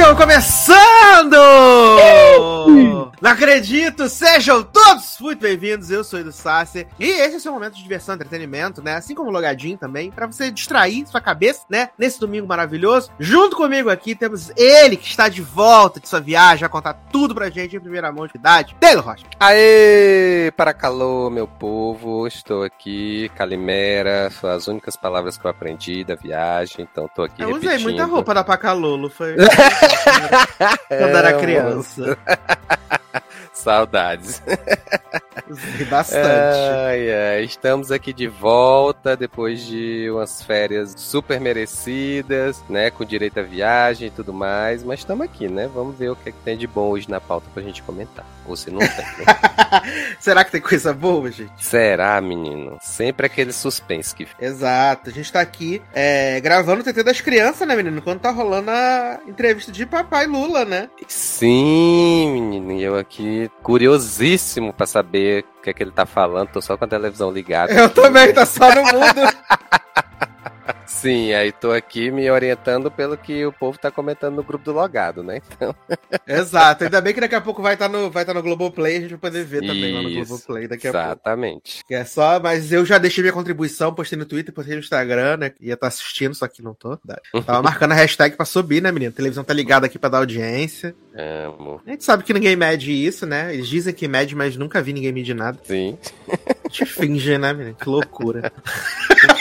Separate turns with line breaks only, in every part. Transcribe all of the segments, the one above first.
Show começando! Não acredito! Sejam todos muito bem-vindos, eu sou o Edu Sasser e esse é o seu momento de diversão e entretenimento, né? Assim como o Logadinho também, para você distrair sua cabeça, né? Nesse domingo maravilhoso. Junto comigo aqui temos ele que está de volta de sua viagem, vai contar tudo pra gente em primeira mão de idade, Taylor Rocha.
Aê! Para calor, meu povo, estou aqui, Calimera, são as únicas palavras que eu aprendi da viagem, então tô aqui
Eu
repetindo.
usei muita roupa da Pacalolo, foi quando era criança.
Saudades.
Bastante.
Ai, ai, estamos aqui de volta depois de umas férias super merecidas, né? Com direito à viagem e tudo mais. Mas estamos aqui, né? Vamos ver o que, é que tem de bom hoje na pauta pra gente comentar. Ou se não tem, né?
Será que tem coisa boa, gente?
Será, menino? Sempre aquele suspense que.
Exato, a gente tá aqui é, gravando o TT das crianças, né, menino? Quando tá rolando a entrevista de papai Lula, né?
Sim, menino. E eu aqui curiosíssimo pra saber o que é que ele tá falando. Tô só com a televisão ligada.
Eu também, tá só no mundo.
Sim, aí tô aqui me orientando pelo que o povo tá comentando no grupo do logado, né? Então,
Exato, ainda bem que daqui a pouco vai estar tá no, vai tá no Globoplay, a gente vai poder ver também lá no
Isso,
Globoplay daqui a pouco.
exatamente.
É só, mas eu já deixei minha contribuição, postei no Twitter, postei no Instagram, né? Ia estar assistindo, só que não tô. Tava marcando a hashtag pra subir, né, menino? A televisão tá ligada aqui pra dar audiência.
Amo.
A gente sabe que ninguém mede isso, né? Eles dizem que mede, mas nunca vi ninguém medir nada.
Sim.
A gente finge, né, menino? Que loucura.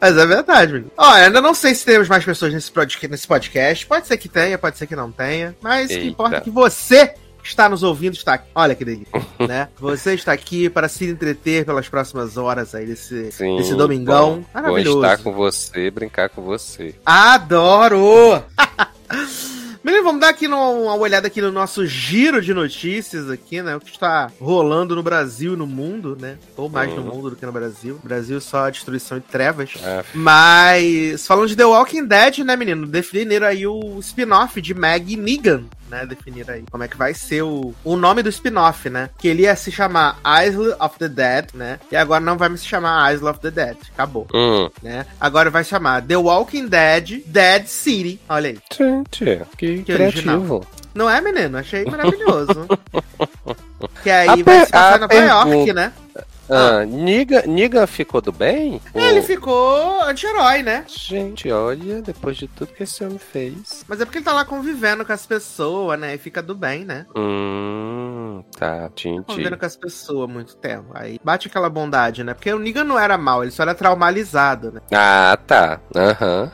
Mas é verdade, menino. Ó, ainda não sei se temos mais pessoas nesse podcast, nesse podcast. Pode ser que tenha, pode ser que não tenha. Mas o que importa é que você está nos ouvindo está aqui. Olha que delícia, né? Você está aqui para se entreter pelas próximas horas aí desse,
Sim.
desse domingão.
Bom,
Maravilhoso.
estar com você, brincar com você.
Adoro! Menino, vamos dar aqui no- uma olhada aqui no nosso giro de notícias aqui, né? O que está rolando no Brasil e no mundo, né? Ou mais no
Uhum.
mundo do que no Brasil. Brasil só destruição e trevas.
Ah,
Mas, falando de The Walking Dead, né, menino? Definiram aí o spin-off de Maggie Negan, né? Definiram aí como é que vai ser o, o nome do spin-off, né? Que ele ia se chamar Isle of the Dead, né? E agora não vai se chamar Isle of the Dead. Acabou,
hum.
né? Agora vai chamar The Walking Dead Dead City. Olha aí.
Gente, que,
Que
criativo.
Não é, menino? Achei maravilhoso. que aí
A
vai se passar
a
em Nova York, né?
Ah, Niga, Niga ficou do bem?
Ele
Ou-
ficou anti-herói, né?
Gente, olha, depois de tudo que esse homem fez.
Mas é porque ele tá lá convivendo com as pessoas, né? E fica do bem, né?
Hum, tá, entendi.
Convivendo com as pessoas há muito tempo. Aí bate aquela bondade, né? Porque o Negan não era mal, ele só era traumatizado, né?
Ah, tá. Aham.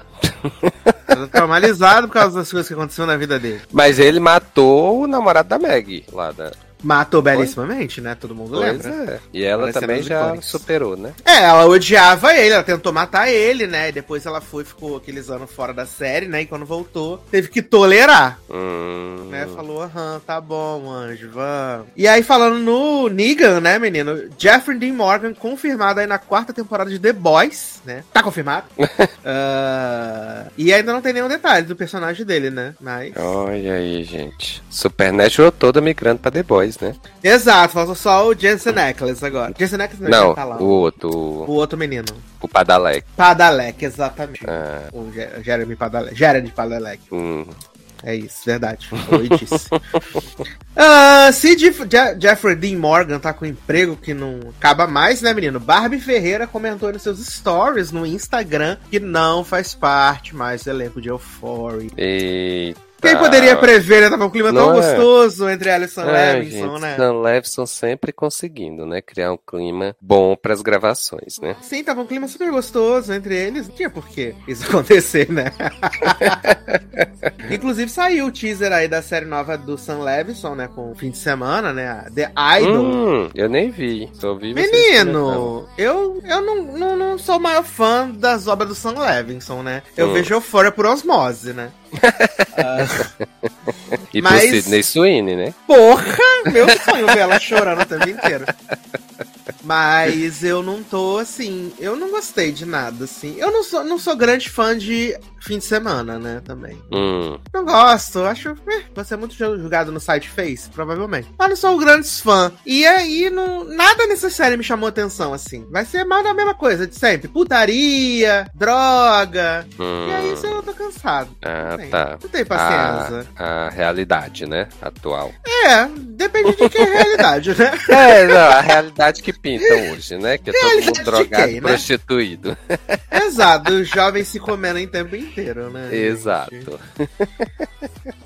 Era traumatizado por causa das coisas que aconteceram na vida dele.
Mas ele matou o namorado da Maggie lá da.
Matou belíssimamente, né? Todo mundo
Pois
lembra.
é. E ela
Parecendo
também já
icônicos.
superou, né?
É, ela odiava ele, ela tentou matar ele, né? E depois ela foi, ficou aqueles anos fora da série, né? E quando voltou, teve que tolerar.
Hum.
né? Falou, aham, tá bom, anjo, vamos. E aí, falando no Negan, né, menino? Jeffrey Dean Morgan confirmado aí na quarta temporada de The Boys, né? Tá confirmado. Ah, e ainda não tem nenhum detalhe do personagem dele, né? Mas.
Olha aí, gente. Supernatural toda migrando pra The Boys, né?
Exato, falta só o Jensen Ackles agora. Jensen Ackles não,
Não,
tá lá.
o outro, o,
outro menino.
o Padalec.
Padalek, exatamente.
Ah,
O Je- Jeremy Padalek. Jeremy Padalek.
hum.
É isso, verdade. Foi disse. Ah, se Jeff- Je- Jeffrey Dean Morgan tá com um emprego que não acaba mais, né, menino? Barbie Ferreira comentou nos seus stories no Instagram que não faz parte mais do elenco de Euphoria.
Eita.
Quem poderia prever, né? Tava um clima tão
Não é?
gostoso entre Alison
É,
Levinson,
gente,
né?
Sam Levinson sempre conseguindo, né? Criar um clima bom pras gravações, né?
Sim, tava um clima super gostoso entre eles. Não tinha por que isso acontecer, né? Inclusive saiu o teaser aí da série nova do Sam Levinson, né? Com o fim de semana, né? a The Idol.
Hum, eu nem vi. Só vi.
Menino, eu, eu não, não, não sou o maior fã das obras do Sam Levinson, né? Eu
Hum.
vejo Euphoria por osmose, né?
E
Mas-
pro Sidney Sweeney, né?
Porra! Meu sonho ver ela chorando o tempo inteiro. Mas eu não tô assim. Eu não gostei de nada, assim. Eu não sou, não sou grande fã de fim de semana, né? Também.
Hum.
Não gosto, acho. Eh, você é muito julgado no site Face, provavelmente. Mas não sou um grande fã. E aí, não, nada nessa série me chamou atenção, assim. Vai ser mais da mesma coisa de sempre. Putaria, droga.
hum.
E aí, eu tô cansado.
Ah,
Não
tá.
Não tem paciência.
A, a realidade, né? Atual.
É, depende de que é a realidade, né?
É, não, a realidade que pintam hoje, né? Que é todo mundo drogado
quem, né?
prostituído.
Exato, os jovens se comendo em tempo inteiro, né? gente?
Exato.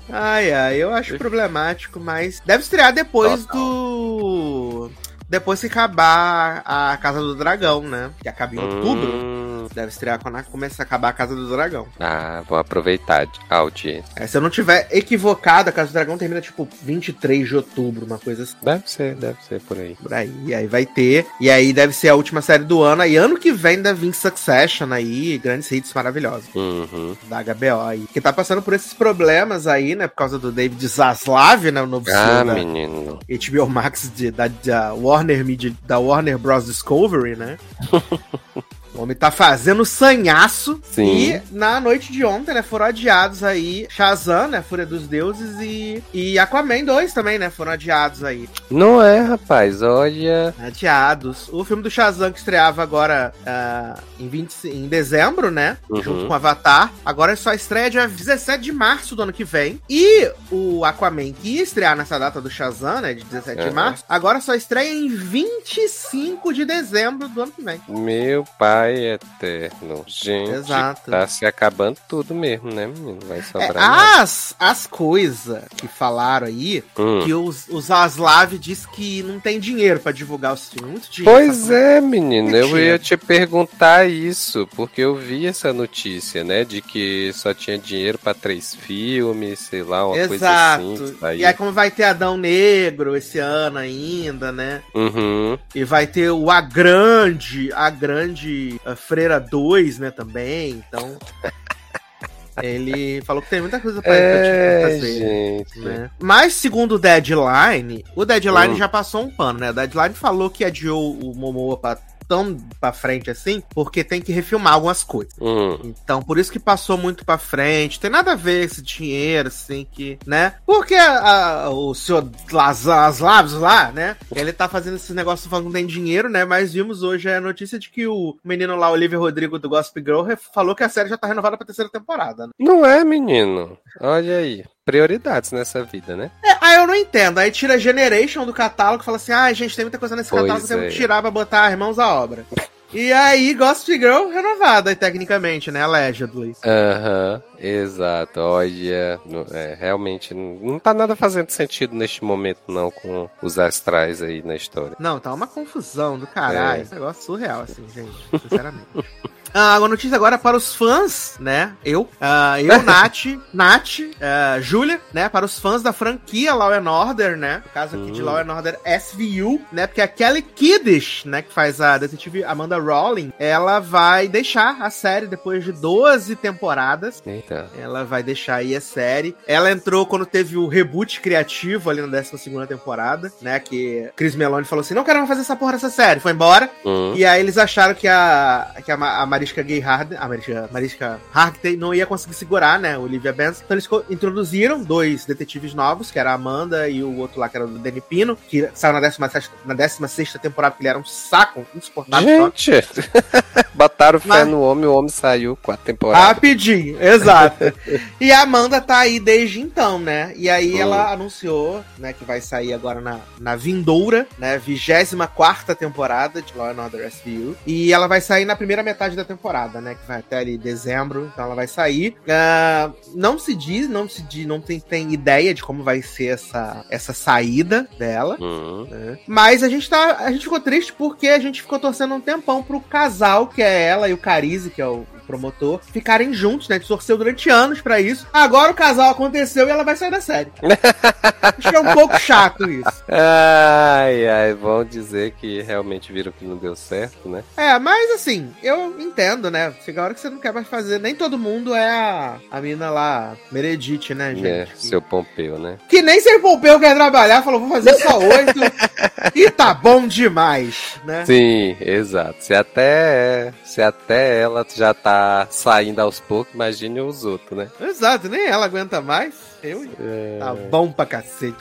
Ai, ai, eu acho problemático, mas deve estrear depois
Total.
do. Depois que acabar a Casa do Dragão, né? Que acaba em outubro.
Hum,
Deve estrear quando começa a acabar a Casa do Dragão.
Ah, vou aproveitar a audiência.
É, se eu não tiver equivocado, a Casa do Dragão termina tipo 23 de outubro, uma coisa assim.
Deve ser, deve ser por aí.
Por aí. E aí vai ter. E aí deve ser a última série do ano. E ano que vem deve vir Succession aí. Grandes hits maravilhosos.
Uhum.
Da HBO aí. Que tá passando por esses problemas aí, né? Por causa do David Zaslav, né? O novo
Ah, menino.
HBO Max de- da, da Warner Media, da Warner Bros. Discovery, né? O homem tá fazendo sanhaço.
Sim.
E na noite de ontem, né, foram adiados aí Shazam, né, Fúria dos Deuses e, e Aquaman 2 também, né, foram adiados aí.
Não é, rapaz, olha.
Adiados. O filme do Shazam que estreava agora ah, em, 20, em dezembro, né,
Uhum.
junto com Avatar, agora só estreia dia 17 de março do ano que vem. E o Aquaman que ia estrear nessa data do Shazam, né, de 17 de
Uhum.
março, agora só estreia em 25 de dezembro do ano que vem.
Meu pai eterno. Gente,
Exato.
tá se acabando tudo mesmo, né, menino? Vai
É,
sobrar nada.
as as coisas que falaram aí,
Hum.
que os, os Zaslav diz que não tem dinheiro pra divulgar os filmes. Muito dinheiro.
Pois é, menino, eu ia te perguntar isso, porque eu vi essa notícia, né, de que só tinha dinheiro pra três filmes, sei lá, uma coisa
Exato.
assim. que saiu.
e aí, como vai ter Adão Negro esse ano ainda, né?
Uhum.
E vai ter o A Grande, A Grande uh, Freira 2, né, também. Então. ele falou que tem muita coisa pra,
É,
fazer.
gente.
né? Mas, segundo o Deadline, o Deadline
Hum.
já passou um pano, né? O Deadline falou que adiou o Momoa pra tão pra frente assim, porque tem que refilmar algumas coisas.
Hum.
Então, por isso que passou muito pra frente. Tem nada a ver esse dinheiro, assim, que, né? Porque a- o senhor Laslavos lá, né? Ele tá fazendo esse negócio falando que não tem dinheiro, né? Mas vimos hoje a notícia de que o menino lá, Olivia Rodrigo do Gossip Girl, falou que a série já tá renovada pra terceira temporada, né?
Não é, menino. Olha aí. Prioridades nessa vida, né?
É, aí eu não entendo. Aí tira Generation do catálogo e fala assim: ah, gente, tem muita coisa nesse
Pois
catálogo temos
é.
que tirar pra botar irmãos à obra. E aí, Gossip Girl renovada, tecnicamente, né? Allegedly.
Aham, exato. Olha, é, realmente não, não tá nada fazendo sentido neste momento, não, com os astrais aí na história.
Não, tá uma confusão do caralho.
É.
Um negócio surreal, assim, gente. Sinceramente. Ah, a notícia agora para os fãs, né? Eu, ah, eu, Nath, Nath, ah, Júlia, né? Para os fãs da franquia Law and Order, né? No caso aqui de. Law and Order SVU, né? Porque a Kelly Kiddish, né? Que faz a detetive Amanda Rowling, ela vai deixar a série depois de 12 temporadas.
Eita.
Ela vai deixar aí a série. Ela entrou quando teve o reboot criativo ali na 12 temporada, né? Que Chris Meloni falou assim: não quero mais fazer essa porra dessa série. Foi embora.
Hum.
E aí eles acharam que a, que a, a Mariska Gay Harden, a Mariska, Mariska Hargitay não ia conseguir segurar, né? Olivia Benson. Então eles introduziram dois detetives novos, que era a Amanda e o outro lá, que era o Danny Pino, que saiu na 16 na 16 temporada, porque ele era um saco insuportável.
Gente, botaram fé
Mas-
no homem, o homem saiu quatro temporadas.
Rapidinho, exato. e a Amanda tá aí desde então, né? E aí
Hum.
ela anunciou, né, que vai sair agora na, na vindoura, né, 24 temporada de Law and Order SVU. E ela vai sair na primeira metade da temporada, né, que vai até ali dezembro, então ela vai sair. Ah, não se diz, não se diz, não tem, tem ideia de como vai ser essa, essa saída dela.
Hum.
né? Mas a gente tá. A gente ficou triste porque a gente ficou torcendo um tempão pro casal, que é ela e o Carize, que é o promotor, ficarem juntos, né? Torceu durante anos pra isso. Agora o casal aconteceu e ela vai sair da série. Acho que é um pouco chato isso.
Ai, ai, vão dizer que realmente viram que não deu certo, né?
É, mas assim, eu entendo, né? Chega a hora que você não quer mais fazer. Nem todo mundo é a, a mina lá, Meredith, né, gente?
É,
Que-
seu Pompeu, né?
Que nem se Pompeu quer trabalhar, falou, vou fazer só oito. e tá bom demais, né?
Sim, exato. Se até, se até ela já tá tá saindo aos poucos, imagine os outros, né?
Exato, nem ela aguenta mais. Eu, é... Tá bom pra cacete.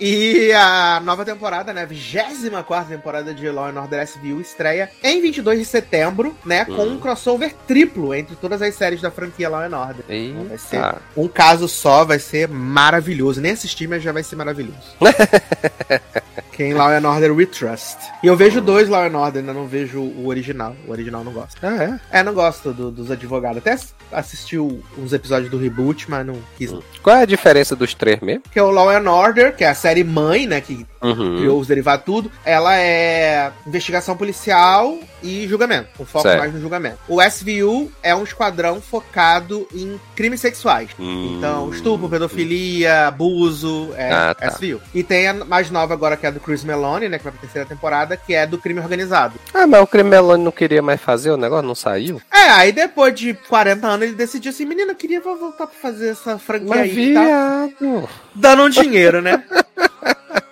e a nova temporada, né? 24 temporada de Law and Order SVU estreia em 22 de setembro, né? Com um crossover triplo entre todas as séries da franquia Law and Order.
Eita.
Vai ser um caso só, vai ser maravilhoso. Nem assistir, mas já vai ser maravilhoso. Quem Law and Order We Trust. E eu vejo dois Law and Order, ainda não vejo o original. O original não gosto.
Ah,
é? É, não gosto do, dos advogados. Até assisti uns episódios do reboot, mas não quis.
Qual é a diferença dos três mesmo?
Que é o Law and Order, que é a série mãe, né? Que
Uhum.
criou os derivados tudo. Ela é investigação policial e julgamento. Com foco
Certo.
mais no julgamento. O SVU é um esquadrão focado em crimes sexuais.
Hum.
Então, estupro, pedofilia, abuso, é
Ah, tá.
SVU. E tem a mais nova agora, que é a do Chris Meloni, né? Que vai pra terceira temporada, que é do crime organizado.
Ah, mas o Cremelone não queria mais fazer o negócio, não saiu?
É, aí depois de 40 anos ele decidiu assim, menina, eu queria voltar pra fazer essa franquia
Mas
aí que tá
viado.
dando um dinheiro, né?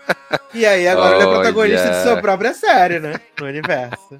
E aí agora ele é
Olha.
protagonista de sua própria série, né? No universo.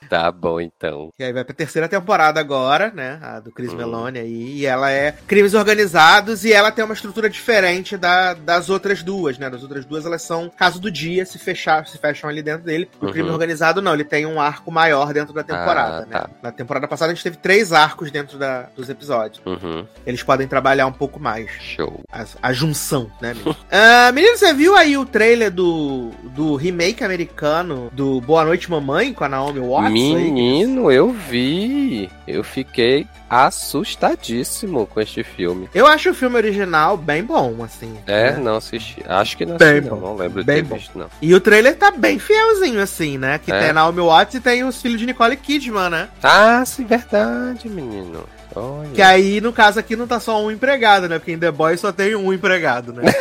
Tá bom, então.
E aí vai pra terceira temporada agora, né? A do
Hum.
Chris Meloni aí. E ela é crimes organizados e ela tem uma estrutura diferente da, das outras duas, né? Das outras duas elas são caso do dia, se fechar, se fecham ali dentro dele. O crime
Uhum.
organizado não, ele tem um arco maior dentro da temporada,
Ah,
né?
tá.
Na temporada passada a gente teve três arcos dentro da- dos episódios.
Uhum.
Eles podem trabalhar um pouco mais.
Show.
A, a junção, né, menino? Ah, menino, você viu aí o trailer do, do remake americano do Boa Noite Mamãe com a Naomi Watts? Aí?
Menino, eu vi. Eu fiquei assustadíssimo com este filme.
Eu acho o filme original bem bom, assim.
É,
né?
não assisti. Acho que não
Bem
assisti, não.
bom.
Não lembro de
Bem
ter
bom.
visto, não.
E o trailer tá bem fielzinho, assim, né? Que
É.
tem a Naomi Watts e tem os filhos de Nicole Kidman, né?
Ah, sim, verdade, menino. Olha.
Que aí, no caso aqui, não tá só um empregado, né? Porque em The Boys só tem um empregado, né?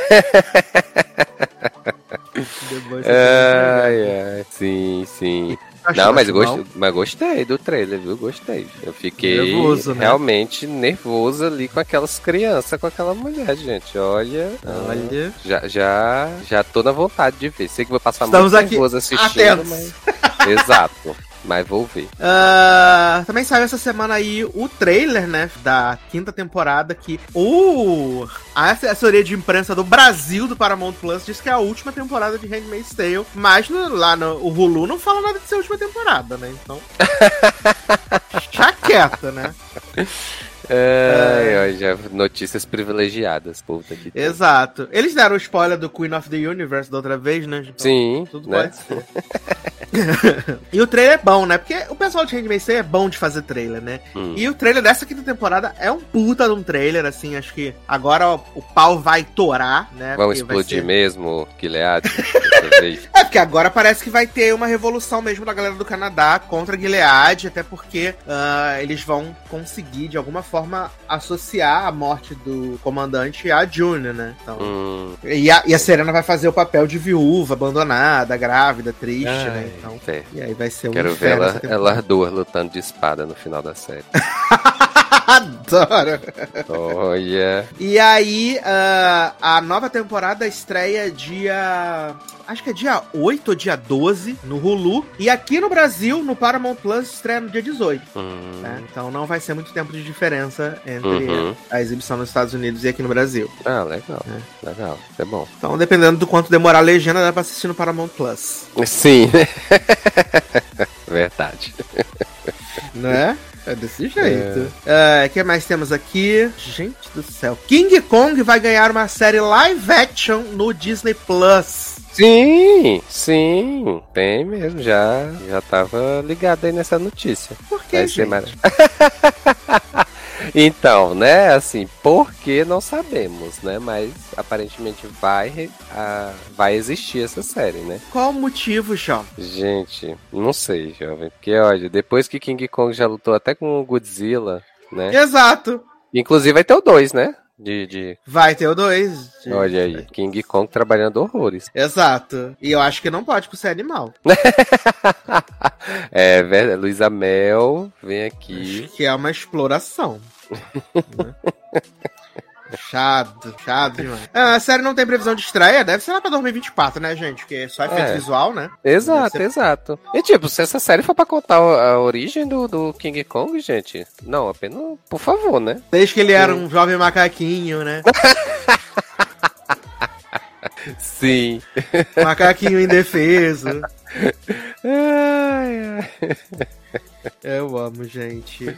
The Boys só tem um empregado.
Ai, ai. Sim, sim. Não, mas, gost... mas gostei do trailer, viu? Gostei. Eu fiquei
Nervoso, né?
realmente nervoso ali com aquelas crianças, com aquela mulher, gente. Olha.
Olha.
Já, já, já tô na vontade de ver. Sei que vou passar
Estamos
muito
aqui
nervoso assistindo,
atentos.
mas. Exato. Mas vou ver.
Ah, também saiu essa semana aí o trailer, né, da quinta temporada que o a assessoria de imprensa do Brasil do Paramount Plus diz que é a última temporada de Handmaid's Tale, mas no- lá no o Hulu não fala nada de ser a última temporada, né? Então já quieto, né?
Ai, ai, já notícias privilegiadas, puta que.
Exato. Eles deram o spoiler do Queen of the Universe da outra vez, né? Então,
Sim,
Tudo
né?
pode ser. e o trailer é bom, né? Porque o pessoal de Handmaid's Tale é bom de fazer trailer, né?
Hum.
E o trailer dessa quinta temporada é um puta de um trailer, assim, acho que agora o, o pau vai torar, né?
Vamos explodir
ser-
mesmo, Gilead?
É, porque agora parece que vai ter uma revolução mesmo da galera do Canadá contra Gilead, até porque ah, eles vão conseguir, de alguma forma, associar a morte do comandante a June, né? Então,
hum,
e, a, e a Serena vai fazer o papel de viúva, abandonada, grávida, triste, né?
ai,
Então,
fé.
e aí vai ser um
Quero ver ela, elas duas lutando de espada no final da série.
Adoro!
Olha.
E aí, ah, a nova temporada estreia dia. Acho que é dia 8 ou dia 12 no Hulu. E aqui no Brasil, no Paramount Plus, estreia no dia 18.
Hum,
né? Então não vai ser muito tempo de diferença entre
Uhum.
a exibição nos Estados Unidos e aqui no Brasil.
Ah, legal. Legal. É bom.
Então, dependendo do quanto demorar a legenda, dá pra assistir no Paramount Plus.
Sim. Verdade.
Né? É desse jeito. O que mais temos aqui? Gente do céu. King Kong vai ganhar uma série live action no Disney Plus.
Sim, sim, tem mesmo, já, já tava ligado aí nessa notícia.
Por que,
Vai ser
gente?
mar- Então, né, assim, por que não sabemos, né, mas aparentemente vai, ah, vai existir essa série, né.
Qual o motivo, João?
Gente, não sei, jovem, porque olha, depois que King Kong já lutou até com o Godzilla, né,
Exato.
inclusive vai ter o 2, né, de, de,
Vai ter o 2.
olha aí, King Kong trabalhando horrores.
Exato. E eu acho que não pode por ser animal.
É verdade, Luísa Mel, vem aqui.
Acho que é uma exploração. Né? Chato, chato demais. Ah, a série não tem previsão de estreia, deve ser lá pra 2024, né, gente? Porque é só efeito
É.
visual, né?
Exato,
Deve
exato. E tipo, se essa série for pra contar a origem do, do King Kong, gente, não, apenas, por favor, né?
Desde que ele era um jovem macaquinho, né?
Sim.
Macaquinho indefeso.
Ai, ai.
Eu amo, gente.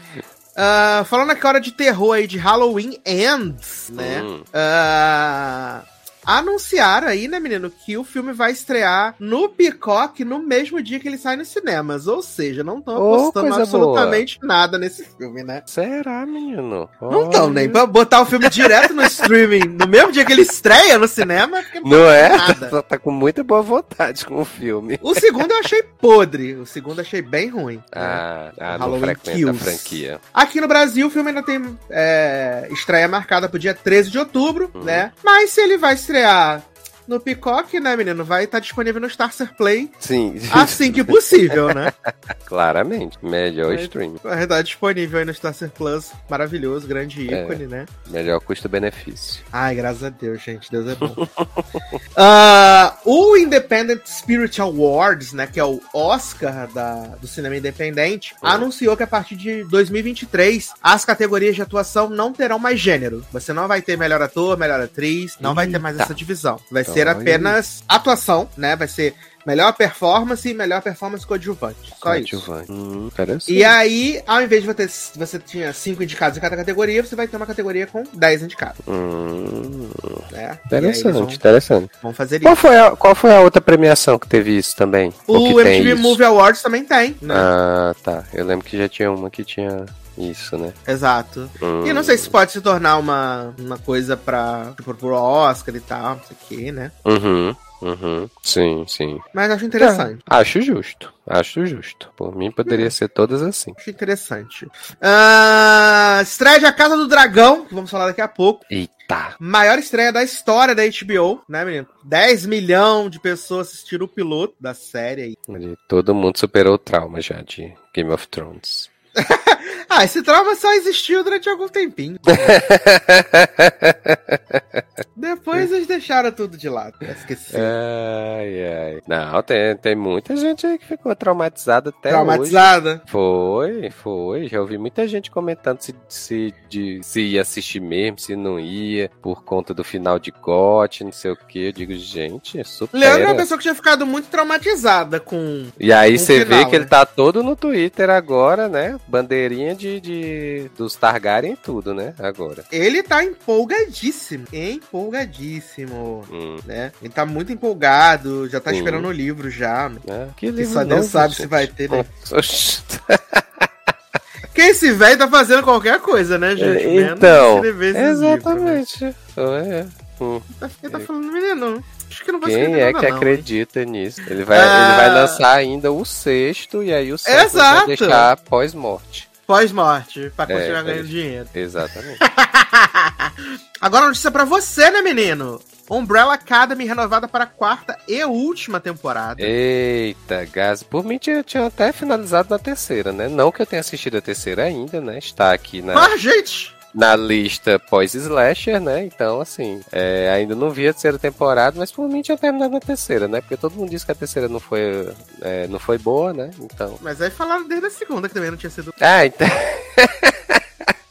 Ah, falando agora de terror aí, de Halloween Ends, né?
Hum.
Ah, anunciaram aí, né, menino, que o filme vai estrear no Peacock no mesmo dia que ele sai nos cinemas. Ou seja, não estão
Oh,
apostando absolutamente nada nesse filme, né?
Será, menino?
Não estão nem pra botar o filme direto no streaming no mesmo dia que ele estreia no cinema.
Não é?
Nada.
Tá, tá com muita boa vontade com o filme.
O segundo eu achei podre. O segundo eu achei bem ruim. né?
Ah, ah não a
Kills.
franquia.
Aqui no Brasil, o filme ainda tem é, estreia marcada pro dia 13 de outubro,
Uhum.
né? Mas se ele vai estrear no Peacock, né, menino? Vai estar disponível no Starcer Play
Sim,
assim que possível, né?
claramente. Melhor
Mas-
stream.
Vai estar disponível aí no Starcer Plus. Maravilhoso, grande
É.
ícone, né?
Melhor custo-benefício.
Ai, graças a Deus, gente. Deus é bom. Ah, o Independent Spirit Awards, né, que é o Oscar da, do cinema independente,
Uhum.
anunciou que a partir de 2023 as categorias de atuação não terão mais gênero. Você não vai ter melhor ator, melhor atriz, não vai ter mais
Eita.
essa divisão. Vai ser apenas atuação, né? Vai ser melhor performance e melhor performance coadjuvante. Só isso.
Coadjuvante. Hum, interessante.
E aí, ao invés de você, ter, você tinha cinco indicados em cada categoria, você vai ter uma categoria com 10 indicados,
Hum,
eles
interessante,
vão-
interessante.
Vão fazer
Qual
isso.
foi, a, qual foi a outra premiação que teve isso também?
O MTV
isso?
Movie Awards também tem, né?
Ah, tá. Eu lembro que já tinha uma que tinha isso, né?
Exato.
Hum.
E não sei se pode se tornar uma, uma coisa pra, tipo, pro Oscar e tal, não sei o que, né?
Uhum, uhum. Sim, sim.
Mas acho interessante.
É, acho justo. Acho justo. Por mim poderia ser todas assim.
Acho interessante. Ah, estreia de A Casa do Dragão, que vamos falar daqui a pouco.
Eita.
Maior estreia da história da HBO, né, menino? 10 milhões de pessoas assistiram o piloto da série aí.
Todo mundo superou o trauma já de Game of Thrones.
Ah, esse trauma só existiu durante algum tempinho. Depois eles deixaram tudo de lado. Esqueci.
ai, ai. Não, tem, tem muita gente aí que ficou traumatizada até hoje.
Traumatizada.
Foi, foi. Já ouvi muita gente comentando se, se, de, se ia assistir mesmo, se não ia, por conta do final de GOT, não sei o que. Eu digo, gente, super.
Leandro é uma pessoa que tinha ficado muito traumatizada com.
E aí você vê que ele
né?
tá todo no Twitter agora, né? Bandeirinha de, de dos Targaryen e tudo, né? Agora.
Ele tá empolgadíssimo. Empolgadíssimo.
Hum,
Né? Ele tá muito empolgado, já tá
Sim.
esperando o livro já.
né? Que
Que
livro
só Deus sabe se
gente.
vai ter, né? Porque esse velho tá fazendo qualquer coisa, né, gente?
Então,
esses livros, né?
exatamente. É. Hum.
Ele tá falando, menino, acho que não escrever
Quem é
nada,
que
não.
acredita nisso? Ele vai,
Ah.
ele vai lançar ainda o sexto e aí o
Exato.
vai deixar pós-morte.
Pós-morte, pra
É,
continuar
vai
ganhando dinheiro.
Exatamente.
Agora notícia pra você, né, menino? Umbrella Academy renovada para a quarta e última temporada.
Eita, gás. Por mim tinha, tinha até finalizado na terceira, né? Não que eu tenha assistido a terceira ainda, né? Está aqui na,
Ah, gente!
Na lista pós-slasher, né? Então, assim, é, ainda não vi a terceira temporada, mas por mim tinha terminado na terceira, né? Porque todo mundo disse que a terceira não foi, é, não foi boa, né? Então.
Mas aí falaram desde a segunda que também não tinha sido.
Ah, então.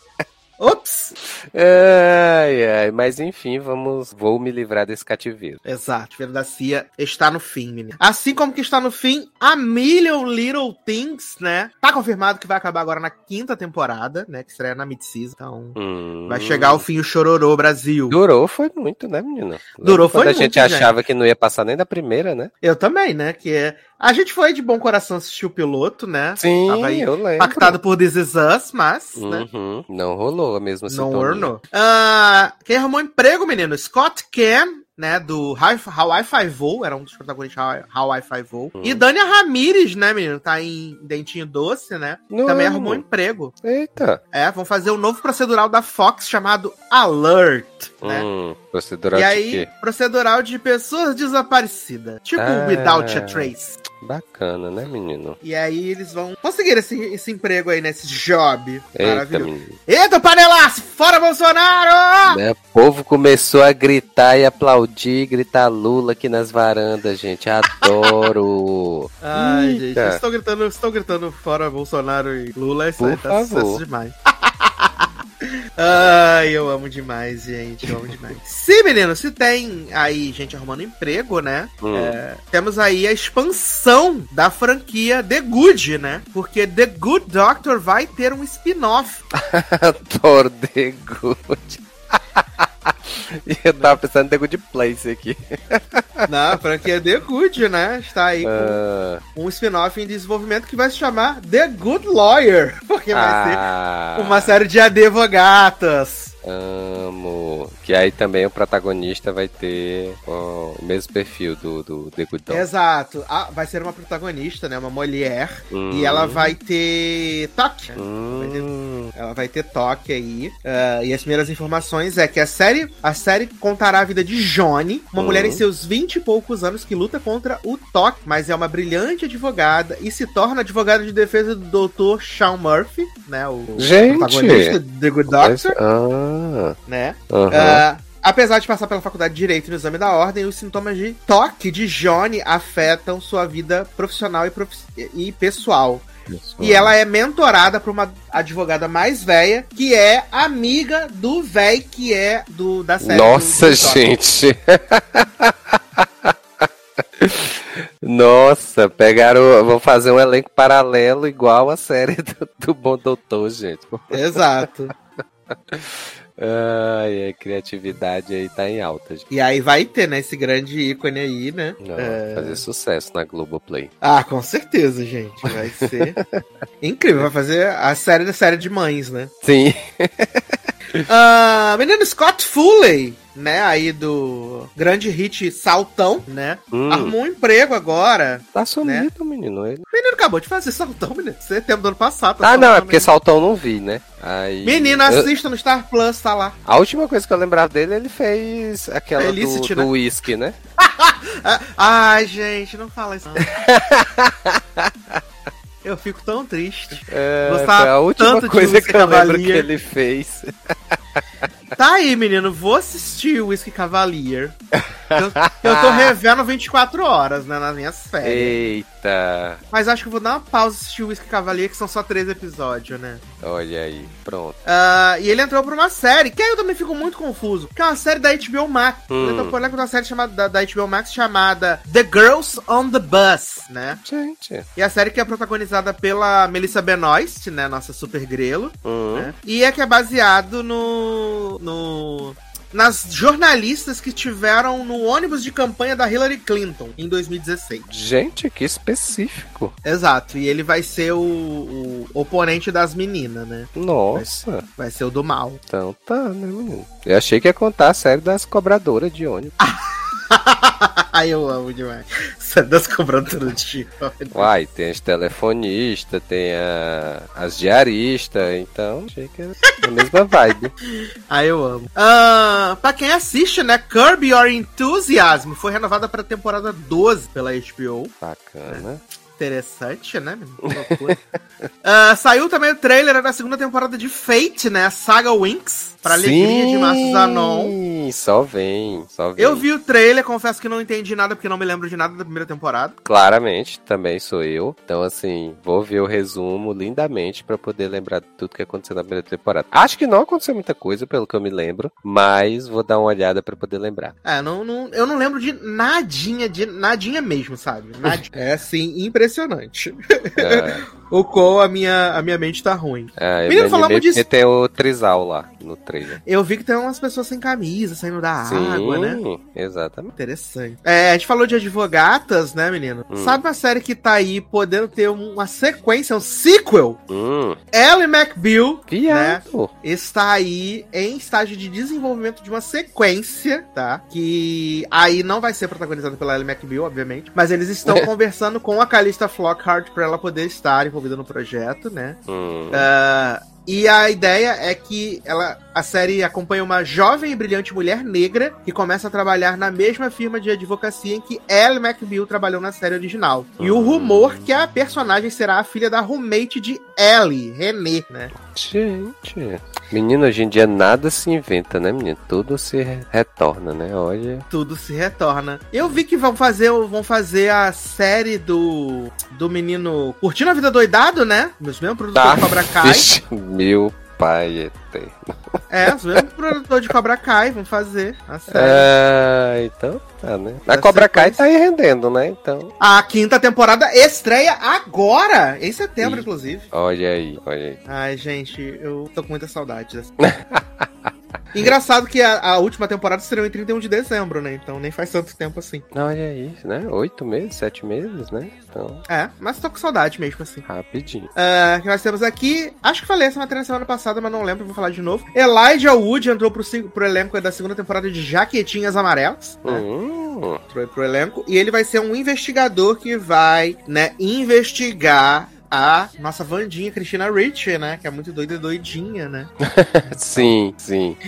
Ops!
Ai, ai, mas enfim, vamos. Vou me livrar desse cativeiro.
Exato, Feira da Cia está no fim, menino. Assim como que está no fim a Million Little Things, né? Tá confirmado que vai acabar agora na quinta temporada, né? Que estreia na mid-season. Então,
Hum.
vai chegar ao fim o Chororô Brasil.
Durou foi muito, né, menina?
Durou
Quando
foi
a gente
muito,
achava que não ia passar nem da primeira, né?
Eu também, né? Que é. A gente foi de bom coração assistir o piloto, né?
Sim,
Tava aí
eu lembro.
Impactado por This Is Us, mas, né?
Uhum, Não rolou a mesma
Não
sintonia.
ornou. Ah, quem arrumou emprego, menino? Scott Cam, né? Do How I Five-O, era um dos protagonistas de How I- How I Five-O.
Hum.
E Dania Ramírez, né, menino? Tá em Dentinho Doce, né?
Não,
Também arrumou emprego.
Eita.
É, vão fazer um novo procedural da Fox chamado Alert, né?
Hum, procedural
e
de
aí,
quê?
procedural de pessoas desaparecidas. Tipo
Ah.
Without a Trace.
Bacana, né, menino?
E aí eles vão conseguir esse, esse emprego aí, nesse job
Eita,
maravilhoso.
menino.
Eita, panelaço! Fora Bolsonaro!
Né, O povo começou a gritar e aplaudir, gritar Lula aqui nas varandas, gente. Adoro.
Ai,
Eita.
gente, estou gritando, estou gritando fora Bolsonaro e Lula, isso
Por
aí tá
favor.
sucesso demais. Ai, eu amo demais, gente. Eu amo demais. Se, menino, se tem aí gente arrumando emprego, né?
Hum.
É, temos aí a expansão da franquia The Good, né? Porque The Good Doctor vai ter um spin-off.
Adoro The Good. E eu tava pensando em The Good Place aqui.
na franquia The Good, né? Está aí com
Ah,
um spin-off em desenvolvimento que vai se chamar The Good Lawyer. Porque vai
ah,
ser uma série de advogatas.
Amo. Que aí também o protagonista vai ter ó, o mesmo perfil do, do The Good Doctor.
Exato. Ah, vai ser uma protagonista, né? Uma mulher.
Hum.
E ela vai ter toque.
Hum,
Ela vai ter toque aí. Ah, e as primeiras informações é que a série, a série contará a vida de Johnny, uma
Hum.
mulher em seus 20 e poucos anos que luta contra o toque, mas é uma brilhante advogada e se torna advogada de defesa do Dr. Sean Murphy, né? O
Gente!
protagonista de The Good Doctor,
Ah,
né?
aham.
Ah, apesar de passar pela faculdade de Direito no exame da ordem, os sintomas de toque de Johnny afetam sua vida profissional e, profi- e pessoal. E ela é mentorada por uma advogada mais velha, que é amiga do véi que é do da série.
Nossa,
do-
gente. Nossa, pegaram. Vão fazer um elenco paralelo igual a série do, do Bom Doutor, gente.
Exato.
Ai, a criatividade aí tá em alta, gente.
E aí vai ter, né, esse grande ícone aí, né?
Não,
É.
Fazer sucesso na Globoplay.
Ah, com certeza, gente. Vai ser incrível. Vai fazer a série da série de mães, né?
Sim.
Ah, menino Scott Foley, né? Aí do grande hit Saltão, né?
Hum,
Arrumou um emprego agora.
tá sumido, menino. Ele...
O menino acabou de fazer Saltão, menino. Setembro do ano passado. tá
Ah, não, é porque
menino.
Saltão não vi, né? Aí...
Menino,
Eu-
assista no Star Plus, tá lá.
A última coisa que eu lembrava dele, ele fez aquela
Felicity,
do,
né?
do whisky, né?
Ah, Ai, gente, não fala isso. não. Eu fico tão triste.
É,
Gostava
foi a última coisa que eu lembro que ele fez.
Tá aí, menino, vou assistir o Whisky Cavalier. Eu, eu tô revendo 24 horas, né, nas minhas férias.
Eita,
Mas acho que eu vou dar uma pausa e assistir o Whisky Cavalier, que são só três episódios, né?
olha aí, pronto.
Ah, e ele entrou pra uma série, que aí eu também fico muito confuso, que é uma série da HBO Max.
Hum.
Ele entrou por uma série chamada, da, da HBO Max chamada The Girls on the Bus, né?
Gente,
E a série que é protagonizada pela Melissa Benoist, né? Nossa super grelo.
hum,
né? E é que é baseado no. No. Nas jornalistas que tiveram no ônibus de campanha da Hillary Clinton em 2016.
gente, que específico.
Exato, e ele vai ser o, o oponente das meninas, né?
Nossa,
Vai ser o do mal.
então tá, né, menino? Eu achei que ia contar a série das cobradoras de ônibus.
Eu amo demais. Isso das cobradoras de ônibus.
Uai, tem as telefonistas, tem a, as diaristas, então achei que era a mesma vibe.
Ai, eu amo. Ah, pra quem assiste, né? Curb Your Enthusiasm foi renovada pra temporada 12 pela HBO.
Bacana.
Interessante, né? Ah, saiu também o trailer da segunda temporada de Fate, né? A saga Winx. Pra alegria de Márcio Zanon.
Sim, só vem, só vem.
Eu vi o trailer, confesso que não entendi nada, porque não me lembro de nada da primeira temporada.
Claramente, também sou eu. Então, assim, vou ver o resumo lindamente pra poder lembrar de tudo que aconteceu na primeira temporada. Acho que não aconteceu muita coisa, pelo que eu me lembro, mas vou dar uma olhada pra poder lembrar.
É, não, não, eu não lembro de nadinha, de nadinha mesmo, sabe? Nadinha. É, assim, impressionante.
É,
o qual a minha, a minha mente tá ruim.
é, eu
Menino,
me
falamos disso.
tem o Trizal lá no trailer.
Eu vi que tem umas pessoas sem camisa, saindo da água, né?
Sim, exatamente.
Interessante. É, a gente falou de advogatas, né, menino?
Hum.
Sabe uma série que tá aí podendo ter uma sequência, um sequel?
Hum,
Ellie McBeal
viado.
está aí em estágio de desenvolvimento de uma sequência, tá? Que aí não vai ser protagonizada pela Ellie McBeal, obviamente, mas eles estão conversando com a Calista Flockhart pra ela poder estar envolvida no projeto, né?
Hum,
Ah, E a ideia é que ela, a série acompanha uma jovem e brilhante mulher negra que começa a trabalhar na mesma firma de advocacia em que Ellie McBeal trabalhou na série original. E o rumor que a personagem será a filha da roommate de Ellie, René, né?
Gente, menino, hoje em dia nada se inventa, né, menino? Tudo se retorna, né? Olha.
Tudo se retorna. Eu vi que vão fazer, vão fazer a série do do menino Curtindo a Vida Doidado, né? Meus mesmos produtores
Tá.
de Cobra Kai.
Vixe, meu pai eterno.
É, os mesmos produtores de Cobra Kai vão fazer a série.
Ah, então tá, né? A Cobra Kai tá aí rendendo, né? Então.
A quinta temporada estreia agora, em setembro,
Ih.
inclusive.
Olha aí, olha aí.
Ai, gente, eu tô com muita saudade dessa. Engraçado que a, a última temporada estreou em 31 de dezembro, né? Então nem faz tanto tempo assim.
Olha aí, né? Oito meses, sete meses, né? Então,
É, mas tô com saudade mesmo assim.
rapidinho.
Ah, que nós temos aqui. Acho que falei essa matéria na semana passada, mas não lembro, vou falar de novo. Elijah Wood entrou pro, pro elenco da segunda temporada de Jaquetinhas Amarelas. né?
Hum,
Entrou pro elenco. E ele vai ser um investigador que vai, né, investigar a nossa Vandinha Cristina Rich, né? Que é muito doida e doidinha, né?
sim, sim.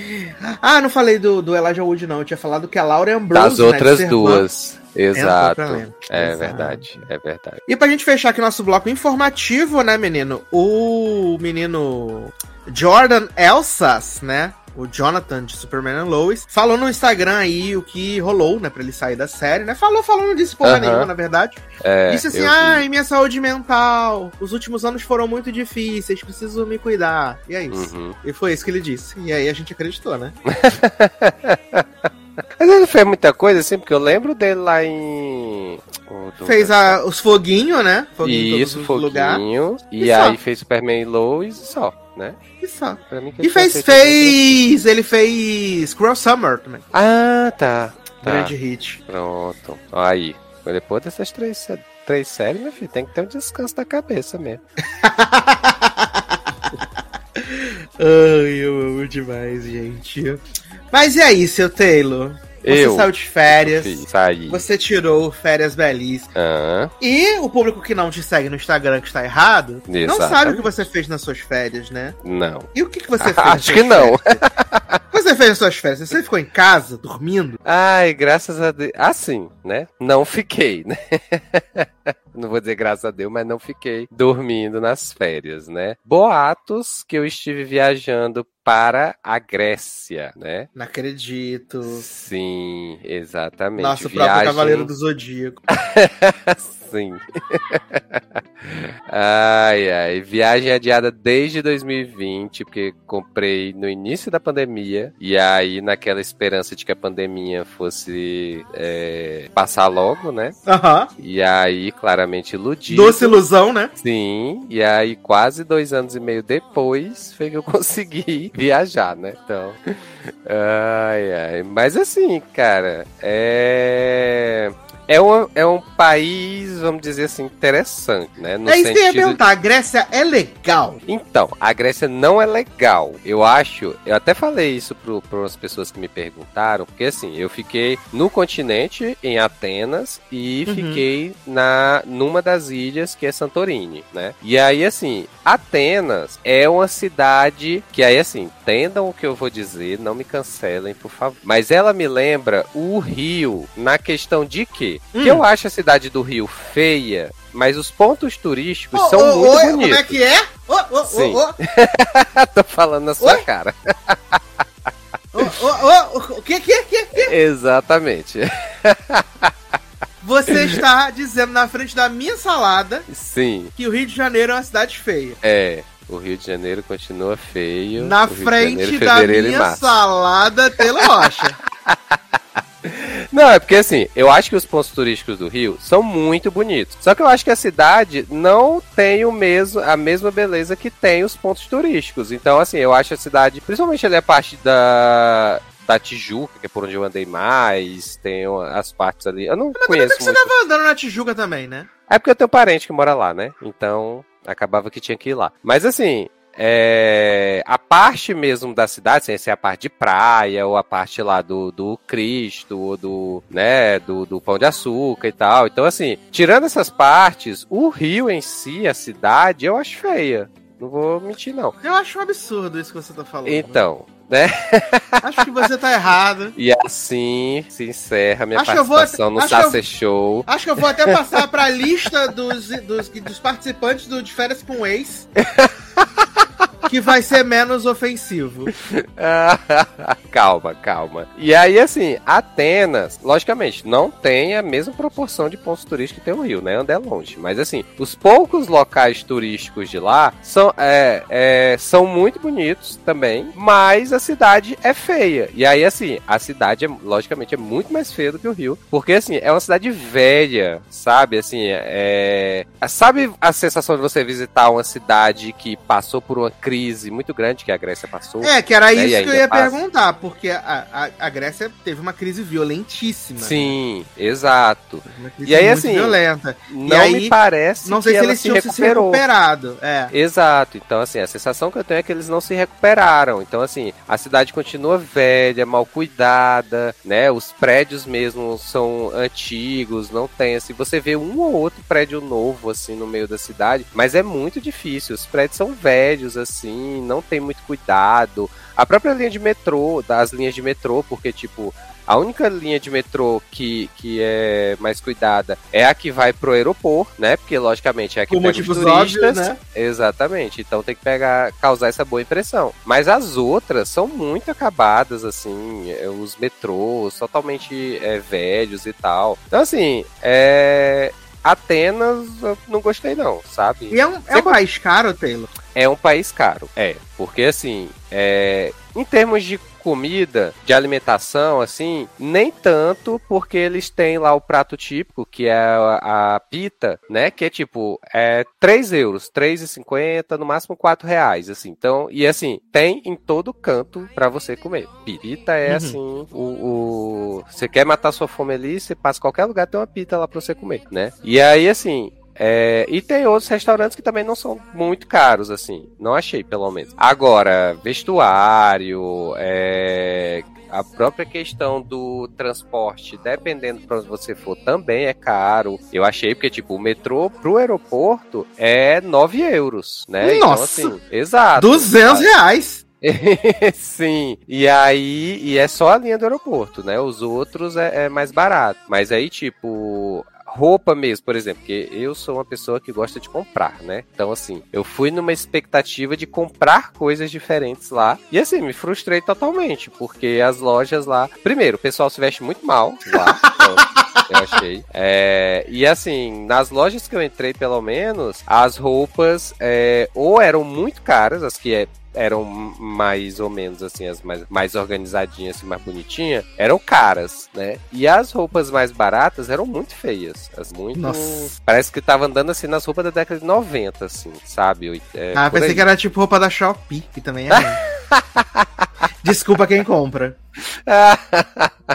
Ah, não falei do, do Elijah Wood, não. Eu tinha falado que a Laura Ambrose,
Das
né,
outras
Servant,
duas. Exato. É
Exato.
verdade, é verdade.
E pra gente fechar aqui nosso bloco informativo, né, menino? O menino Jordan Elsas, né? O Jonathan de Superman and Lois, falou no Instagram aí o que rolou, né, pra ele sair da série, né? Falou, falou, não disse porra
Aham.
nenhuma, na verdade.
É,
disse assim, ai, minha saúde mental, os últimos anos foram muito difíceis, preciso me cuidar. E é isso.
Uhum.
E foi isso que ele disse. E aí a gente acreditou, né?
Mas ele fez muita coisa, assim, porque eu lembro dele lá em. o do-
Fez a, os foguinhos, né? Foguinho
Isso, foguinho. E,
E
aí fez Superman e Lois e só, né?
E só. E fez, fez. Ele fez Cruel Summer também.
Ah, tá. tá.
Grande hit.
Pronto. Aí. Depois dessas três, três séries, meu filho, tem que ter um descanso da cabeça mesmo.
Ai, eu amo demais, gente. Mas e aí, seu Taylor? Você
Eu.
saiu de férias.
Filho, saí.
Você tirou férias belíssimas.
Ah,
E o público que não te segue no Instagram, que está errado, não
Exatamente.
sabe o que você fez nas suas férias, né?
não.
E o que, que você fez?
Acho que não.
férias? O que você fez nas suas férias? Você ficou em casa, dormindo?
Ai, graças a Deus. Assim, né? Não fiquei, né? não vou dizer graças a Deus, mas não fiquei dormindo nas férias, né? Boatos que eu estive viajando para a Grécia, né?
Não acredito.
Sim, exatamente.
Nosso próprio Cavaleiro do Zodíaco.
Sim. ai, ai. Viagem adiada desde 2020, porque comprei no início da pandemia. E aí, naquela esperança de que a pandemia fosse é, passar logo, né?
Aham.
E aí, claramente iludido.
Doce ilusão, né?
Sim, e aí quase dois anos e meio depois foi que eu consegui viajar, né? Então. Ai, ai. Mas assim, cara, é. É um, é um país, vamos dizer assim, interessante, né? No
é isso que eu ia perguntar. A Grécia é legal.
então, a Grécia não é legal. Eu acho, eu até falei isso para as pessoas que me perguntaram, porque assim, eu fiquei no continente, em Atenas, e
Uhum.
fiquei na numa das ilhas que é Santorini, né? E aí, assim, Atenas é uma cidade que aí, assim, entendam o que eu vou dizer, não me cancelem, por favor. Mas ela me lembra o Rio na questão de
Hum.
Que eu acho a cidade do Rio feia, mas os pontos turísticos
Ô,
são
ô,
muito
oi,
bonitos.
Como é que é? Ô, ô,
Sim. Tô falando na sua cara.
o que, que, que?
Exatamente.
Você está dizendo na frente da minha salada
Sim,
que o Rio de Janeiro é uma cidade feia.
é. O Rio de Janeiro continua feio.
Na frente
Janeiro,
da minha salada, Telo Rocha.
Não, é porque assim, eu acho que os pontos turísticos do Rio são muito bonitos. Só que eu acho que a cidade não tem o mesmo, a mesma beleza que tem os pontos turísticos. Então, assim, eu acho a cidade, principalmente ali a parte da. Da Tijuca, que é por onde eu andei mais, tem as partes ali. Eu não
Mas
conheço
você
muito.
tava andando na Tijuca também, né?
É porque eu tenho parente que mora lá, né? Então, acabava que tinha que ir lá. Mas assim, é, a parte mesmo da cidade, sem ser a parte de praia, ou a parte lá do, do Cristo, ou do, né, do, do Pão de Açúcar e tal. Então, assim, tirando essas partes, o rio em si, a cidade, eu acho feia. Não vou mentir, não.
Eu acho um absurdo isso que você tá falando.
Então, né?
Acho que você tá errado.
E assim se encerra minha
Acho eu vou-
participação no Sasser Show.
Acho que eu vou até passar pra lista dos, dos, dos participantes do De Férias com Ex. Que vai ser menos ofensivo.
calma, calma. E aí, assim, Atenas, logicamente, não tem a mesma proporção de pontos turísticos que tem o Rio, né? Andé longe. Mas, assim, os poucos locais turísticos de lá são, é, é, são muito bonitos também, mas a cidade é feia. E aí, assim, a cidade, é, logicamente, é muito mais feia do que o Rio, porque, assim, é uma cidade velha, sabe? Assim, é. Sabe a sensação de você visitar uma cidade que passou por uma crise muito grande que a Grécia passou?
É, que era
Né,
isso que eu ia
passa.
perguntar, porque a, a, a Grécia teve uma crise violentíssima.
Sim, exato.
Uma crise
E aí, assim,
violenta.
Não
aí,
me parece
Não sei
que
se eles
se
tinham se recuperado. É.
Exato, então assim, a sensação que eu tenho é que eles não se recuperaram. Então, assim, a cidade continua velha, mal cuidada, né? Os prédios mesmo são antigos, não tem assim. Você vê um ou outro prédio novo, assim, no meio da cidade, mas é muito difícil. Os prédios são velhos, assim, não tem muito cuidado. A própria linha de metrô, das linhas de metrô, porque, tipo, a única linha de metrô que, que é mais cuidada é a que vai pro aeroporto, né? Porque, logicamente, é a que
Por
pega os turistas.
óbvios, né?
Exatamente. Então tem que pegar, causar essa boa impressão. Mas as outras são muito acabadas, assim, é, os metrôs totalmente é, velhos e tal. Então, assim, é. Atenas eu não gostei, não, sabe?
E é um, é um país caro, Taylor?
É um país caro, é. Porque assim, é, em termos de comida, de alimentação, assim, nem tanto, porque eles têm lá o prato típico, que é a, a pita, né? Que é tipo, é 3 euros, 3,50, no máximo 4 reais, assim. Então, e assim, tem em todo canto pra você comer. Pita é
Uhum.
assim, o, o- Você quer matar sua fome ali, você passa qualquer lugar, tem uma pita lá pra você comer, né? E aí, assim, é, e tem outros restaurantes que também não são muito caros, assim. Não achei, pelo menos. Agora, vestuário, é, a própria questão do transporte, dependendo pra onde você for, também é caro. Eu achei, porque, tipo, o metrô pro aeroporto é 9 euros, né?
Nossa!
Então, assim, exato.
200 reais.
Sim, e aí, e é só a linha do aeroporto, né? Os outros é, é mais barato. Mas aí, tipo, roupa mesmo, por exemplo, porque eu sou uma pessoa que gosta de comprar, né? Então, assim, eu fui numa expectativa de comprar coisas diferentes lá. E assim, me frustrei totalmente, porque as lojas lá. Primeiro, o pessoal se veste muito mal lá. então, eu achei. É, e assim, nas lojas que eu entrei, pelo menos, as roupas é, ou eram muito caras, as que é, eram mais ou menos assim, as mais, mais organizadinhas, assim, mais bonitinhas, eram caras, né? E as roupas mais baratas eram muito feias. As muito.
Nossa.
Parece que tava andando assim nas roupas da década de 90, assim, sabe? É,
ah, pensei
aí.
que era tipo roupa da Shopee, que também é. Desculpa quem compra.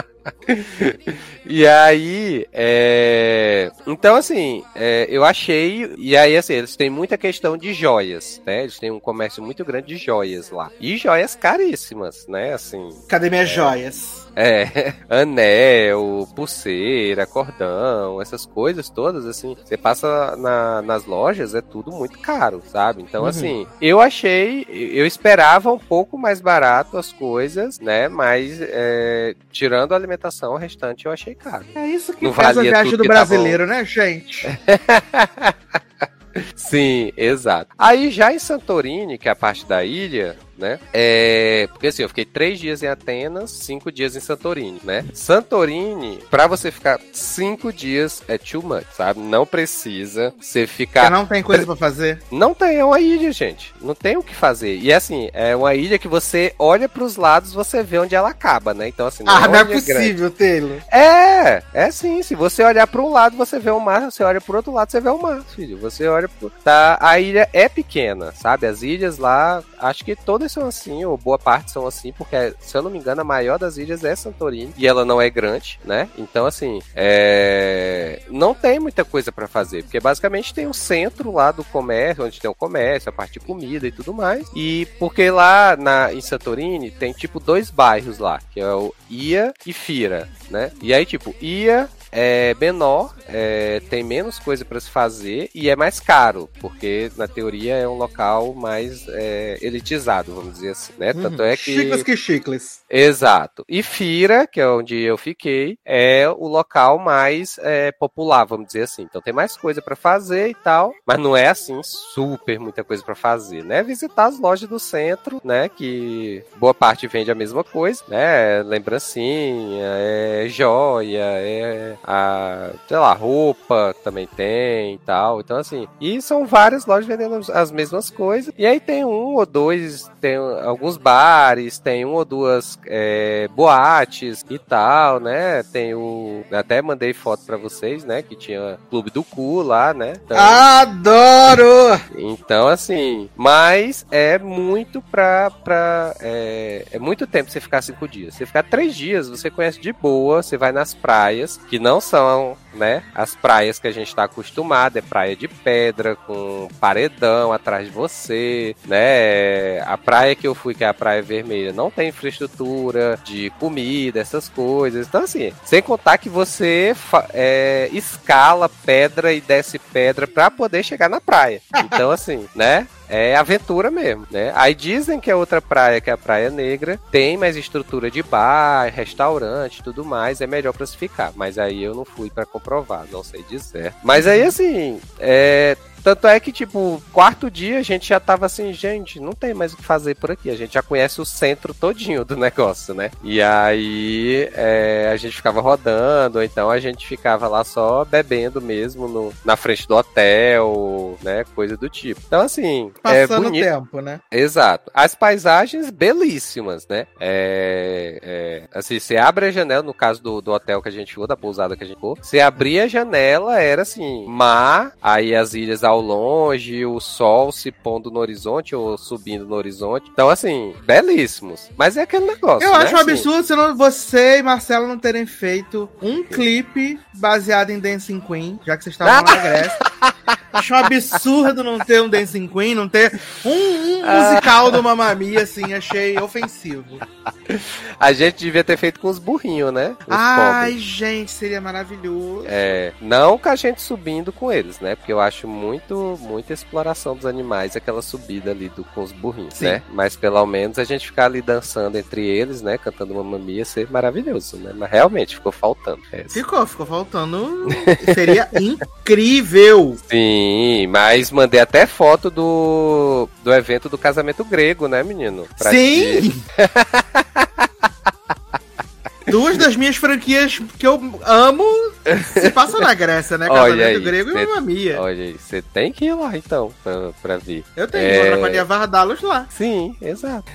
e aí, é... então assim, é, eu achei, e aí assim, eles têm muita questão de joias, né? Eles têm um comércio muito grande de joias lá. E joias caríssimas, né? Assim,
Cadê minhas joias?
É, anel, pulseira, cordão, essas coisas todas, assim, você passa na- nas lojas, é tudo muito caro, sabe? Então,
Uhum.
assim, eu achei, eu esperava um pouco mais barato as coisas, né? Mas, é, tirando a alimentação, o restante eu achei caro.
É isso que
Não
faz a viagem do brasileiro, né, gente?
Sim, exato. Aí já em Santorini, que é a parte da ilha, né? É. Porque assim, eu fiquei três dias em Atenas, cinco dias em Santorini, né? Santorini, pra você ficar cinco dias é too much, sabe? Não precisa você
Porque
ficar.
não tem coisa pra fazer.
Não tem, é uma ilha, gente. Não tem o que fazer. E assim, é uma ilha que você olha pros lados, você vê onde ela acaba, né? Então, assim,
Ah,
é
não é possível, Taylor.
É, é sim. Se você olhar para um lado, você vê o mar. Se você olha pro outro lado, você vê o mar, filho. Você olha pro. Tá, a ilha é pequena, sabe? As ilhas lá, acho que todas são assim, ou boa parte são assim, porque, se eu não me engano, a maior das ilhas é Santorini. E ela não é grande, né? Então, assim, é... não tem muita coisa para fazer. Porque basicamente tem o centro lá do comércio, onde tem o comércio, a parte de comida e tudo mais. E porque lá na, em Santorini tem tipo dois bairros lá, que é o Ia e Fira, né? E aí, tipo, Ia é menor, é, tem menos coisa para se fazer e é mais caro, porque na teoria é um local mais é, elitizado, vamos dizer assim, né?
Uhum.
Tanto é que.
Chicles que chicles.
Exato. E Fira, que é onde eu fiquei, é o local mais é, popular, vamos dizer assim. Então tem mais coisa para fazer e tal, mas não é assim super muita coisa para fazer, né? Visitar as lojas do centro, né? Que boa parte vende a mesma coisa, né? Lembrancinha, é joia, é a, sei lá, roupa também tem e tal. Então assim, e são várias lojas vendendo as mesmas coisas. E aí tem um ou dois, tem alguns bares, tem um ou duas é, boates e tal, né? Tem o. Até mandei foto para vocês, né? Que tinha Clube do Cu lá, né?
Então, Adoro!
Então, assim, mas é muito pra. pra é, é muito tempo você ficar cinco dias. Você ficar três dias, você conhece de boa, você vai nas praias, que não são, né? As praias que a gente tá acostumado, é praia de pedra, com paredão atrás de você, né? A praia que eu fui, que é a Praia Vermelha, não tem infraestrutura de comida, essas coisas. Então, assim, sem contar que você é, escala pedra e desce pedra para poder chegar na praia. Então, assim, né? é aventura mesmo, né? Aí dizem que a outra praia, que é a Praia Negra, tem mais estrutura de bar, restaurante, tudo mais, é melhor para se ficar. Mas aí eu não fui para comprovar, não sei dizer. Mas aí assim, é, tanto é que, tipo, quarto dia a gente já tava assim, gente, não tem mais o que fazer por aqui. A gente já conhece o centro todinho do negócio, né? E aí é, a gente ficava rodando, ou então a gente ficava lá só bebendo mesmo no, na frente do hotel, né? Coisa do tipo. Então, assim.
É Passando é bonito. tempo, né?
Exato. As paisagens belíssimas, né? É, é, assim, você abre a janela, no caso do, do hotel que a gente ficou, da pousada que a gente ficou, você abria a janela, era assim, mar, aí as ilhas ao longe, o sol se pondo no horizonte ou subindo no horizonte. Então, assim, belíssimos. Mas é aquele negócio.
Eu
né?
acho
um
absurdo você, não, você e Marcelo não terem feito um clipe baseado em Dancing Queen, já que vocês estavam na Grécia. Acho um absurdo não ter um Dancing Queen, não ter um, um musical do Mamamia, assim, achei ofensivo.
A gente devia ter feito com os burrinhos, né? Os
Ai, pobres. gente, seria maravilhoso.
É, não com a gente subindo com eles, né? Porque eu acho muito, muita exploração dos animais aquela subida ali do, com os burrinhos, Sim. né? Mas pelo menos a gente ficar ali dançando entre eles, né? Cantando Mamamia, ser maravilhoso, né? Mas realmente ficou faltando.
Essa. Ficou, ficou faltando. seria incrível.
Sim, mas mandei até foto do, do evento do casamento grego, né, menino?
Pra Sim! Duas das minhas franquias que eu amo se passam na Grécia, né?
Casamento aí,
grego cê, e Mamma Mia.
Olha aí, você tem que ir lá então, pra, pra ver.
Eu tenho, é... vou Draconia Vardalos lá.
Sim, exato.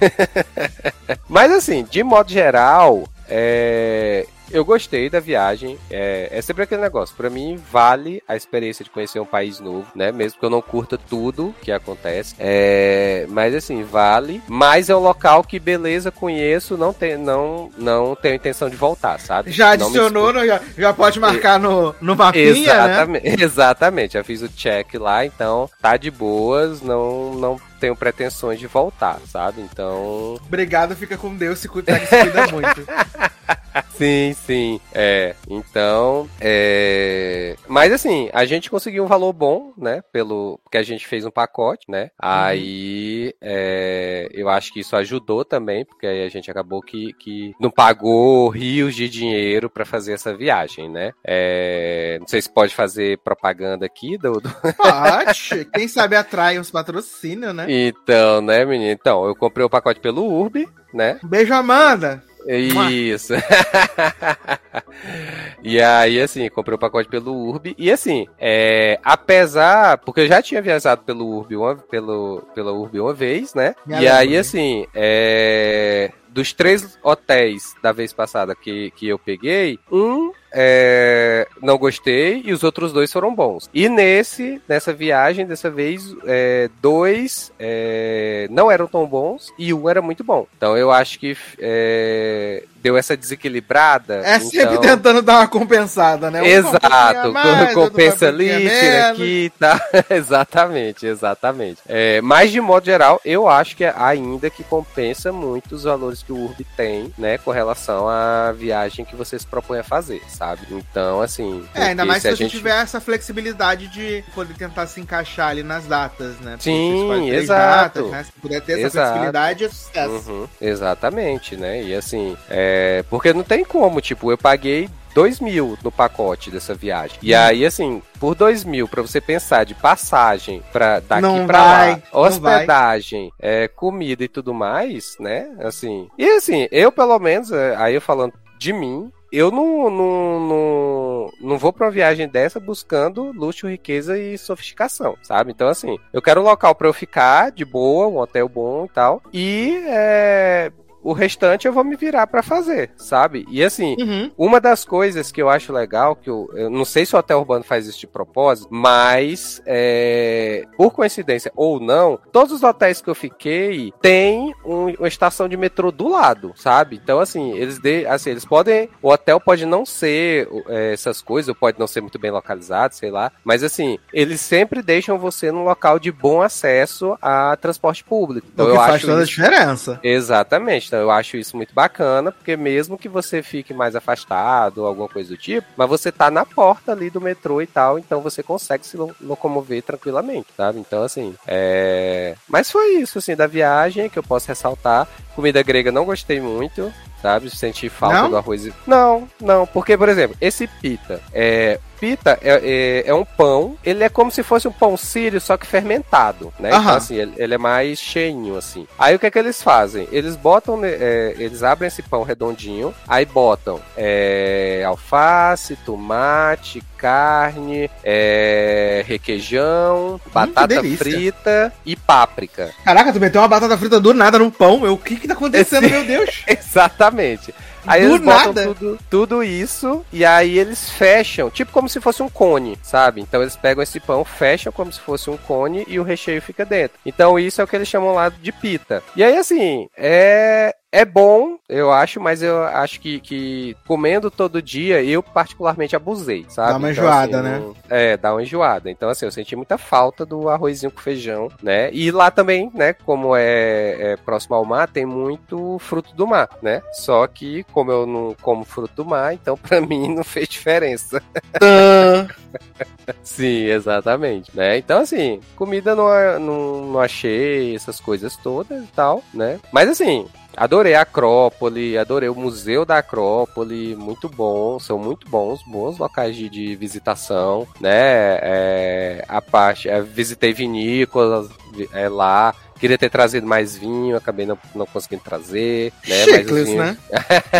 Mas assim, de modo geral, é, eu gostei da viagem. É, é sempre aquele negócio. Para mim, vale a experiência de conhecer um país novo, né? Mesmo que eu não curta tudo que acontece. É, mas assim, vale. Mas é um local que, beleza, conheço, não, tem, não, não tenho intenção de voltar, sabe?
Já adicionou, no, já, já pode marcar no, no mapinha,
exatamente, né? Exatamente. Já fiz o check lá, então tá de boas, não, não tenho pretensões de voltar, sabe? Então.
Obrigado, fica com Deus, se cuida, se cuida muito.
sim, sim. É. Então, é. Mas assim, a gente conseguiu um valor bom, né? Pelo. Porque a gente fez um pacote, né? Uhum. Aí é... eu acho que isso ajudou também, porque aí a gente acabou que, que não pagou rios de dinheiro para fazer essa viagem, né? É... Não sei se pode fazer propaganda aqui do.
Pode. Quem sabe atrai uns patrocínios, né?
Então, né, menino? Então, eu comprei o pacote pelo Urb, né?
Beijo, Amanda!
Isso. e aí, assim, comprei o pacote pelo Urb. E assim, é, apesar. Porque eu já tinha viajado pelo Urb uma, pelo, pela Urb uma vez, né? Me e aí, assim, é, dos três hotéis da vez passada que, que eu peguei, um é, não gostei e os outros dois foram bons. E nesse, nessa viagem, dessa vez, é, dois é, não eram tão bons e um era muito bom. Então eu acho que é, deu essa desequilibrada.
É sempre então... tentando dar uma compensada, né? Um
Exato, mais, compensa ali, tira aqui, tá? exatamente, exatamente. É, mas de modo geral, eu acho que ainda que compensa muito os valores que o Urb tem, né, com relação à viagem que você se propõe a fazer, sabe? Então, assim.
É, ainda mais se, se a gente tiver essa flexibilidade de poder tentar se encaixar ali nas datas, né? Porque
Sim, exato. Datas,
né? Se puder ter essa exato. flexibilidade, é
sucesso. Uhum, exatamente, né? E assim, é... porque não tem como, tipo, eu paguei 2 mil no pacote dessa viagem. E aí, assim, por 2 mil, pra você pensar de passagem pra daqui não pra vai, lá, hospedagem, é, comida e tudo mais, né? Assim. E assim, eu pelo menos, é, aí eu falando de mim, eu não, não, não, não vou pra uma viagem dessa buscando luxo, riqueza e sofisticação, sabe? Então, assim, eu quero um local para eu ficar de boa, um hotel bom e tal. E é, o restante eu vou me virar para fazer, sabe? E assim, uhum. uma das coisas que eu acho legal, que eu, eu, não sei se o Hotel Urbano faz isso de propósito, mas é, por coincidência ou não, todos os hotéis que eu fiquei têm um, uma estação de metrô do lado, sabe? Então assim, eles de, assim, eles podem, o hotel pode não ser é, essas coisas, ou pode não ser muito bem localizado, sei lá, mas assim, eles sempre deixam você num local de bom acesso a transporte público.
Então, o que eu faz toda isso... a diferença.
Exatamente. Então eu acho isso muito bacana, porque mesmo que você fique mais afastado alguma coisa do tipo, mas você tá na porta ali do metrô e tal, então você consegue se locomover tranquilamente, sabe? Então, assim, é. Mas foi isso, assim, da viagem que eu posso ressaltar. Comida grega não gostei muito, sabe? Senti falta não? do arroz. Não, não, porque, por exemplo, esse pita é pita é, é, é, um pão, ele é como se fosse um pão sírio, só que fermentado, né? Aham. Então, assim, ele, ele, é mais cheinho, assim. Aí o que é que eles fazem? Eles botam, é, eles abrem esse pão redondinho, aí botam é, alface, tomate, carne, é, requeijão, hum, batata frita e páprica.
Caraca, tu meteu uma batata frita do nada num pão. O que que tá acontecendo, Esse... meu Deus?
Exatamente. Aí Do eles botam nada. Tudo, tudo isso e aí eles fecham, tipo como se fosse um cone, sabe? Então eles pegam esse pão, fecham como se fosse um cone e o recheio fica dentro. Então isso é o que eles chamam lá de pita. E aí assim, é é bom, eu acho, mas eu acho que, que comendo todo dia, eu particularmente abusei, sabe?
Dá uma então, enjoada, assim,
né? É, dá uma enjoada. Então, assim, eu senti muita falta do arrozinho com feijão, né? E lá também, né, como é, é próximo ao mar, tem muito fruto do mar, né? Só que, como eu não como fruto do mar, então pra mim não fez diferença. Sim, exatamente, né? Então, assim, comida não, não, não achei essas coisas todas e tal, né? Mas, assim, Adorei a Acrópole, adorei o Museu da Acrópole, muito bom, são muito bons, bons locais de, de visitação, né? É, a parte, é, visitei vinícolas é, lá, Queria ter trazido mais vinho, acabei não, não conseguindo trazer. Né?
Chicles, vinhos... né?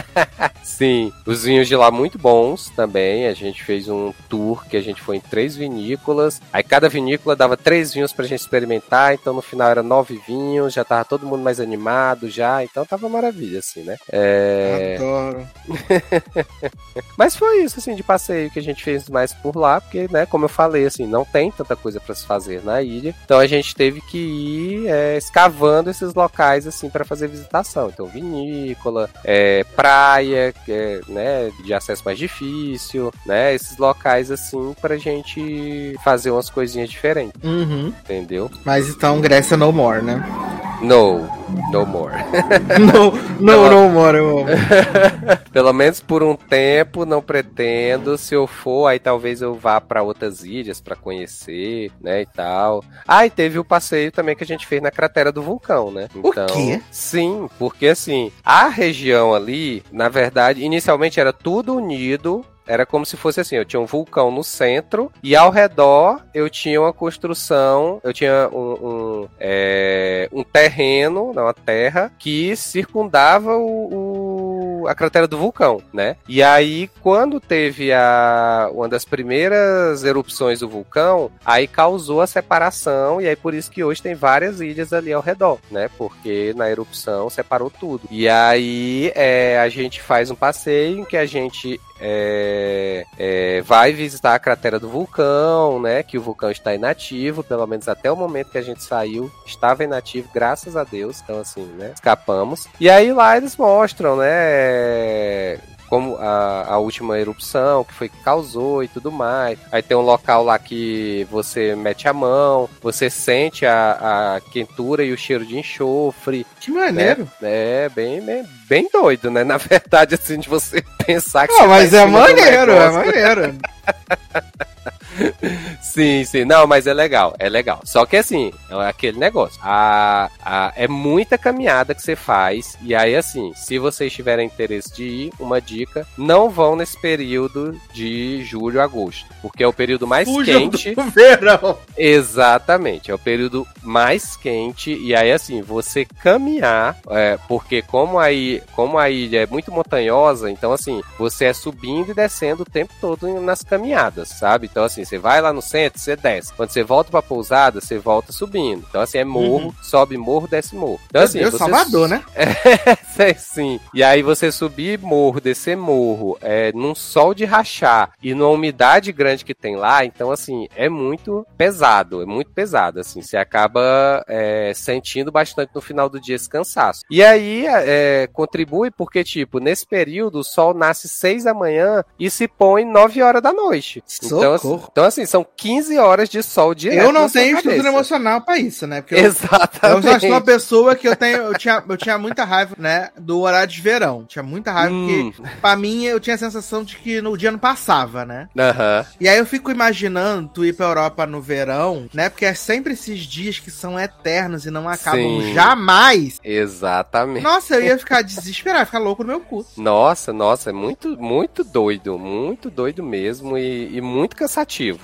Sim, os vinhos de lá muito bons também. A gente fez um tour que a gente foi em três vinícolas. Aí cada vinícola dava três vinhos pra gente experimentar. Então no final era nove vinhos, já tava todo mundo mais animado já. Então tava maravilha, assim, né?
É... Adoro.
Mas foi isso, assim, de passeio que a gente fez mais por lá, porque, né, como eu falei, assim, não tem tanta coisa para se fazer na ilha. Então a gente teve que ir. É, escavando esses locais assim para fazer visitação. Então, vinícola, é, praia, é, né, de acesso mais difícil, né, esses locais assim pra gente fazer umas coisinhas diferentes.
Uhum.
Entendeu?
Mas então Grécia no more, né?
No, no more.
no, no, no more, eu amo.
Pelo menos por um tempo, não pretendo. Se eu for, aí talvez eu vá para outras ilhas para conhecer, né, e tal. Ah, e teve o passeio também que a gente fez na cratera do vulcão, né?
Então, o quê?
Sim, porque assim, a região ali, na verdade, inicialmente era tudo unido era como se fosse assim, eu tinha um vulcão no centro e ao redor eu tinha uma construção, eu tinha um, um, é, um terreno, uma terra, que circundava o, o, a cratera do vulcão, né? E aí, quando teve a, uma das primeiras erupções do vulcão, aí causou a separação e aí por isso que hoje tem várias ilhas ali ao redor, né? Porque na erupção separou tudo. E aí é, a gente faz um passeio em que a gente é, é, vai visitar a cratera do vulcão, né? Que o vulcão está inativo, pelo menos até o momento que a gente saiu, estava inativo, graças a Deus. Então, assim, né? Escapamos. E aí lá eles mostram, né? Como a, a última erupção, que foi que causou e tudo mais. Aí tem um local lá que você mete a mão, você sente a, a quentura e o cheiro de enxofre.
Que maneiro.
Né? É, bem, bem, bem doido, né? Na verdade, assim, de você pensar que.
Não,
mas
tá é maneiro, é maneiro.
sim, sim. Não, mas é legal, é legal. Só que assim, é aquele negócio. A, a, é muita caminhada que você faz. E aí, assim, se vocês tiverem interesse de ir, uma dica: não vão nesse período de julho, agosto. Porque é o período mais quente.
Do verão.
Exatamente, é o período mais quente. E aí, assim, você caminhar, é, porque como aí, como a ilha é muito montanhosa, então assim, você é subindo e descendo o tempo todo nas caminhadas, sabe? Então, assim, você vai lá no centro, você desce. Quando você volta pra pousada, você volta subindo. Então, assim, é morro, uhum. sobe morro, desce morro. Então, assim,
Deus,
você...
Salvador, né?
É, sim. E aí você subir morro, descer morro, é, num sol de rachar e numa umidade grande que tem lá, então, assim, é muito pesado, é muito pesado, assim. Você acaba é, sentindo bastante no final do dia esse cansaço. E aí, é, contribui porque, tipo, nesse período, o sol nasce seis da manhã e se põe nove horas da noite. Então, assim, então, assim, são 15 horas de sol direto.
Eu não tenho estrutura emocional pra isso, né?
Porque Exatamente. Eu,
eu já sou uma pessoa que eu tenho. Eu tinha, eu tinha muita raiva, né? Do horário de verão. Tinha muita raiva, hum. porque pra mim eu tinha a sensação de que no dia não passava, né?
Uhum.
E aí eu fico imaginando tu ir pra Europa no verão, né? Porque é sempre esses dias que são eternos e não acabam Sim. jamais.
Exatamente.
Nossa, eu ia ficar desesperado, ficar louco no meu cu.
Nossa, nossa, é muito, muito doido. Muito doido mesmo e, e muito cansativo,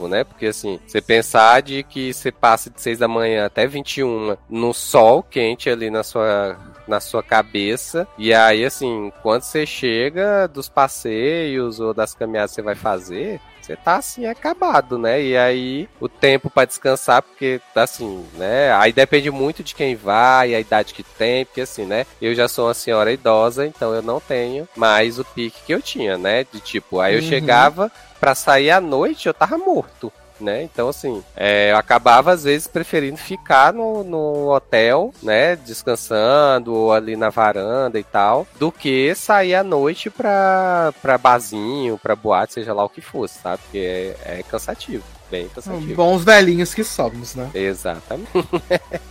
né? Porque assim, você pensar de que você passa de 6 da manhã até 21 no sol quente ali na sua na sua cabeça. E aí, assim, quando você chega dos passeios ou das caminhadas que você vai fazer, você tá assim acabado, né? E aí o tempo para descansar, porque assim, né? Aí depende muito de quem vai, a idade que tem, porque assim, né? Eu já sou uma senhora idosa, então eu não tenho mais o pique que eu tinha, né? De tipo, aí eu uhum. chegava para sair à noite, eu tava morto né? Então, assim, é, eu acabava às vezes preferindo ficar no, no hotel, né? Descansando ou ali na varanda e tal, do que sair à noite pra, pra barzinho, pra boate, seja lá o que fosse, sabe? Porque é, é cansativo. Bem cansativo.
Bons velhinhos que somos, né?
Exatamente.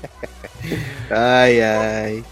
ai, ai.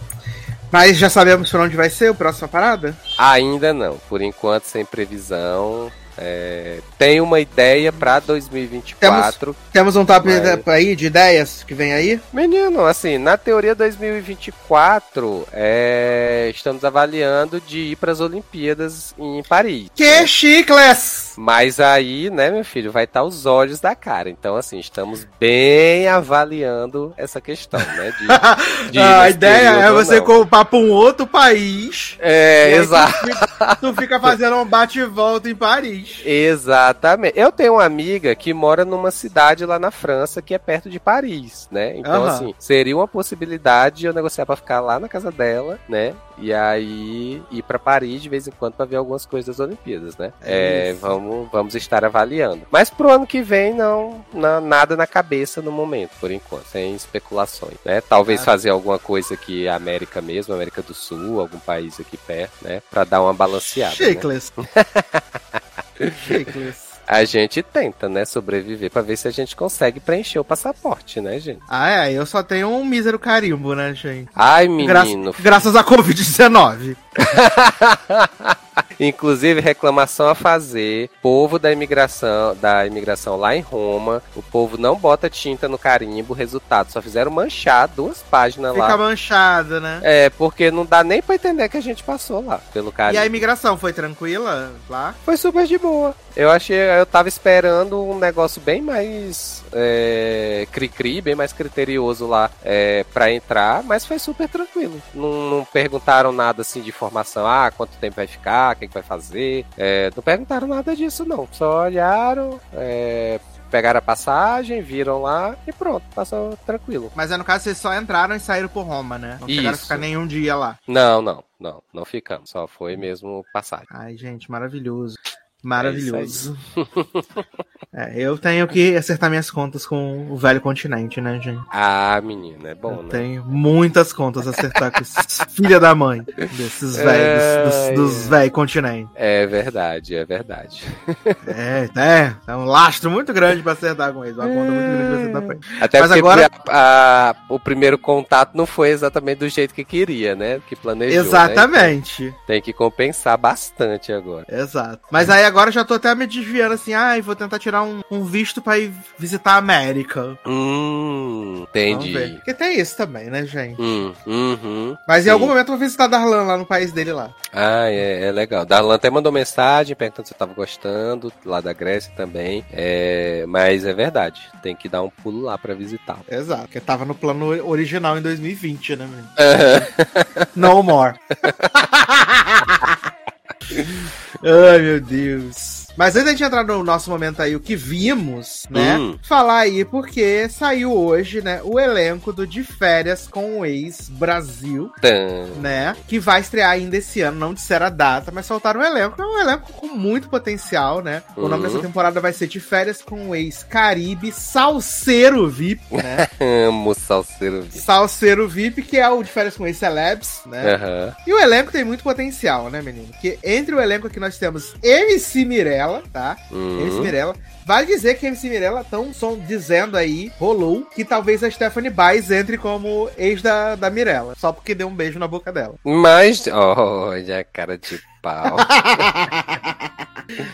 Mas já sabemos para onde vai ser a próxima parada?
Ainda não. Por enquanto, sem previsão. É, tem uma ideia para 2024.
Temos, temos um top mas... aí de ideias que vem aí?
Menino, assim, na teoria 2024, é, estamos avaliando de ir para as Olimpíadas em Paris.
Que né? chicles!
Mas aí, né, meu filho, vai estar os olhos da cara. Então, assim, estamos bem avaliando essa questão, né?
De, de a ideia é você comprar para um outro país.
É, exato.
Tu fica, tu fica fazendo um bate-volta em Paris.
Exatamente. Eu tenho uma amiga que mora numa cidade lá na França que é perto de Paris, né? Então, uhum. assim, seria uma possibilidade de eu negociar para ficar lá na casa dela, né? E aí ir para Paris de vez em quando para ver algumas coisas das Olimpíadas, né? É, é vamos, vamos estar avaliando. Mas pro ano que vem, não, não, nada na cabeça no momento, por enquanto, sem especulações, né? Talvez ah. fazer alguma coisa aqui América mesmo, América do Sul, algum país aqui perto, né? Para dar uma balanceada.
Shakeless.
Né? A gente tenta, né, sobreviver para ver se a gente consegue preencher o passaporte, né, gente?
Ah, é, eu só tenho um mísero carimbo, né, gente?
Ai, menino.
Gra graças à Covid-19.
Inclusive, reclamação a fazer. Povo da imigração, da imigração lá em Roma. O povo não bota tinta no carimbo. Resultado, só fizeram manchar duas páginas
Fica
lá.
Fica manchado, né?
É, porque não dá nem pra entender que a gente passou lá pelo carimbo.
E a imigração foi tranquila lá?
Foi super de boa. Eu achei, eu tava esperando um negócio bem mais é, cri-cri, bem mais criterioso lá é, para entrar, mas foi super tranquilo. Não, não, perguntaram nada assim de informação, ah, quanto tempo vai ficar, o que, que vai fazer. É, não perguntaram nada disso, não. Só olharam, é, pegaram a passagem, viram lá e pronto, passou tranquilo.
Mas é no caso vocês só entraram e saíram por Roma, né? Não
Isso.
chegaram a ficar nenhum dia lá.
Não, não, não, não ficamos. Só foi mesmo passagem.
Ai, gente, maravilhoso. Maravilhoso. É, eu tenho que acertar minhas contas com o velho continente, né, gente?
Ah, menino, é bom,
eu
né?
Tenho muitas contas a acertar com esses filha da mãe desses velhos, dos, dos velhos continentes.
É verdade, é verdade.
É, é, é um lastro muito grande pra acertar com eles, uma conta muito grande pra acertar com eles.
Até
Mas
porque
agora-
a- a- o primeiro contato não foi exatamente do jeito que queria, né? Que planejou. né?
Exatamente.
Tem que compensar bastante agora.
Exato. Mas aí agora já tô até me desviando assim, ai, vou tentar tirar um, um visto pra ir visitar a América.
Hum,
Vamos ver.
entendi.
Porque tem isso também, né, gente?
Hum, uhum.
Mas em
Sim.
algum momento eu vou visitar Darlan lá no país dele lá.
Ah, é, é legal. Darlan até mandou mensagem perguntando se eu tava gostando, lá da Grécia também. É, mas é verdade, tem que dar um pulo lá pra visitar.
Exato. Porque tava no plano original em 2020, né, menino? No more. Ai, meu Deus. Mas antes da gente entrar no nosso momento aí, o que vimos, né?
Hum.
Falar aí, porque saiu hoje, né, o elenco do De Férias com o Ex Brasil,
Tan.
né? Que vai estrear ainda esse ano, não disseram a data, mas soltaram um elenco. É um elenco com muito potencial, né? O nome
Uhum.
dessa temporada vai ser De Férias com o Ex Caribe Salseiro VIP, né?
Amo salseiro. VIP.
Salseiro VIP, que é o De Férias com Ex Celebs, né?
Aham.
E o elenco tem muito potencial, né, menino? Porque entre o elenco aqui nós temos MC Mirella, tá? MC
Uhum.
Mirella. Vale dizer que MC Mirella estão dizendo aí, rolou, que talvez a Stephanie Baez entre como ex da, da Mirella. Só porque deu um beijo na boca dela.
Mas, olha a cara de pau.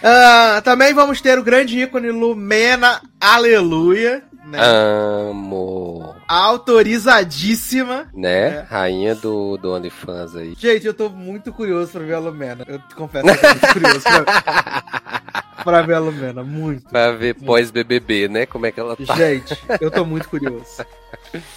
Ah, também vamos ter o grande ícone Lumena Aleluia, né?
Amo.
Autorizadíssima.
Né?
É.
Rainha do, do OnlyFans aí.
Gente, eu tô muito curioso pra ver a Lumena. Eu confesso que eu tô muito curioso pra, pra ver a Lumena. Muito.
Pra ver pós-BBB, né? Como é que ela tá.
Gente, eu tô muito curioso.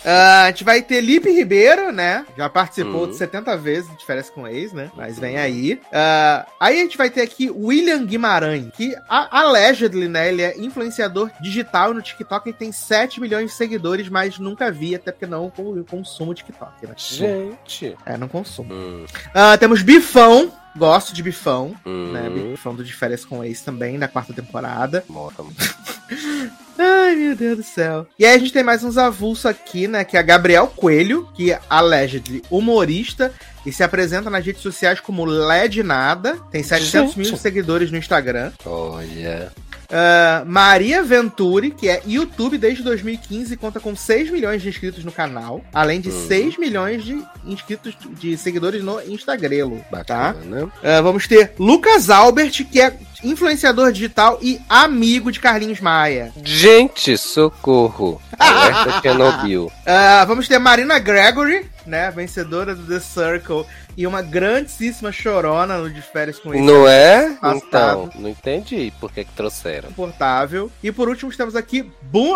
Ah, a gente vai ter Lipe Ribeiro, né? Já participou
Uhum.
de 70 vezes de Férias com Ex, né? Mas vem aí. Ah, aí a gente vai ter aqui William Guimarães, que a, allegedly, né? Ele é influenciador digital no TikTok e tem 7 milhões de seguidores, mas nunca vi, até porque não con- consumo TikTok, né?
Gente.
É, não consumo.
Hum,
Ah, temos Bifão. Gosto de Bifão,
hum,
né? Bifão do De Férias com Ex também, da quarta temporada.
morra.
Ai, meu Deus do céu. E aí a gente tem mais uns avulsos aqui, né? Que é a Gabriel Coelho, que é allegedly humorista e se apresenta nas redes sociais como LED Nada. Tem 700 mil
Gente.
seguidores no Instagram.
Olha.
Ah, Maria Venturi, que é YouTube desde 2015 e conta com 6 milhões de inscritos no canal. Além de
Uhum.
6 milhões de inscritos de seguidores no Instagrelo. Tá?
Bacana.
Ah, vamos ter Lucas Albert, que é influenciador digital e amigo de Carlinhos Maia.
Gente, socorro. Alerta Chernobyl.
Ah, vamos ter Marina Gregory, né? Vencedora do The Circle. E uma grandíssima chorona no de férias com ele.
Não é?
Passado.
Então, não entendi por que que trouxeram.
Confortável. E por último, temos aqui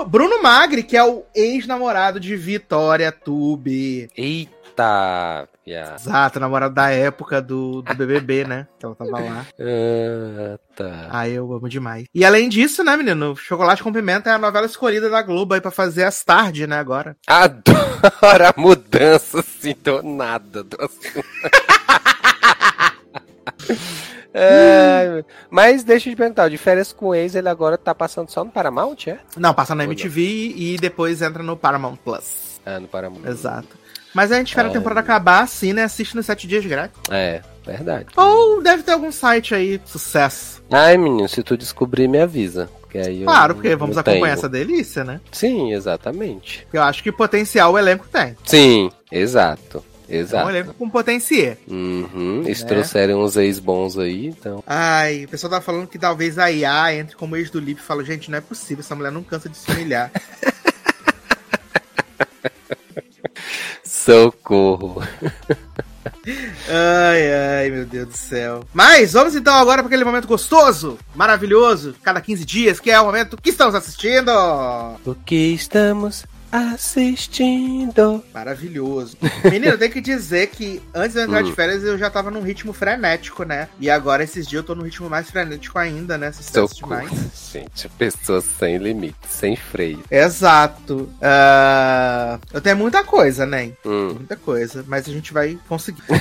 Bruno Magri, que é o ex-namorado de Vitória Tube.
Eita, viado.
Exato, namorado da época do, do BBB, né? Que ela tava lá.
Ah, tá.
Ah, eu amo demais. E além disso, né, menino? Chocolate com Pimenta é a novela escolhida da Globo aí pra fazer as tardes, né, agora.
Adoro a mudança assim do nada do assunto. É, mas deixa eu te perguntar, de férias com o ex, ele agora tá passando só no Paramount, é?
Não, passa na
Ou não?
MTV e depois entra no Paramount Plus.
Ah, no Paramount.
Exato. Mas a gente espera a temporada acabar assim, né? Assiste nos sete dias grátis.
É, verdade.
Ou deve ter algum site aí, sucesso.
Ai, menino, se tu descobrir, me avisa. Que aí eu
Claro, porque vamos acompanhar
tenho.
essa delícia, né?
Sim, exatamente.
Eu acho que potencial o elenco tem.
Sim, exato.
É um
Exato.
elenco com potencial.
Uhum, e se
Né?
trouxerem uns ex bons aí, então.
Ai, o pessoal tá falando que talvez a IA entre como ex do Lip e fala, gente, não é possível, essa mulher não cansa de se humilhar.
Socorro.
ai, ai, meu Deus do céu. Mas vamos então agora para aquele momento gostoso, maravilhoso, cada 15 dias, que é o momento que estamos assistindo.
O que estamos assistindo?
Maravilhoso. Menino, eu tenho que dizer que antes de eu entrar de férias eu já tava num ritmo frenético, né? E agora esses dias eu tô num ritmo mais frenético ainda, né? Sucesso
Socorro.
demais.
Gente, pessoas sem limite, sem freio.
Exato. Ah, eu tenho muita coisa, né?
Hum.
Muita coisa, mas a gente vai conseguir.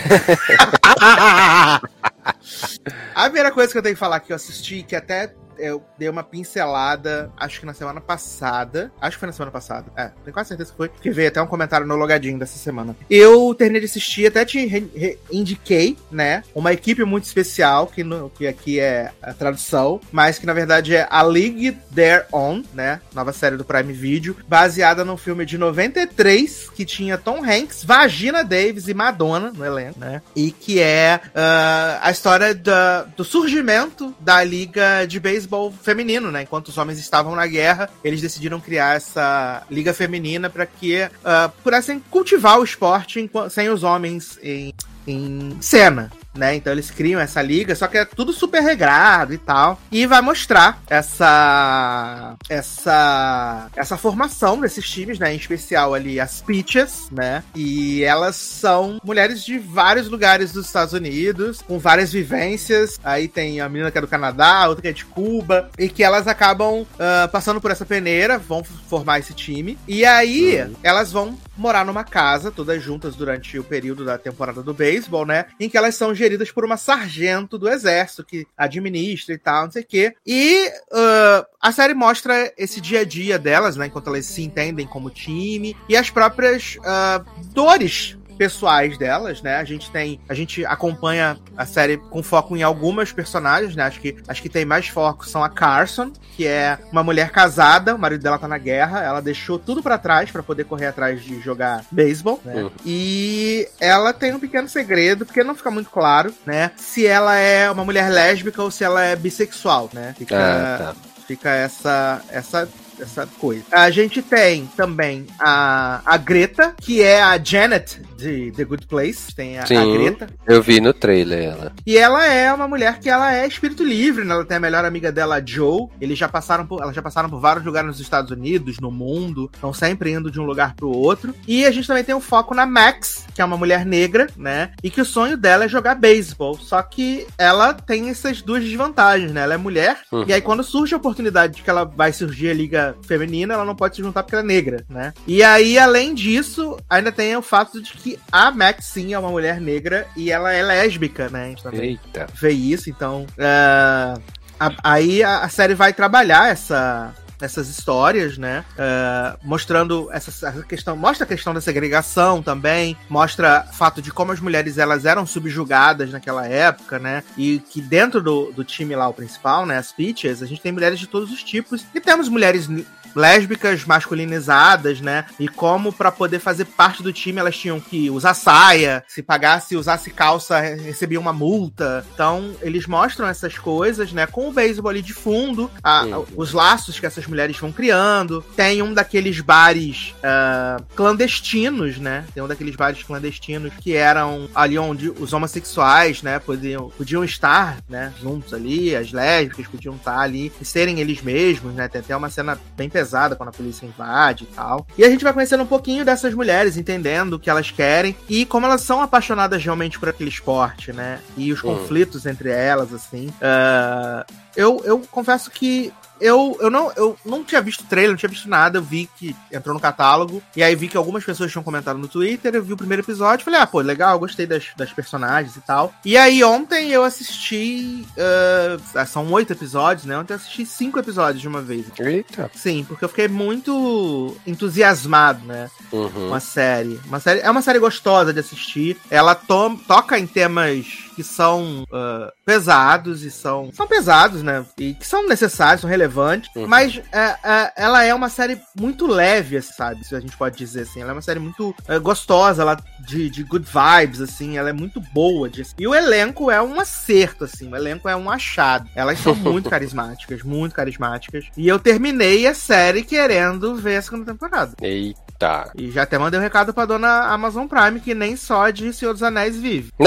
A primeira coisa que eu tenho que falar que eu assisti, que até eu dei uma pincelada, acho que na semana passada. Acho que foi na semana passada. É, tenho quase certeza que foi. Que veio até um comentário no logadinho dessa semana. Eu terminei de assistir, até te indiquei, né? Uma equipe muito especial, que, no, que aqui é a tradução, mas que na verdade é A League Their On, né? Nova série do Prime Video, baseada num filme de 93 que tinha Tom Hanks, Vagina Davis e Madonna no elenco, né? E que é uh, a história da, do surgimento da liga de beisebol beisebol feminino, né? Enquanto os homens estavam na guerra, eles decidiram criar essa liga feminina para que uh, pudessem cultivar o esporte sem os homens em, em cena, né? Então eles criam essa liga, só que é tudo super regrado e tal. E vai mostrar essa essa essa formação desses times, né? Em especial ali as Peaches, né? E elas são mulheres de vários lugares dos Estados Unidos, com várias vivências. Aí tem a menina que é do Canadá, outra que é de Cuba, e que elas acabam uh, passando por essa peneira, vão formar esse time. E aí uhum. elas vão morar numa casa, todas juntas durante o período da temporada do beisebol, né? Em que elas são geridas por uma sargento do exército que administra e tal, não sei o quê. E uh, a série mostra esse dia a dia delas, né? Enquanto elas se entendem como time e as próprias uh, dores pessoais delas, né? A gente tem, a gente acompanha a série com foco em algumas personagens, né? Acho que acho que tem mais foco são a Carson, que é uma mulher casada, o marido dela tá na guerra, ela deixou tudo para trás para poder correr atrás de jogar beisebol, né? Uhum. E ela tem um pequeno segredo, porque não fica muito claro, né? Se ela é uma mulher lésbica ou se ela é bissexual, né? Fica, ah, tá. fica essa essa essa coisa. A gente tem também a, a Greta, que é a Janet de The Good Place. Tem a,
Sim, a Greta. Eu vi no trailer ela.
E ela é uma mulher que ela é espírito livre, né? Ela tem a melhor amiga dela, a Joe. Eles já passaram por, elas já passaram por vários lugares nos Estados Unidos, no mundo. Estão sempre indo de um lugar pro outro. E a gente também tem um foco na Max, que é uma mulher negra, né? E que o sonho dela é jogar beisebol. Só que ela tem essas duas desvantagens, né? Ela é mulher. Uhum. E aí, quando surge a oportunidade de que ela vai surgir a liga feminina, ela não pode se juntar porque ela é negra, né? E aí, além disso, ainda tem o fato de que a Max, sim, é uma mulher negra e ela é lésbica, né? A gente também Eita. vê isso, então. Uh, a, aí a, a, série vai trabalhar essa, essas histórias, né? Uh, mostrando essa, essa, questão, mostra a questão da segregação também, mostra o fato de como as mulheres elas eram subjugadas naquela época, né? E que dentro do, do time lá, o principal, né? As Peaches, a gente tem mulheres de todos os tipos e temos mulheres lésbicas masculinizadas, né? E como para poder fazer parte do time elas tinham que usar saia, se pagasse, usasse calça, recebia uma multa. Então, eles mostram essas coisas, né? Com o beisebol ali de fundo, a, a, os laços que essas mulheres vão criando. Tem um daqueles bares uh, clandestinos, né? Tem um daqueles bares clandestinos que eram ali onde os homossexuais, né, podiam, podiam estar, né, juntos ali, as lésbicas podiam estar ali e serem eles mesmos, né? Tem até uma cena bem pesada quando a polícia invade e tal. E a gente vai conhecendo um pouquinho dessas mulheres, entendendo o que elas querem e como elas são apaixonadas realmente por aquele esporte, né? E os hum. conflitos entre elas, assim. Uh, eu, eu confesso que eu, eu, não, eu não tinha visto trailer, não tinha visto nada. Eu vi que entrou no catálogo. E aí vi que algumas pessoas tinham comentado no Twitter. Eu vi o primeiro episódio. Falei, ah, pô, legal, gostei das, das personagens e tal. E aí ontem eu assisti. Uh, são oito episódios, né? Ontem eu assisti cinco episódios de uma vez. Eita. Sim, porque eu fiquei muito entusiasmado, né? Uhum. Uma série. Uma série. É uma série gostosa de assistir. Ela to toca em temas que são uh, pesados e são. São pesados, né? E que são necessários, são relevantes. Uhum. Mas é, é, ela é uma série muito leve, sabe? Se a gente pode dizer assim. Ela é uma série muito é, gostosa, ela de, de good vibes, assim. Ela é muito boa. De, e o elenco é um acerto, assim. O elenco é um achado. Elas são muito carismáticas, muito carismáticas. E eu terminei a série querendo ver a segunda temporada.
Eita.
E já até mandei um recado pra dona Amazon Prime que nem só de Senhor dos Anéis vive.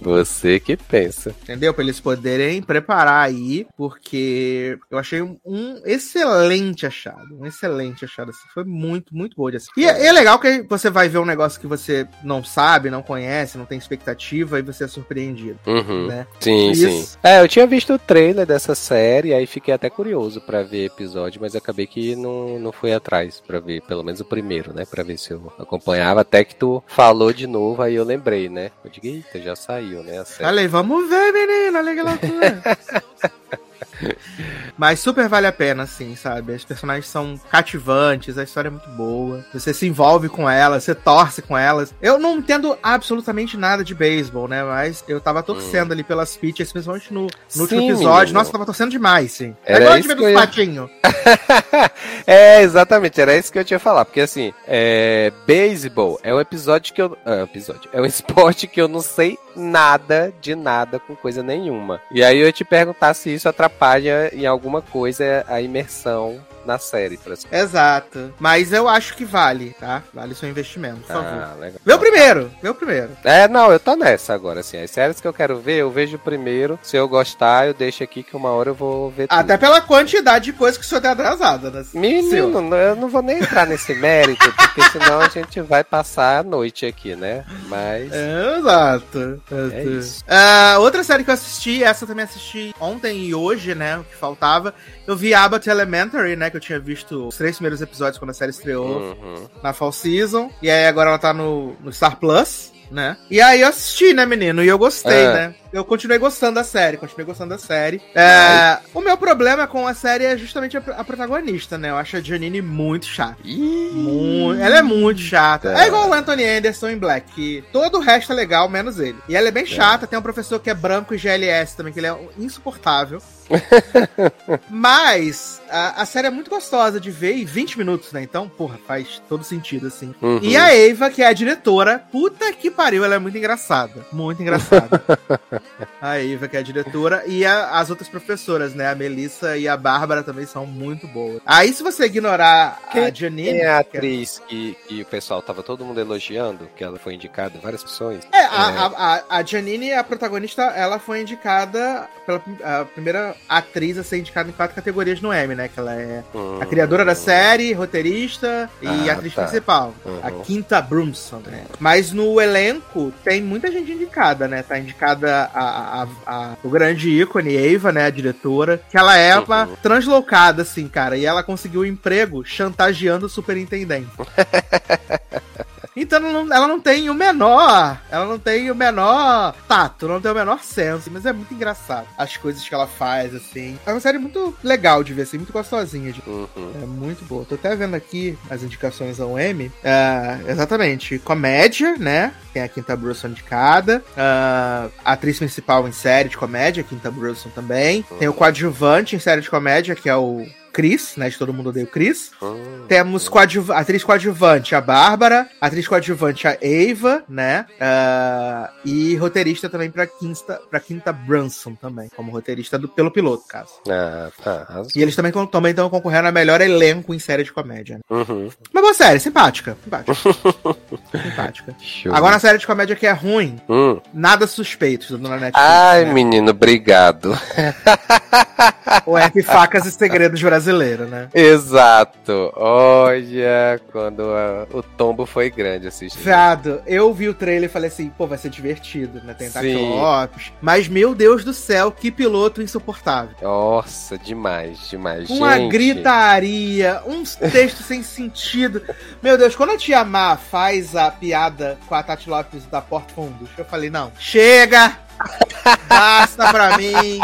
Você que pensa.
Entendeu? Pra eles poderem preparar aí, porque eu achei um, excelente achado. Um excelente achado. Assim. Foi muito, muito boa de assistir. E é, é legal que você vai ver um negócio que você não sabe, não conhece, não tem expectativa, e você é surpreendido.
Uhum.
Né?
Sim,
Isso.
sim. É, eu tinha visto o trailer dessa série, aí fiquei até curioso pra ver episódio, mas acabei que não, não fui atrás pra ver, pelo menos o primeiro, né? Pra ver se eu acompanhava, até que tu falou de novo, aí eu lembrei, né? Eu digo, eita, já saiu, né?
Falei, vamos ver, menino, olha que loucura. Mas super vale a pena, assim, sabe? As personagens são cativantes, a história é muito boa. Você se envolve com elas, você torce com elas. Eu não entendo absolutamente nada de beisebol, né? Mas eu tava torcendo ali pelas pitchers, principalmente no, no último
Sim,
episódio.
menino.
Nossa, eu tava torcendo demais, sim.
Era
é igual a gente dos patinhos.
é, exatamente, era isso que eu tinha falar. Porque assim, é. Beisebol é um episódio que eu. É, episódio. É um esporte que eu não sei nada de nada com coisa nenhuma. E aí eu ia te perguntar se isso atrapalha em alguma coisa a imersão na série, por exemplo.
Exato. Mas eu acho que vale, tá? Vale seu investimento, por favor.
Ah, legal.
Meu primeiro, meu primeiro.
É, não, eu tô nessa agora, assim. As séries que eu quero ver, eu vejo primeiro. Se eu gostar, eu deixo aqui que uma hora eu vou ver tudo.
Até pela quantidade de coisa que o senhor tem atrasada, né?
Menino,
Seu.
eu não vou nem entrar nesse mérito, porque senão a gente vai passar a noite aqui, né? Mas.
É, exato.
É isso.
Ah, outra série que eu assisti, essa eu também assisti ontem e hoje, né? O que faltava. Eu vi Abbott Elementary, né? Que eu tinha visto os três primeiros episódios quando a série estreou
Uhum.
na Fall Season. E aí agora ela tá no, no Star Plus. Né? E aí eu assisti, né, menino? E eu gostei,
Ah.
né? Eu continuei gostando da série, continuei gostando da série. É, o meu problema com a série é justamente a, a protagonista, né? Eu acho a Janine muito chata.
Ih,
Mu- Ela é muito chata.
Tá.
É igual o Anthony Anderson em Black, que todo o resto é legal, menos ele. E ela é bem chata, tem um professor que é branco e GLS também, que ele é insuportável. Mas a, a série é muito gostosa de ver, e 20 minutos, né? Então, porra, faz todo sentido, assim.
Uhum.
E a Eva, que é a diretora, puta que pariu, ela é muito engraçada. Muito engraçada. a Eva, que é a diretora, e a- as outras professoras, né? A Melissa e a Bárbara também são muito boas. Aí, se você ignorar a
Quem
Janine.
Quem é a
que é-
atriz que, que o pessoal tava todo mundo elogiando, que ela foi indicada em várias opções?
É, a, a, a, a Janine, a protagonista, ela foi indicada pela a primeira atriz a ser indicada em quatro categorias no Emmy, né? Que ela é
Hum.
a criadora da série, roteirista e
Ah,
atriz
tá.
principal.
Uhum.
A Quinta Brunson. Né? Mas no elenco tem muita gente indicada, né? Tá indicada a, a- a- o grande ícone, Eva, né? A diretora. Que ela é uma
Uhum.
translocada, assim, cara. E ela conseguiu um emprego chantageando o superintendente. Então ela não, ela não tem o menor. Ela não tem o menor tato, não tem o menor senso. Mas é muito engraçado. As coisas que ela faz, assim. É uma série muito legal de ver, assim, muito gostosinha de
Uhum.
é muito boa. Tô até vendo aqui as indicações ao M. É, exatamente. Comédia, né? Tem a Quinta Brunson indicada. Ah, atriz principal em série de comédia, Quinta Brunson também. Tem o coadjuvante em série de comédia, que é o Chris, né? De Todo Mundo Odeia o Chris.
Hum.
Temos coadjuv atriz coadjuvante, a Bárbara. Atriz coadjuvante, a Eva, né? Ah, e roteirista também pra Quinta, pra Quinta Brunson também. Como roteirista do, pelo piloto, caso.
Ah, tá.
E eles também estão também concorrendo a melhor elenco em série de comédia. Né?
Uhum.
Uma boa série, simpática. Simpática. simpática.
Show.
Agora a série de comédia que é ruim,
Hum.
nada suspeitos na Netflix.
Ai,
né?
menino, obrigado.
O F Facas e Segredos Brasileiro, né?
Exato. Olha, quando a- o tombo foi grande assistir.
Viado, eu vi o trailer e falei assim, pô, vai ser divertido, né? Tem
Sim.
Taclopes. Mas, meu Deus do céu, que piloto insuportável.
Nossa, demais, demais.
Uma
Gente,
gritaria, uns textos sem sentido. Meu Deus, quando a Tia Má faz a piada com a Tati Lopes da Porta Fundos, eu falei, não, chega! Basta pra mim!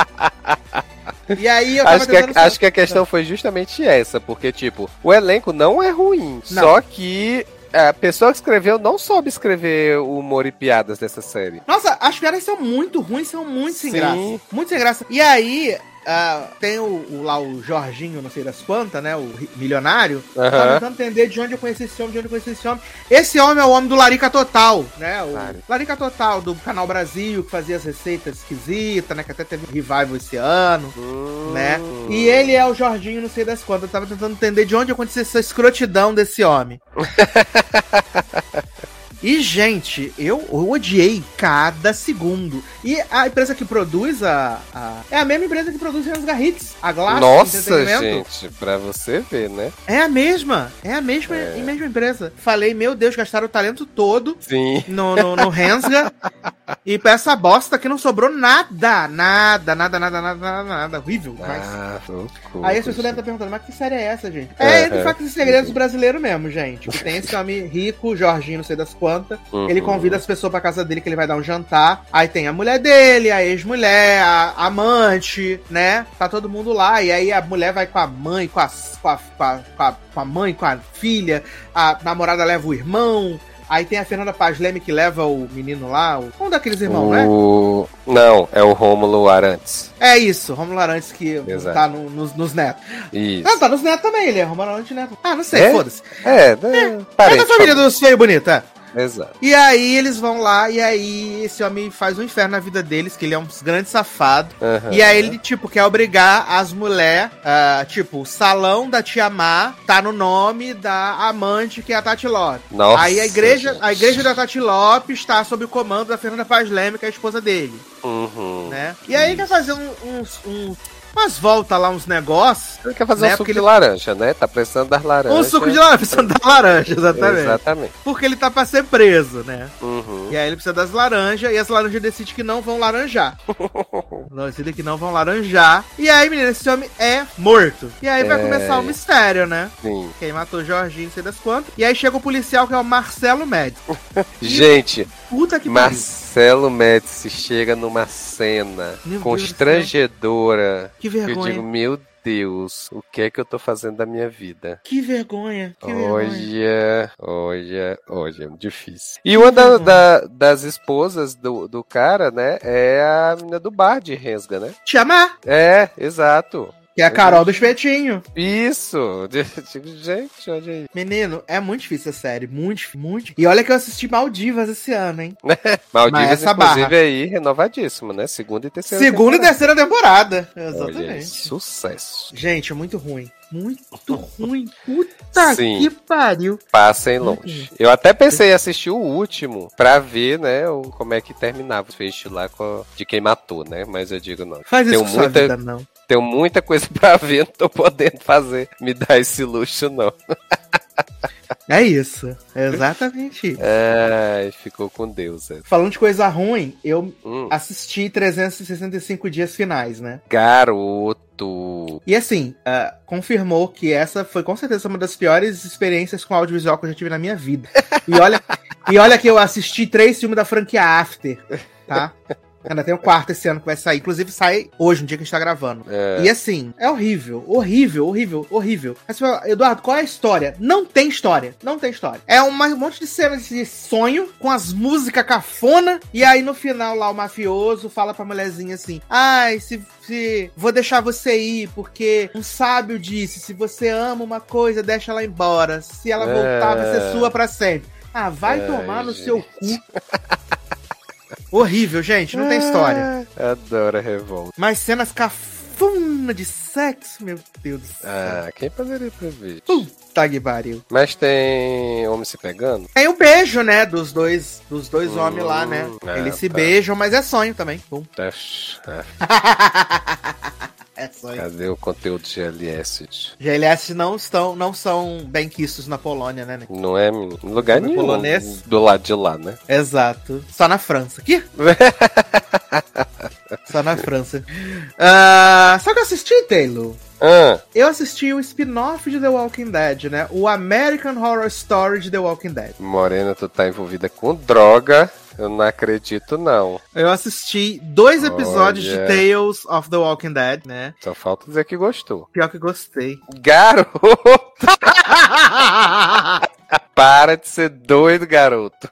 E aí eu
Acho que, a, acho que a questão foi justamente essa, porque, tipo, o elenco não é ruim,
Não.
só que a pessoa que escreveu não soube escrever o humor e piadas dessa série.
Nossa, as piadas são muito ruins, são muito sem
Sim.
graça. Muito sem graça. E aí, ah, tem o, o- lá o Jorginho, não sei das quantas, né? O ri- milionário. Tá
Aham.
tentando entender de onde eu conheci esse homem, de onde eu conheci esse homem. Esse homem é o homem do Larica Total, né? O
Claro.
Larica Total, do Canal Brasil, que fazia as receitas esquisitas, né? Que até teve um revival esse ano.
Hum.
Né? E ele é o Jorginho, não sei das quantas. Eu tava tentando entender de onde acontecia essa escrotidão desse homem. E, gente, eu, eu odiei cada segundo. E a empresa que produz a, a- É a mesma empresa que produz Rensga Hits, a Glass
Nossa, gente, pra você ver, né?
É a mesma, é a mesma,
É.
a mesma empresa. Falei, meu Deus, gastaram o talento todo
Sim.
no, no, no Rensga. e pra essa bosta que não sobrou nada, nada, nada, nada, nada, nada, nada. Horrível, mas...
Ah, loucura,
Aí as pessoas devem estar perguntando, mas que série é essa, gente? É, entre
Aham.
factos e segredos brasileiro mesmo, gente. Que tem esse homem rico, Jorginho, não sei das quantas.
Uhum.
Ele convida as pessoas pra casa dele que ele vai dar um jantar. Aí tem a mulher dele, a ex-mulher, a amante, né? Tá todo mundo lá. E aí a mulher vai com a mãe, com a, com a, com a, com a, mãe, com a filha. A namorada leva o irmão. Aí tem a Fernanda Paz Leme que leva o menino lá. o- Um daqueles irmãos, né?
o... Não, é o Rômulo Arantes.
É isso, Romulo Arantes que
Exato.
tá no- nos, nos netos.
Isso.
Não, tá nos netos também, ele é Romulo Arantes neto. Ah, não sei,
É?
foda-se.
É, é,
É
parente,
da família dos feio bonito, é.
Exato.
E aí eles vão lá, e aí esse homem faz um inferno na vida deles, que ele é um grande safado.
Aham.
E aí ele, tipo, quer obrigar as mulheres, ah, tipo, o salão da Tia Má tá no nome da amante, que é a Tati Lopes.
Nossa,
aí a igreja,
gente.
a igreja da Tati Lopes está sob o comando da Fernanda Paz Leme, que é a esposa dele,
Uhum.
né? E aí quer fazer um- uns, um- umas voltas lá, uns negócios.
Ele quer fazer
Né,
um suco
porque
de
ele-
laranja, né? Tá precisando das laranjas.
Um suco de laranja, precisa da laranja, exatamente.
Exatamente.
Porque ele tá pra ser preso, né?
Uhum.
E aí ele precisa das laranjas, e as laranjas decidem que não vão laranjar. Não, decidem que não vão laranjar. E aí, menina, esse homem é morto. E aí vai
É.
começar o mistério, né?
Sim.
Quem matou o Jorginho, sei das quantas. E aí chega o policial, que é o Marcelo Médici.
Gente,
Puta que.
Marcelo Médici chega numa cena
Meu
constrangedora.
Que
que eu
vergonha.
digo, meu Deus, o que é que eu tô fazendo da minha vida?
Que vergonha. Que vergonha.
Olha, olha, olha, é difícil. E uma da-
vergonha.
da- das esposas do, do cara, né, é a menina do bar de Rensga, né?
Te amar.
É, exato.
Que é a Carol do Espetinho.
Isso! Gente, olha aí.
Menino, é muito difícil a série. Muito, muito. E olha que eu assisti Maldivas esse ano, hein?
Maldivas,
essa
inclusive,
barra.
aí, renovadíssimo, né? Segunda e terceira
Segunda e
temporada.
terceira temporada.
Aí,
Exatamente.
sucesso.
Gente, é muito ruim. Muito ruim. Puta
Sim.
que pariu.
Passem longe. Eu até pensei em assistir o último pra ver, né, o, como é que terminava o fecho lá com, de quem matou, né? Mas eu digo não.
Faz isso
Tenho muita-
vida, não.
Tenho muita coisa pra ver, não tô podendo fazer, me dar esse luxo, não.
É isso. É exatamente isso.
Ai, ficou com Deus. É.
Falando de coisa ruim, eu
Hum,
assisti 365 dias finais, né?
garoto.
E assim, ah, confirmou que essa foi com certeza uma das piores experiências com audiovisual que eu já tive na minha vida. E olha, e olha que eu assisti três filmes da franquia After, tá? Ainda tem o quarto esse ano que vai sair. Inclusive sai hoje, no dia que a gente tá gravando.
É,
E assim, é horrível, horrível, horrível, horrível. Você fala, Eduardo, qual é a história? Não tem história, não tem história. É uma- um monte de cenas de sonho, com as músicas cafona, e aí no final lá o mafioso fala pra mulherzinha assim, ai, se, se vou deixar você ir, porque um sábio disse, se você ama uma coisa, deixa ela embora. Se ela voltar, vai ser
É.
sua pra sempre. Ah, vai
Ai,
tomar no
gente.
seu cu. Horrível, gente, não tem história.
Adoro a revolta.
Mas cenas cafona de sexo, meu Deus do céu.
Ah, quem poderia prever?
Puta que pariu.
Mas tem homem se pegando?
Tem o beijo, né, dos dois, dos dois
Hum,
homens lá, né?
ah,
Eles se
tá.
beijam, mas é sonho também. Pum.
Ah,
é sonho.
Cadê o conteúdo de GLS?
GLS não estão, não são bem quistos na Polônia, né?
Não é em lugar
Filme
nenhum.
polonês?
Do lado de lá, né?
Exato. Só na França. Aqui? Só na França. Ah, sabe o que eu assisti, Taylor?
Ah,
Eu assisti o spin-off de The Walking Dead, né? O American Horror Story de The Walking Dead.
Morena, tu tá envolvida com droga. Eu não acredito, não.
Eu assisti dois episódios
Olha.
de Tales of the Walking Dead, né?
Só falta dizer que gostou.
Pior que gostei.
Garoto! Para de ser doido, garoto.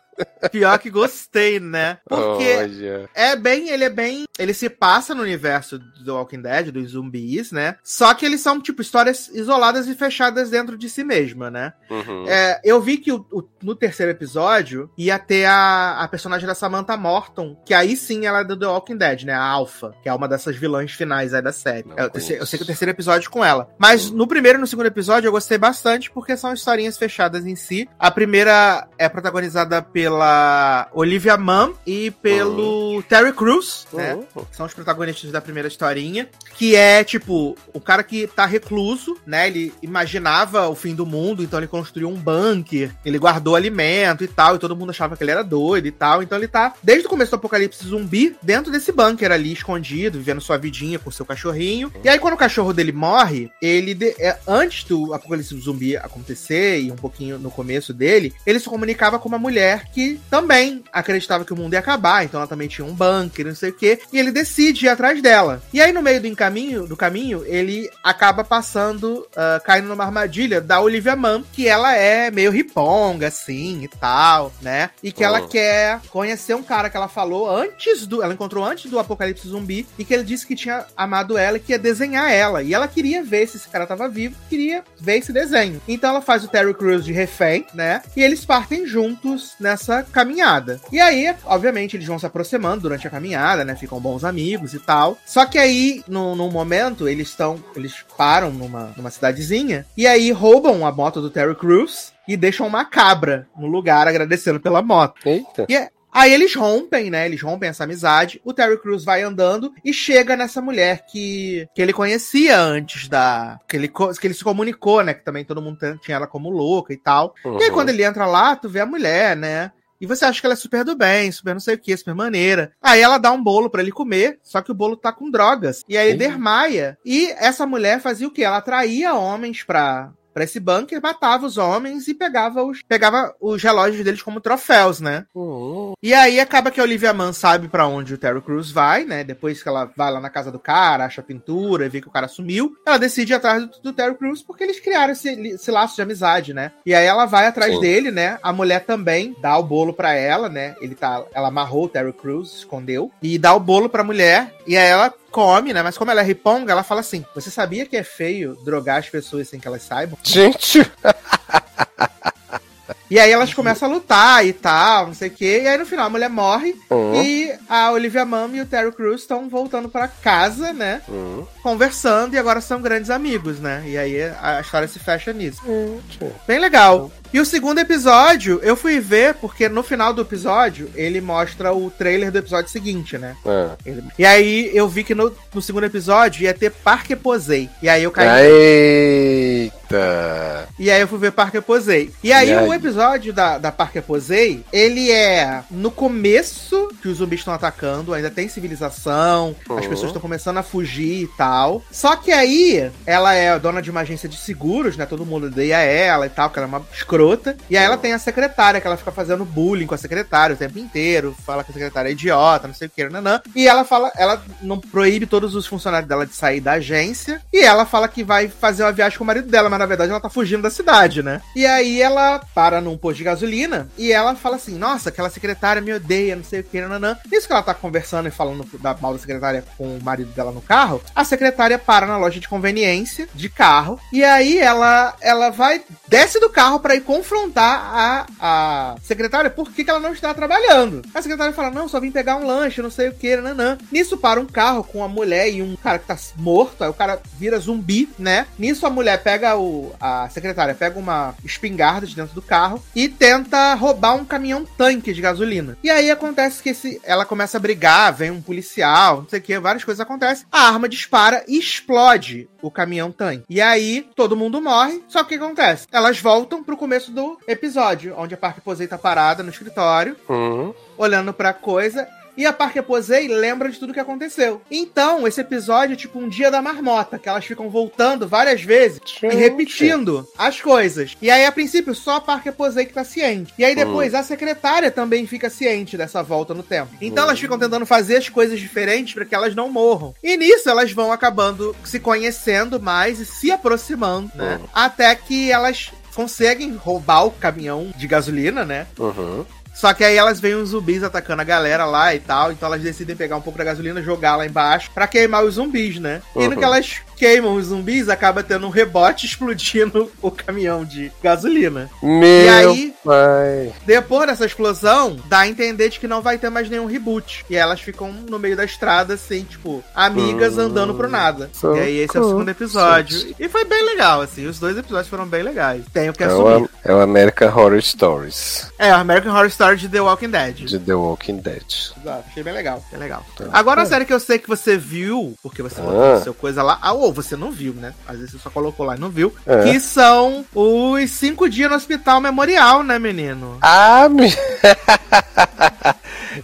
Pior que gostei, né? Porque
Olha.
é bem, ele é bem, ele se passa no universo do Walking Dead, dos zumbis, né? Só que eles são tipo histórias isoladas e fechadas dentro de si mesma, né?
Uhum.
É, eu vi que o- o- no terceiro episódio ia ter a, a personagem da Samantha Morton, que aí sim ela é do The Walking Dead, né? A Alpha, que é uma dessas vilãs finais aí da série.
Não
É, Eu, sei- eu sei que o terceiro episódio é com ela. Mas
Hum.
no primeiro e no segundo episódio eu gostei bastante porque são historinhas fechadas em si. A primeira é protagonizada pela Olivia Munn e pelo
Uhum.
Terry Crews, né?
Uhum.
São os protagonistas da primeira historinha. Que é, tipo, o cara que tá recluso, né? Ele imaginava o fim do mundo, então ele construiu um bunker, ele guardou alimento e tal, e todo mundo achava que ele era doido e tal. Então ele tá, desde o começo do apocalipse zumbi, dentro desse bunker ali, escondido, vivendo sua vidinha com seu cachorrinho. E aí, quando o cachorro dele morre, ele, de- é, antes do apocalipse zumbi acontecer, e um pouquinho no começo dele, ele se comunicava com uma mulher que também acreditava que o mundo ia acabar, então ela também tinha um bunker, não sei o quê, e ele decide ir atrás dela. E aí, no meio do encaminho, do caminho, ele acaba passando, ah, caindo numa armadilha da Olivia Munn, que ela é meio riponga, assim, e tal, né? E que ela
Oh.
quer conhecer um cara que ela falou antes do. Ela encontrou antes do apocalipse zumbi, e que ele disse que tinha amado ela e que ia desenhar ela. E ela queria ver se esse cara tava vivo, queria ver esse desenho. Então ela faz o Terry Crews de refém, né? E eles partem juntos nessa caminhada. E aí, obviamente, eles vão se aproximando durante a caminhada, né? Ficam bons amigos e tal. Só que aí, no, num momento, eles estão. Eles param numa, numa cidadezinha e aí roubam a moto do Terry Crews e deixam uma cabra no lugar agradecendo pela moto.
Eita.
E é- Aí eles rompem, né? Eles rompem essa amizade. O Terry Crews vai andando e chega nessa mulher que, que ele conhecia antes da. Que ele, que ele se comunicou, né? Que também todo mundo tinha ela como louca e tal. E aí,
Uhum.
quando ele entra lá, tu vê a mulher, né? E você acha que ela é super do bem, super não sei o que, super maneira. Aí ela dá um bolo pra ele comer, só que o bolo tá com drogas. E aí desmaia. E essa mulher fazia o quê? Ela atraía homens pra, pra esse bunker, matava os homens e pegava os, pegava os relógios deles como troféus, né?
Uhum.
E aí acaba que a Olivia Mann sabe pra onde o Terry Crews vai, né? Depois que ela vai lá na casa do cara, acha a pintura e vê que o cara sumiu, ela decide ir atrás do, do Terry Crews porque eles criaram esse, esse laço de amizade, né? E aí ela vai atrás
Sim.
dele, né? A mulher também dá o bolo pra ela, né? Ele tá, ela amarrou o Terry Crews, escondeu e dá o bolo pra mulher e aí ela come, né? Mas como ela é riponga, ela fala assim: "Você sabia que é feio drogar as pessoas sem que elas saibam?"
Gente!
E aí elas começam a lutar e tal, não sei o quê. E aí no final a mulher morre
Uhum.
E a Olivia Munn e o Terry Crews estão voltando pra casa, né?
Uhum.
Conversando e agora são grandes amigos, né? E aí a história se fecha nisso.
Gente.
Bem legal. E o segundo episódio, eu fui ver porque no final do episódio ele mostra o trailer do episódio seguinte, né?
Ah.
Ele- E aí eu vi que no, no segundo episódio ia ter Parque Posei. E aí eu caí.
Eita!
E aí eu fui ver Parker Posey. E aí,
E aí?
o episódio da, da Parker Posey, ele é no começo que os zumbis estão atacando, ainda tem civilização, as
Uhum.
pessoas estão começando a fugir e tal. Só que aí, ela é dona de uma agência de seguros, né? Todo mundo odeia ela e tal, porque ela é uma escrota. E aí ela tem a secretária, que ela fica fazendo bullying com a secretária o tempo inteiro, fala que a secretária é idiota, não sei o que, nanã. E ela fala, ela não proíbe todos os funcionários dela de sair da agência. E ela fala que vai fazer uma viagem com o marido dela, mas na verdade ela tá fugindo da cidade, né? E aí ela para num posto de gasolina e ela fala assim: Nossa, aquela secretária me odeia, não sei o que, nanã. Isso que ela tá conversando e falando da mal da secretária com o marido dela no carro, a secretária para na loja de conveniência de carro. E aí ela, ela vai, desce do carro pra ir confrontar a, a secretária por que, que ela não está trabalhando. A secretária fala: Não, só vim pegar um lanche, não sei o que, nanã. Nisso para um carro com uma mulher e um cara que tá morto, aí o cara vira zumbi, né? Nisso a mulher pega o. A secretária pega uma espingarda de dentro do carro e tenta roubar um caminhão tanque de gasolina. E aí acontece que esse, ela começa a brigar, vem um policial, não sei o que, várias coisas acontecem. A arma dispara e explode o caminhão tanque. E aí todo mundo morre. Só que o que acontece? Elas voltam pro começo do episódio, onde a Parker Posey tá parada no escritório
Uhum.
olhando pra coisa. E a Parker Posey lembra de tudo que aconteceu. Então, esse episódio é tipo um dia da marmota, que elas ficam voltando várias vezes e repetindo as coisas. E aí, a princípio, só a Parker Posey que tá ciente. E aí, depois, a secretária também fica ciente dessa volta no tempo. Então, elas ficam tentando fazer as coisas diferentes para que elas não morram. E nisso, elas vão acabando se conhecendo mais e se aproximando, né?
Uhum.
Até que elas conseguem roubar o caminhão de gasolina, né?
Uhum.
Só que aí elas veem os zumbis atacando a galera lá e tal, então elas decidem pegar um pouco da gasolina, jogar lá embaixo pra queimar os zumbis, né? E no
Uhum.
que elas queimam os zumbis, acaba tendo um rebote explodindo o caminhão de gasolina.
Meu
E aí,
pai.
depois dessa explosão, dá a entender de que não vai ter mais nenhum reboot. E elas ficam no meio da estrada, assim, tipo, amigas
Hum,
andando pro nada.
so
e aí esse é o segundo episódio. E foi bem legal, assim. Os dois episódios foram bem legais. Tenho que
É
assumir.
o, é o American Horror Stories
É, o American Horror Story de The Walking Dead.
de The Walking Dead.
Exato, achei bem legal, bem legal.
Tá.
Agora, uma série que eu sei que você viu, porque você botou
Ah.
no seu coisa lá, ah, ou você não viu, né? Às vezes você só colocou lá e não viu,
É.
que são os cinco dias no hospital memorial, né, menino?
Ah, me...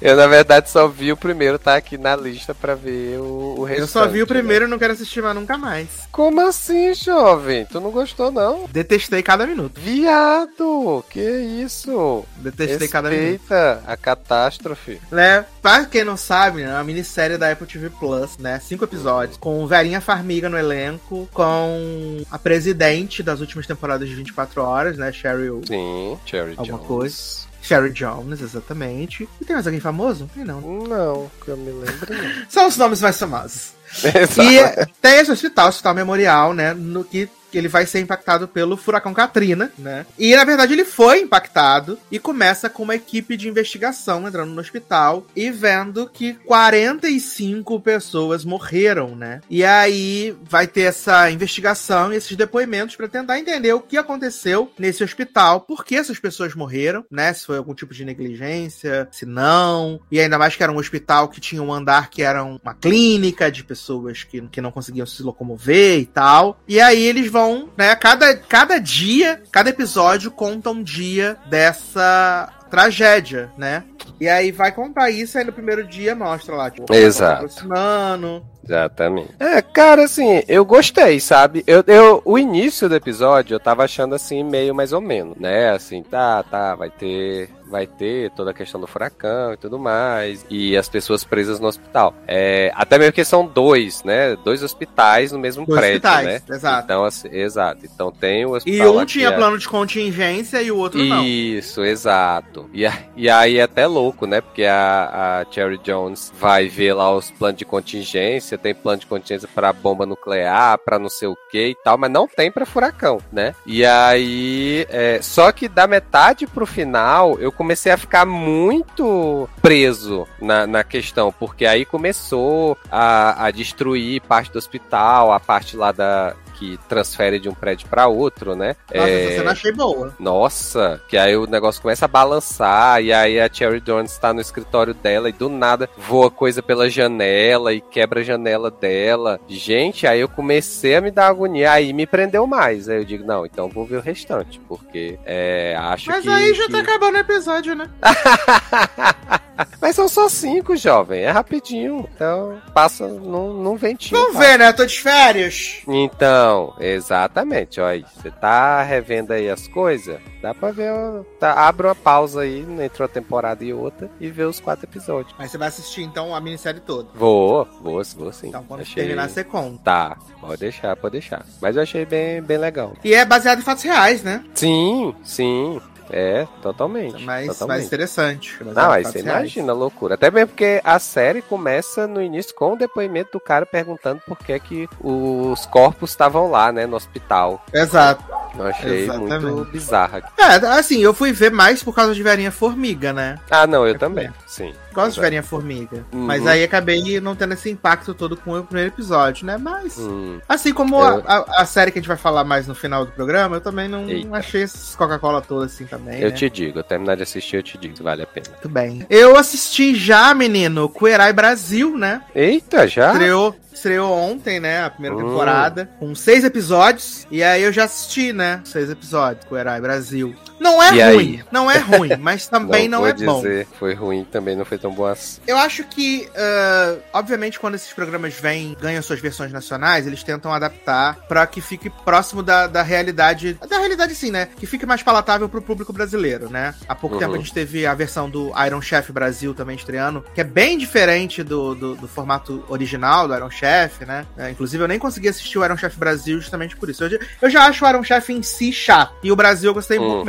Eu, na verdade, só vi o primeiro, tá aqui na lista pra ver o, o restante.
Eu só vi o
né?
primeiro e não quero assistir mais nunca mais.
Como assim, jovem? Tu não gostou, não?
Detestei cada minuto.
Viado! Que isso?
Detestei cada minuto.
Respeita a catástrofe.
Né? Pra quem não sabe, né, é uma minissérie da Apple TV Plus, né? Cinco episódios, com Verinha Farmiga no elenco, com a presidente das últimas temporadas de 24 horas, né? Cheryl
Sim, Cherry
Alguma
Jones.
coisa. Sherry Jones, exatamente. E tem mais alguém famoso? Não Tem não.
Não, que eu me lembro.
São os nomes mais famosos.
Exato.
E tem esse hospital, hospital memorial, né? No que, ele vai ser impactado pelo furacão Katrina, né? E na verdade ele foi impactado e começa com uma equipe de investigação entrando no hospital e vendo que 45 pessoas morreram, né? E aí vai ter essa investigação e esses depoimentos para tentar entender o que aconteceu nesse hospital, por que essas pessoas morreram, né? Se foi algum tipo de negligência, se não. E ainda mais que era um hospital que tinha um andar que era uma clínica de pessoas que, que não conseguiam se locomover e tal. E aí eles vão, né? Cada, cada dia, cada episódio conta um dia dessa tragédia, né? E aí vai contar isso, aí no primeiro dia mostra lá, tipo,
Exato.
se aproximando.
Exatamente. É, cara, assim, eu gostei, sabe? Eu, eu, o início do episódio eu tava achando assim, meio mais ou menos, né? Assim, tá, tá, vai ter. Vai ter toda a questão do furacão e tudo mais. E as pessoas presas no hospital. É, até mesmo que são dois, né? Dois hospitais no mesmo
Dois
prédio,
hospitais,
né?
exato.
Então, assim, exato. Então tem o
E
hospital.
um
lá que
tinha
é-
plano de contingência e o outro não.
Isso, exato. E, e aí é até louco, né? Porque a, a Cherry Jones vai ver lá os planos de contingência, tem plano de contingência pra bomba nuclear, pra não sei o que e tal, mas não tem pra furacão, né? E aí, é, só que da metade pro final, eu comecei a ficar muito preso na, na questão, porque aí começou a, a destruir parte do hospital, a parte lá da que transfere de um prédio pra outro, né?
Nossa,
É,
essa cena achei boa.
nossa, que aí o negócio começa a balançar e aí a Cherry Jones tá no escritório dela e do nada voa coisa pela janela e quebra a janela dela. Gente, aí eu comecei a me dar agonia, aí me prendeu mais. Aí eu digo, não, então vou ver o restante, porque é, acho
Mas
que...
aí já
que-
tá acabando o episódio, né?
Mas são só cinco, jovem, é rapidinho, então passa num, num ventinho.
Vamos
passa.
ver, né? Eu tô de férias.
Então, exatamente, aí, você tá revendo aí as coisas, dá pra ver, tá, abre uma pausa aí entre uma temporada e outra e vê os quatro episódios.
Mas você vai assistir, então, a minissérie toda.
Vou, vou, vou sim.
Então, quando
Achei-
terminar, você conta.
Tá, pode deixar, pode deixar. Mas eu achei bem, bem legal.
E é baseado em fatos reais, né?
Sim, sim, é, totalmente.
Mais,
totalmente.
mais interessante. Baseado
Não,
em
aí
fatos
você
reais.
imagina a loucura. Até mesmo porque a série começa no início com o depoimento do cara perguntando por que, que os corpos estavam lá, né, no hospital.
Exato.
Eu achei
Exatamente.
muito bizarra.
É, assim, eu fui ver mais por causa de Verinha Formiga, né?
Ah, não, eu
É,
também,
é.
sim.
Gosto de. Verinha Formiga.
Uhum.
Mas aí acabei não tendo esse impacto todo com o primeiro episódio, né? Mas.
Hum,
Assim como
Eu-
a, a- série que a gente vai falar mais no final do programa, eu também não
Eita.
achei essas Coca-Cola todas assim também.
eu
né?
te digo, eu terminar de assistir, eu te digo se vale a pena.
Muito bem. Eu assisti já, menino, Queerai Brasil, né?
Eita, já?
Estreou, estreou ontem, né? A primeira
Hum.
temporada. Com seis episódios. E aí eu já assisti, né? Seis episódios, Queerai Brasil. Não é
E
ruim,
aí?
não é ruim, mas também não,
vou
é bom.
dizer, foi ruim também, não foi tão bom assim.
Eu acho que, ah, obviamente, quando esses programas vêm, ganham suas versões nacionais, eles tentam adaptar pra que fique próximo da, da realidade. Da realidade, sim, né? Que fique mais palatável pro público brasileiro, né? Há pouco
Uhum.
tempo a gente teve a versão do Iron Chef Brasil também estreando, que é bem diferente do, do, do formato original do Iron Chef, né? É, inclusive, eu nem consegui assistir o Iron Chef Brasil justamente por isso. Eu, já- eu já acho o Iron Chef em si chato. E o Brasil eu gostei um
Hum.
pouco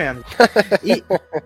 E,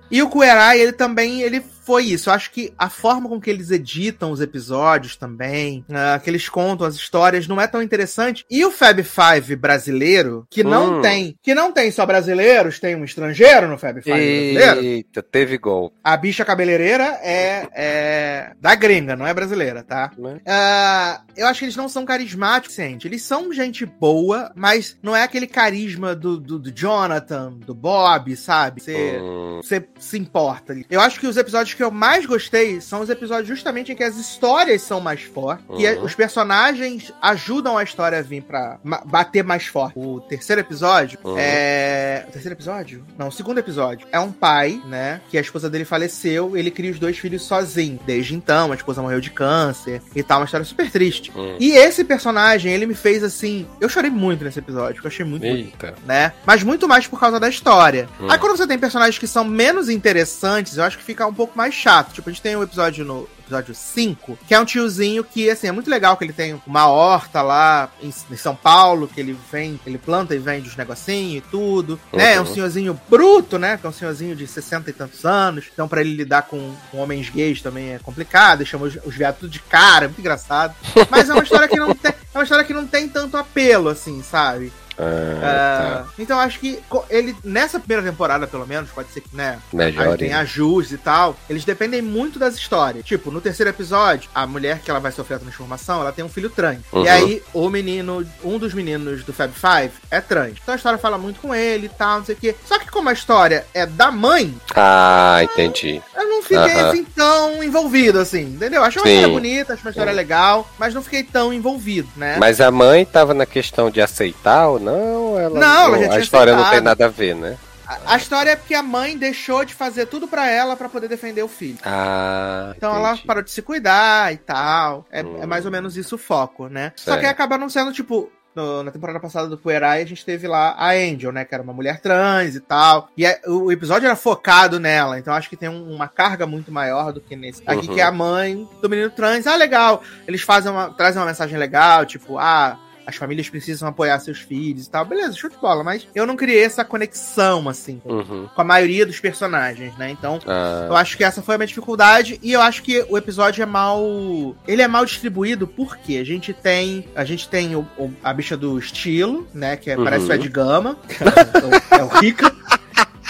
e o Kuerai, ele também, ele foi isso. Eu acho que a forma com que eles editam os episódios também, uh, que eles contam as histórias, não é tão interessante. E o Fab Five brasileiro, que não
Hum.
tem, que não tem só brasileiros, tem um estrangeiro no Fab Five brasileiro.
Eita, teve golpe.
A bicha cabeleireira é, é da gringa, não é brasileira, tá? Ah, eu acho que eles não são carismáticos, gente. Eles são gente boa, mas não é aquele carisma do, do, do Jonathan, do Bob, sabe? Você
Hum,
se importa. Eu acho que os episódios que eu mais gostei são os episódios justamente em que as histórias são mais fortes, que
Uhum.
os personagens ajudam a história a vir pra bater mais forte. O terceiro episódio
Uhum.
é. O terceiro episódio? Não, o segundo episódio. É um pai, né? Que a esposa dele faleceu, ele cria os dois filhos sozinho. Desde então, a esposa morreu de câncer e tal, uma história super triste.
hum.
E esse personagem, ele me fez assim. Eu chorei muito nesse episódio, porque eu achei muito bonito
Eita.
né? Mas muito mais por causa da história.
Hum.
Aí quando você tem personagens que são menos interessantes, eu acho que fica um pouco mais chato. Tipo, a gente tem um episódio no episódio 5, que é um tiozinho que, assim, é muito legal que ele tem uma horta lá em, em São Paulo, que ele vem, ele planta e vende os negocinhos e tudo, né? É um
Uhum.
senhorzinho bruto, né? Que é um senhorzinho de 60 e tantos anos. Então, pra ele lidar com, com homens gays também é complicado. Ele chama os, os viados tudo de cara, é muito engraçado. Mas é uma história que não tem. É uma história que não tem tanto apelo, assim, sabe?
Ah,
Ah, então acho que ele, nessa primeira temporada, pelo menos, pode ser que, né?
tá.
Aí
Melhor.
tem ajustes e tal. Eles dependem muito das histórias. Tipo, no terceiro episódio, a mulher que ela vai sofrer a transformação, ela tem um filho trans.
Uhum.
E aí, o menino, um dos meninos do Fab Five é trans. Então a história fala muito com ele e tal, não sei o quê. Só que como a história é da mãe,
Ah, entendi.
eu não fiquei
Aham.
assim tão envolvido, assim, entendeu? Achei uma
Sim.
história bonita, achei uma história
Sim.
legal, mas não fiquei tão envolvido, né?
Mas a mãe tava na questão de aceitar ou não? Ela,
Não, ela já
A
tinha
história não tem
aceitado.
nada a ver, né?
A, a história é porque a mãe deixou de fazer tudo pra ela pra poder defender o filho.
Ah,
Então ela
entendi.
parou de se cuidar e tal. É,
Hum.
é mais ou menos isso o foco, né? Só
Certo.
que acaba não sendo, tipo. no- na temporada passada do Puerai, a gente teve lá a Angel, né? Que era uma mulher trans e tal. E é- o, o episódio era focado nela. Então acho que tem um- uma carga muito maior do que nesse. Aqui
Uhum.
que é a mãe do menino trans. Ah, legal. Eles fazem uma, trazem uma mensagem legal, tipo, ah. As famílias precisam apoiar seus filhos e tal. Beleza, show de bola. Mas eu não criei essa conexão, assim, com,
Uhum.
com a maioria dos personagens, né? Então, eu
Ah,
acho que essa foi a minha dificuldade e eu acho que o episódio é mal, ele é mal distribuído porque a gente tem, a gente tem o, o- a bicha do estilo, né, que é,
Uhum.
parece o Ed Gama, é o, é o Rica.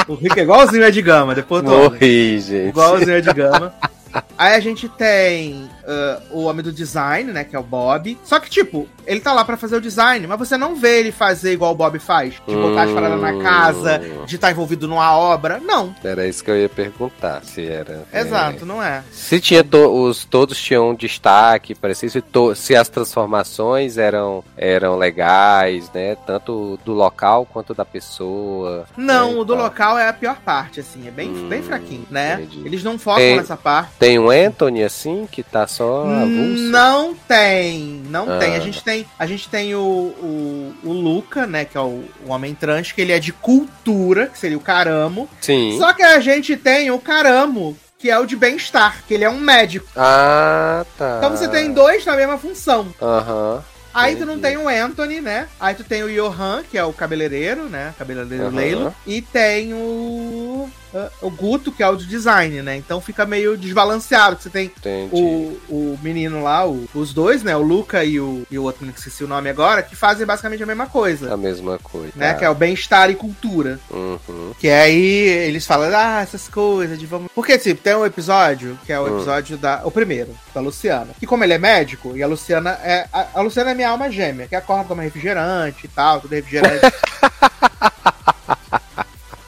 O Rica é igualzinho o Ed Gama, depois do
morri, gente.
igualzinho o Ed Gama. Aí a gente tem ah, o homem do design, né? Que é o Bob. Só que, tipo, ele tá lá pra fazer o design, mas você não vê ele fazer igual o Bob faz. De botar as paradas na casa,
Hum.
de estar envolvido numa obra. Não.
Era isso que eu ia perguntar, se era. é.
Exato, não é.
Se tinha to- os todos tinham um destaque, parecia se, se as transformações eram eram legais, né? Tanto do local quanto da pessoa.
Não,
né,
o do
tal.
local é a pior parte, assim. É bem,
Hum,
bem fraquinho, né?
entendi.
Eles não focam
Tem-
nessa parte.
Tem um Anthony assim que tá só avulso.
Não tem, não
Ah.
tem. A gente tem, a gente tem o, o, o Luca, né, que é o, o homem trans, que ele é de cultura, que seria o caramo.
Sim.
Só que a gente tem o caramo, que é o de bem-estar, que ele é um médico.
Ah, tá.
Então você tem dois na mesma função.
Aham.
Aí tu não tem o Anthony, né? Aí tu tem o Johan, que é o cabeleireiro, né? Cabeleireiro
Aham.
Leilo. E tem o. o Guto, que é o de design, né? Então fica meio desbalanceado. Você tem
Entendi.
o, o menino lá, o- os dois, né? O Luca e o, e o outro que esqueci o nome agora, que fazem basicamente a mesma coisa.
A mesma coisa.
Né? Que é o bem-estar e cultura.
Uhum.
Que aí eles falam, ah, essas coisas de vamos. Porque, tipo, tem um episódio, que é o
Hum.
episódio da. O primeiro, da Luciana. Que como ele é médico, e a Luciana é. A, a Luciana é minha alma gêmea, que acorda, toma refrigerante e tal, tudo refrigerante.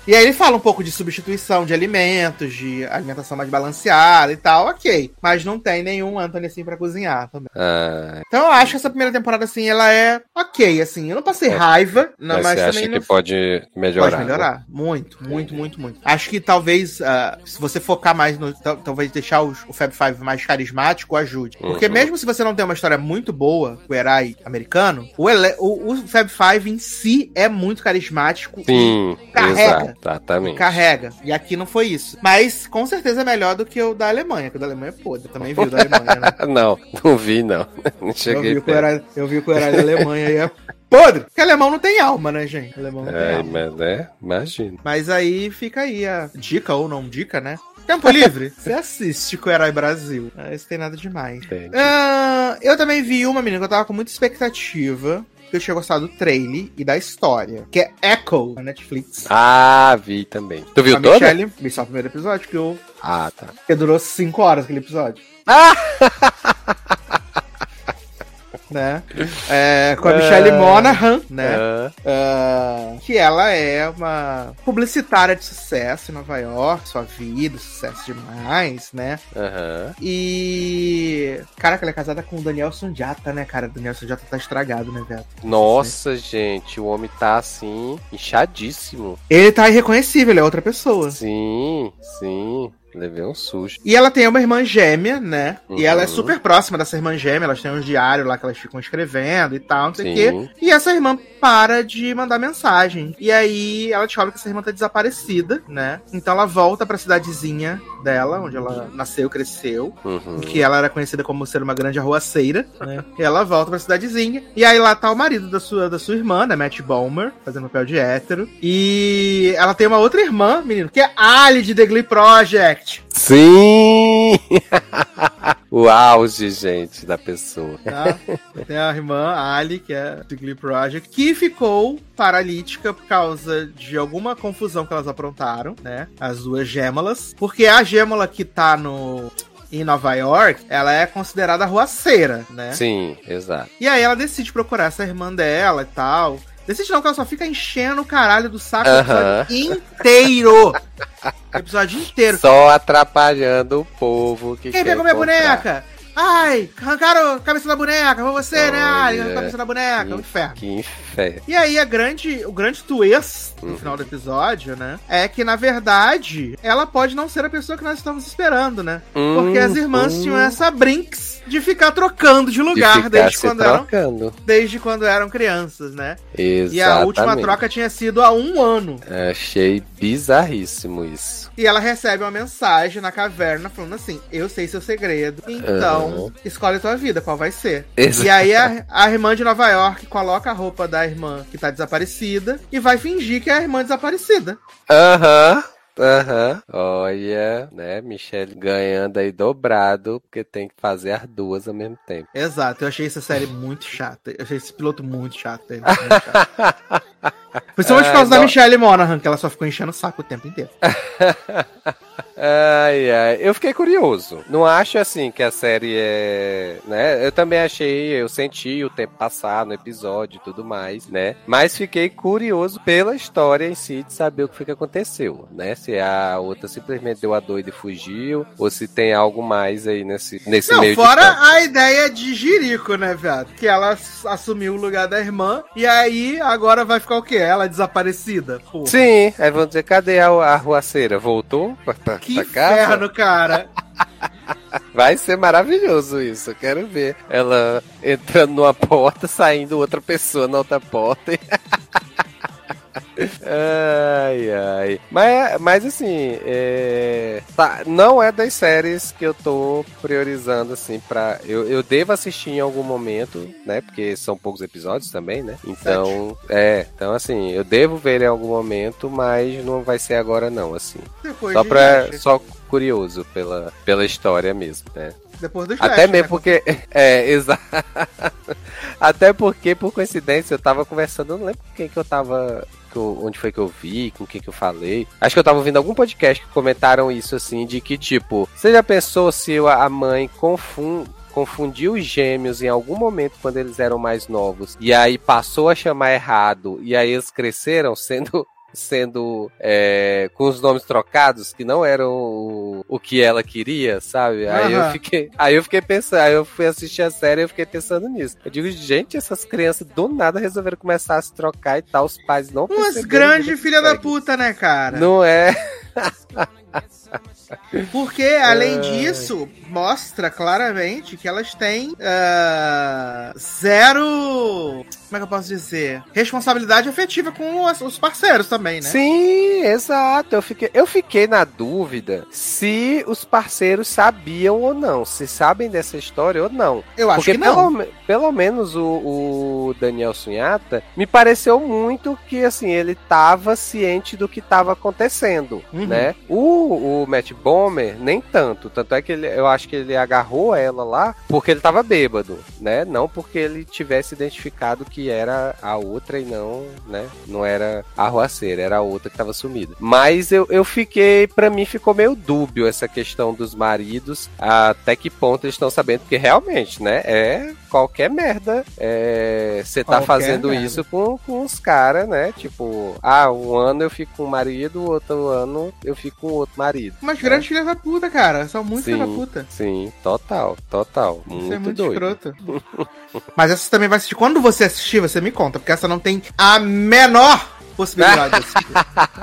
E aí ele fala um pouco de substituição de alimentos, de alimentação mais balanceada e tal, ok. Mas não tem nenhum Anthony assim pra cozinhar também.
Ah,
Então eu acho que essa primeira temporada, assim, ela é ok, assim. Eu não passei
É.
raiva, não,
mas
mas,
você acha
também
que
não
pode melhorar?
Pode melhorar. Muito, muito, muito, muito. Acho que talvez, ah, se você focar mais no. tal- Talvez deixar os- o Fab Five mais carismático ajude. Porque
Uhum.
mesmo se você não tem uma história muito boa, o herói americano, o, ele- o, o Fab Five em si é muito carismático.
Sim,
Carrega.
Exatamente.
Carrega. E aqui não foi isso. Mas com certeza é melhor do que o da Alemanha, que o da Alemanha é podre. Eu também vi o da Alemanha, né?
não, não vi, não. Não
Eu
cheguei
vi, o
perto.
herói, eu vi que o herói da Alemanha aí é podre. Porque alemão não tem alma, né, gente? Alemão não tem
É,
alma.
mas é, imagina.
Mas aí fica aí a dica ou não dica, né? Tempo livre? Você assiste com o Herói Brasil. Ah, Isso tem nada demais. Ah, eu também vi uma menina que eu tava com muita expectativa. Eu tinha gostado do trailer e da história. Que é Echo, na Netflix.
Ah, vi também. Tu viu
a
toda?
Michelle, vi só o primeiro episódio, que, eu,
Ah, tá.
que durou 5 horas aquele episódio.
Ah!
Né? É, com a Michelle
Ah.
Monaghan, né?
Ah,
Ah, que ela é uma publicitária de sucesso em Nova York, sua vida, sucesso demais, né?
Aham.
E. Caraca, ela é casada com o Daniel Sundiata, né, cara? O Daniel Sundiata tá estragado, né, velho?
Nossa, gente, o homem tá assim, inchadíssimo.
Ele tá irreconhecível, ele é outra pessoa.
Sim, sim. Levei um susto.
E ela tem uma irmã gêmea, né? E
Uhum.
ela é super próxima dessa irmã gêmea, elas têm uns diários lá que elas ficam escrevendo e tal, não sei o quê. E essa irmã para de mandar mensagem. E aí ela descobre que essa irmã tá desaparecida, né? Então ela volta pra cidadezinha dela, onde ela nasceu, cresceu.
Uhum.
Que ela era conhecida como ser uma grande arruaceira, né? E ela volta pra cidadezinha. E aí lá tá o marido da sua, da sua irmã, né? Matt Balmer, fazendo papel de hétero. E ela tem uma outra irmã, menino, que é Ali de The Glee Project.
Sim! o auge, gente, da pessoa.
tá? Tem a irmã Ali, que é do Glee Project, que ficou paralítica por causa de alguma confusão que elas aprontaram, né? As duas gêmeas. Porque a gêmea que tá no. Em Nova York, ela é considerada ruaceira, né?
Sim, exato.
E aí ela decide procurar essa irmã dela e tal. Decide não, que ela só fica enchendo o caralho do saco o episódio inteiro. O episódio inteiro.
Só atrapalhando o povo que
Quem pegou minha
comprar.
boneca? Ai, arrancaram a cabeça da boneca, foi você, né? Ai, a cabeça da boneca, é um inferno.
Que inferno.
E aí, a grande, o grande twist no
Uhum.
final do episódio, né? É que, na verdade, ela pode não ser a pessoa que nós estamos esperando, né? Porque as irmãs
Hum,
tinham essa brinks de ficar trocando de
de
lugar
ficar
desde, quando eram,
trocando.
desde quando eram crianças, né?
Exatamente.
E a última troca tinha sido há um ano.
Achei bizarríssimo isso.
E ela recebe uma mensagem na caverna falando assim: Eu sei seu segredo, então
Aham.
escolhe a tua vida, qual vai ser.
Exa-
E aí a, a irmã de Nova York coloca a roupa da irmã que tá desaparecida e vai fingir que é a irmã desaparecida.
Aham. Aham. Olha, né, Michelle ganhando aí dobrado, porque tem que fazer as duas ao mesmo tempo.
Exato, eu achei essa série muito chata. Eu achei esse piloto muito chato. ele, muito chato. Principalmente por causa da
não.
Michelle Monaghan, que ela só ficou enchendo o saco o tempo inteiro.
Ai, ai. Eu fiquei curioso. Não acho assim que a série é. né? Eu também achei, eu senti o tempo passar no episódio e tudo mais, né? Mas fiquei curioso pela história em si de saber o que foi que aconteceu, né? Se a outra simplesmente deu a doida e fugiu, ou se tem algo mais aí nesse, nesse
Não,
meio
fora a ideia de Jirico, né, viado? Que ela ass- assumiu o lugar da irmã e aí agora vai ficar o quê? Ela desaparecida? Pô,
Sim, aí vão dizer, cadê a, a ruaceira? Voltou pra, pra,
que inferno, cara.
Vai ser maravilhoso isso, eu quero ver. Ela entrando numa porta, saindo outra pessoa na outra porta. ai, ai. Mas, mas assim, é... tá, não é das séries que eu tô priorizando, assim, pra. Eu, eu devo assistir em algum momento, né? Porque são poucos episódios também, né? Então, é. Então, assim, eu devo ver em algum momento, mas não vai ser agora, não, assim.
Depois
Só pra. Só curioso pela, pela história mesmo, né?
Depois do Slash,
Até
né?
mesmo porque. É, exato. Até porque, por coincidência, eu tava conversando, eu não lembro com quem que eu tava. que eu- onde foi que eu vi, com quem que eu falei. Acho que eu tava ouvindo algum podcast que comentaram isso, assim, de que, tipo, você já pensou se a mãe confun- confundiu os gêmeos em algum momento quando eles eram mais novos e aí passou a chamar errado e aí eles cresceram sendo sendo é, com os nomes trocados que não eram o, o que ela queria, sabe? Aí eu fiquei, aí eu fiquei pensando, aí eu fui assistir a série e eu fiquei pensando nisso. Eu digo, gente, essas crianças do nada resolveram começar a se trocar e tal, os pais não
Umas grandes filha da puta, né, cara?
Não é?
Porque, além disso, mostra claramente que elas têm ah, zero. Como é que eu posso dizer? Responsabilidade afetiva com os, os parceiros também, né?
Sim, exato. Eu fiquei, eu fiquei na dúvida se os parceiros sabiam ou não. Se sabem dessa história ou não.
Eu acho
Porque
que não.
Pelo, pelo menos o, o Daniel Sunhata me pareceu muito que assim ele tava ciente do que estava acontecendo,
Uhum.
né? O, o Matt Bomer nem tanto, tanto é que ele, eu acho que ele agarrou ela lá porque ele tava bêbado, né? Não porque ele tivesse identificado que era a outra e não, né? Não era a Ruaceira, era a outra que tava sumida. Mas eu, eu fiquei, pra mim ficou meio dúbio essa questão dos maridos, até que ponto eles estão sabendo, porque realmente, né? É qualquer merda você tá
Qualquer
fazendo
merda.
isso com, com os caras, né? Tipo, ah, um ano eu fico com um marido, outro ano eu fico com outro marido.
Mas grandes filhas da puta, cara. São muito filhas da puta.
Sim, total, total. Muito,
Isso é muito
doido.
escroto. Mas essa também vai assistir. Quando você assistir, você me conta, porque essa não tem a menor possibilidade de assistir.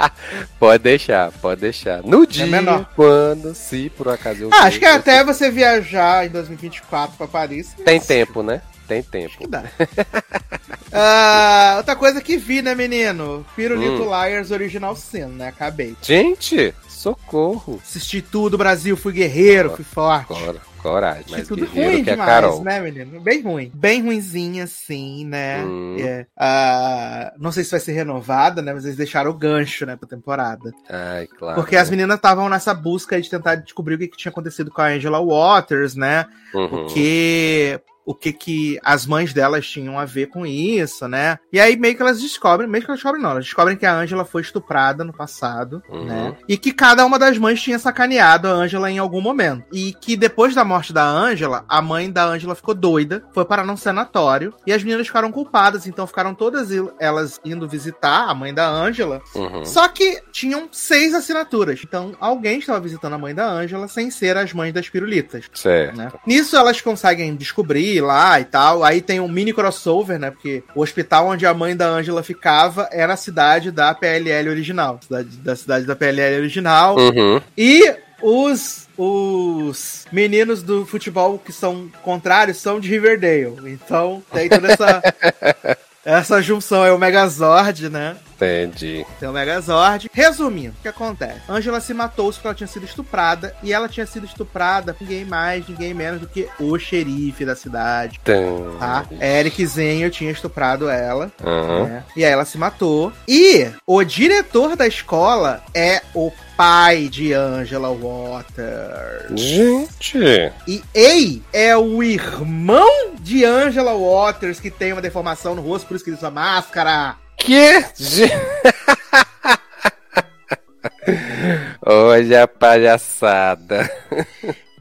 Pode deixar, pode deixar. No dia,
É menor.
quando, se por acaso eu
Ah, acho que até você viajar em 2024 pra Paris.
Tem tempo, né? Tem tempo.
Que dá. Ah, outra coisa que vi, né, menino? Pirulito
Hum.
Liars Original Sin, né? Acabei.
Gente, socorro.
Assisti tudo, Brasil, fui guerreiro, fui forte.
Cora, coragem, mais
tudo ruim
que a
demais,
Carol.
né, menino? Bem ruim. Bem ruinzinha, assim, né?
Hum.
É. Ah, não sei se vai ser renovada, né? Mas eles deixaram o gancho, né, pra temporada.
Ai, claro.
Porque as meninas estavam nessa busca aí de tentar descobrir o que, que tinha acontecido com a Angela Waters, né?
Uhum.
O que. O que que as mães delas tinham a ver com isso, né? E aí meio que elas descobrem, meio que elas descobrem não, elas descobrem que a Angela foi estuprada no passado,
Uhum.
né? E que cada uma das mães tinha sacaneado a Angela em algum momento. E que depois da morte da Angela, a mãe da Angela ficou doida, foi parar num sanatório, e as meninas ficaram culpadas, então ficaram todas elas indo visitar a mãe da Angela,
Uhum.
só que tinham seis assinaturas. Então, alguém estava visitando a mãe da Ângela sem ser as mães das pirulitas.
Certo.
Né? Nisso elas conseguem descobrir lá e tal. Aí tem um mini crossover, né? Porque o hospital onde a mãe da Ângela ficava era a cidade da PLL original. Cidade, da cidade da PLL original.
Uhum.
E os, os meninos do futebol que são contrários são de Riverdale. Então tem toda essa, essa junção. É o Megazord, né?
Entendi.
Tem o Megazord. Resumindo, o que acontece? Angela se matou porque ela tinha sido estuprada. E ela tinha sido estuprada por ninguém mais, ninguém menos do que o xerife da cidade.
Então.
Tá? Eric Zenho tinha estuprado ela.
Uhum.
né? E aí ela se matou. E o diretor da escola é o pai de Angela Waters.
Gente.
E Ei é o irmão de Angela Waters, que tem uma deformação no rosto, por isso que ele usa máscara.
Hoje é a palhaçada.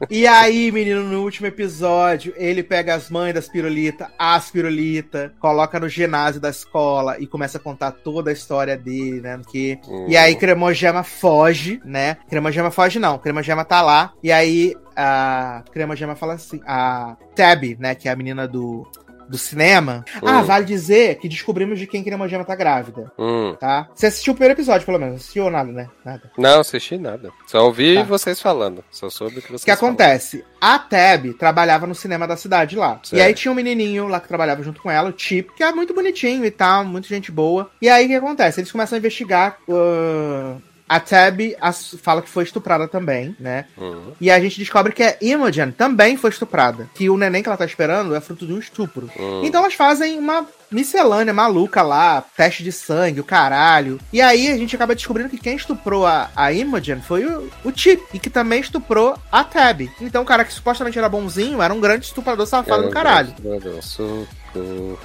E aí, menino, no último episódio, ele pega as mães das pirulita, as pirulita, coloca no ginásio da escola e começa a contar toda a história dele, né? Que... E aí, Cremogema foge, né? Cremogema foge, não. Cremogema tá lá. E aí, a Cremogema fala assim: a Tab, né? Que é a menina do. Do cinema. Ah,
Hum.
vale dizer que descobrimos de quem Cremogema tá grávida,
Hum.
tá? Você assistiu o primeiro episódio, pelo menos. Assistiu ou nada, né? Nada.
Não, assisti nada. Só ouvi
Tá.
vocês falando. Só soube o que vocês
O que acontece? A Tab trabalhava no cinema da cidade lá.
Certo.
E aí tinha um menininho lá que trabalhava junto com ela, o Chip, que é muito bonitinho e tal, muito gente boa. E aí o que acontece? Eles começam a investigar. uh, a Tab fala que foi estuprada também, né?
falaram. Hum.
E a gente descobre que a Imogen também foi estuprada. Que o neném que ela tá esperando é fruto de um estupro.
Hum.
Então elas fazem uma miscelânea maluca lá, teste de sangue, o caralho. E aí a gente acaba descobrindo que quem estuprou a, a Imogen foi o, o Chip, e que também estuprou a Tab. Então o cara que supostamente era bonzinho era um grande estuprador safado do caralho.
Socorro.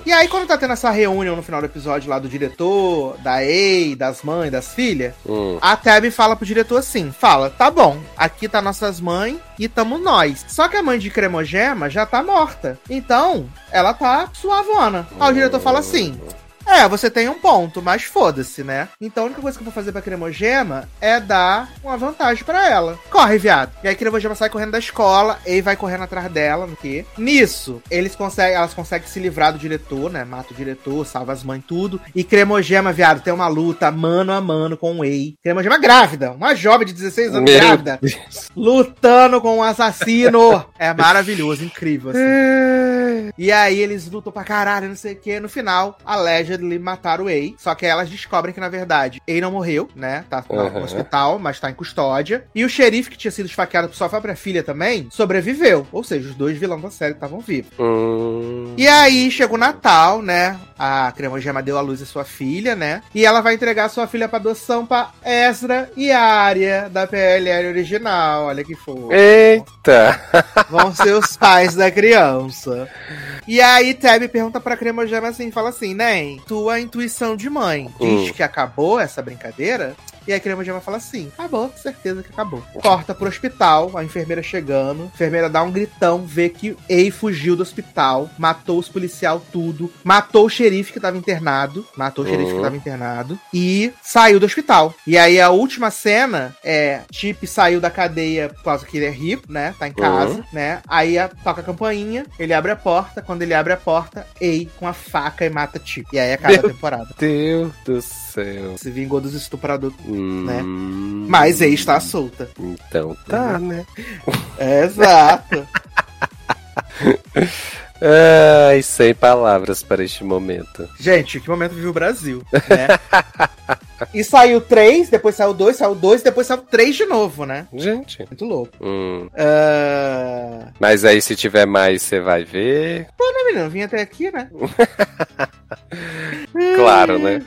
E aí, quando tá tendo essa reunião no final do episódio lá do diretor, da Ei, das mães, das filhas,
Hum.
a Tab fala pro diretor assim: fala, tá bom, aqui tá nossas mães e tamo nós. Só que a mãe de Cremogema já tá morta. Então, ela tá suavona. Aí o diretor fala assim. É, você tem um ponto, mas foda-se, né? Então a única coisa que eu vou fazer pra Cremogema é dar uma vantagem pra ela. Corre, viado. E aí Cremogema sai correndo da escola, e vai correndo atrás dela, no quê? Nisso, eles conseguem, elas conseguem se livrar do diretor, né? Mata o diretor, salva as mães, tudo. E Cremogema, viado, tem uma luta mano a mano com o Ei. Cremogema grávida, uma jovem de 16 anos
Meu
grávida, lutando com um assassino. É maravilhoso, incrível, assim. E aí eles lutam pra caralho, não sei o que. No final, allegedly mataram o Ei. Só que elas descobrem que, na verdade, Ei não morreu, né? Tá no
Uhum.
hospital, mas tá em custódia. E o xerife, que tinha sido esfaqueado por sua própria filha também, sobreviveu. Ou seja, os dois vilões da série estavam vivos.
Hum,
E aí chega o Natal, né? A Crema Gema deu à luz a sua filha, né? E ela vai entregar sua filha pra adoção pra Ezra e Arya da PLL original. Olha que fofo.
Eita!
Vão ser os pais da criança. E aí Tab pergunta pra Crema Gema assim, fala assim, Nem, tua intuição de mãe diz
Hum.
que acabou essa brincadeira? E aí a Crema Gema fala assim, acabou, certeza que acabou. Corta pro hospital, a enfermeira chegando, a enfermeira dá um gritão, vê que Ei fugiu do hospital, matou os policial tudo, matou o xerife que tava internado, matou o xerife
Uhum.
que tava internado, e saiu do hospital. E aí a última cena é, Chip saiu da cadeia por causa que ele é rico, né, tá em casa, né, aí a- toca a campainha, ele abre a porta, quando ele abre a porta, Ei com a faca e mata Chip. E aí acaba a
Meu
temporada.
Deus do céu.
Se vingou dos estupradores. Né?
Hum,
Mas Ei está solta.
Então tá, né?
Exato.
Ai, sem palavras para este momento.
Gente, que momento vive o Brasil, né? e saiu três, depois saiu dois, saiu dois, depois saiu três de novo, né?
Gente.
Muito louco.
Hum.
Ah,
Mas aí se tiver mais, você vai ver.
Não, menino, vim até aqui, né?
Claro, né?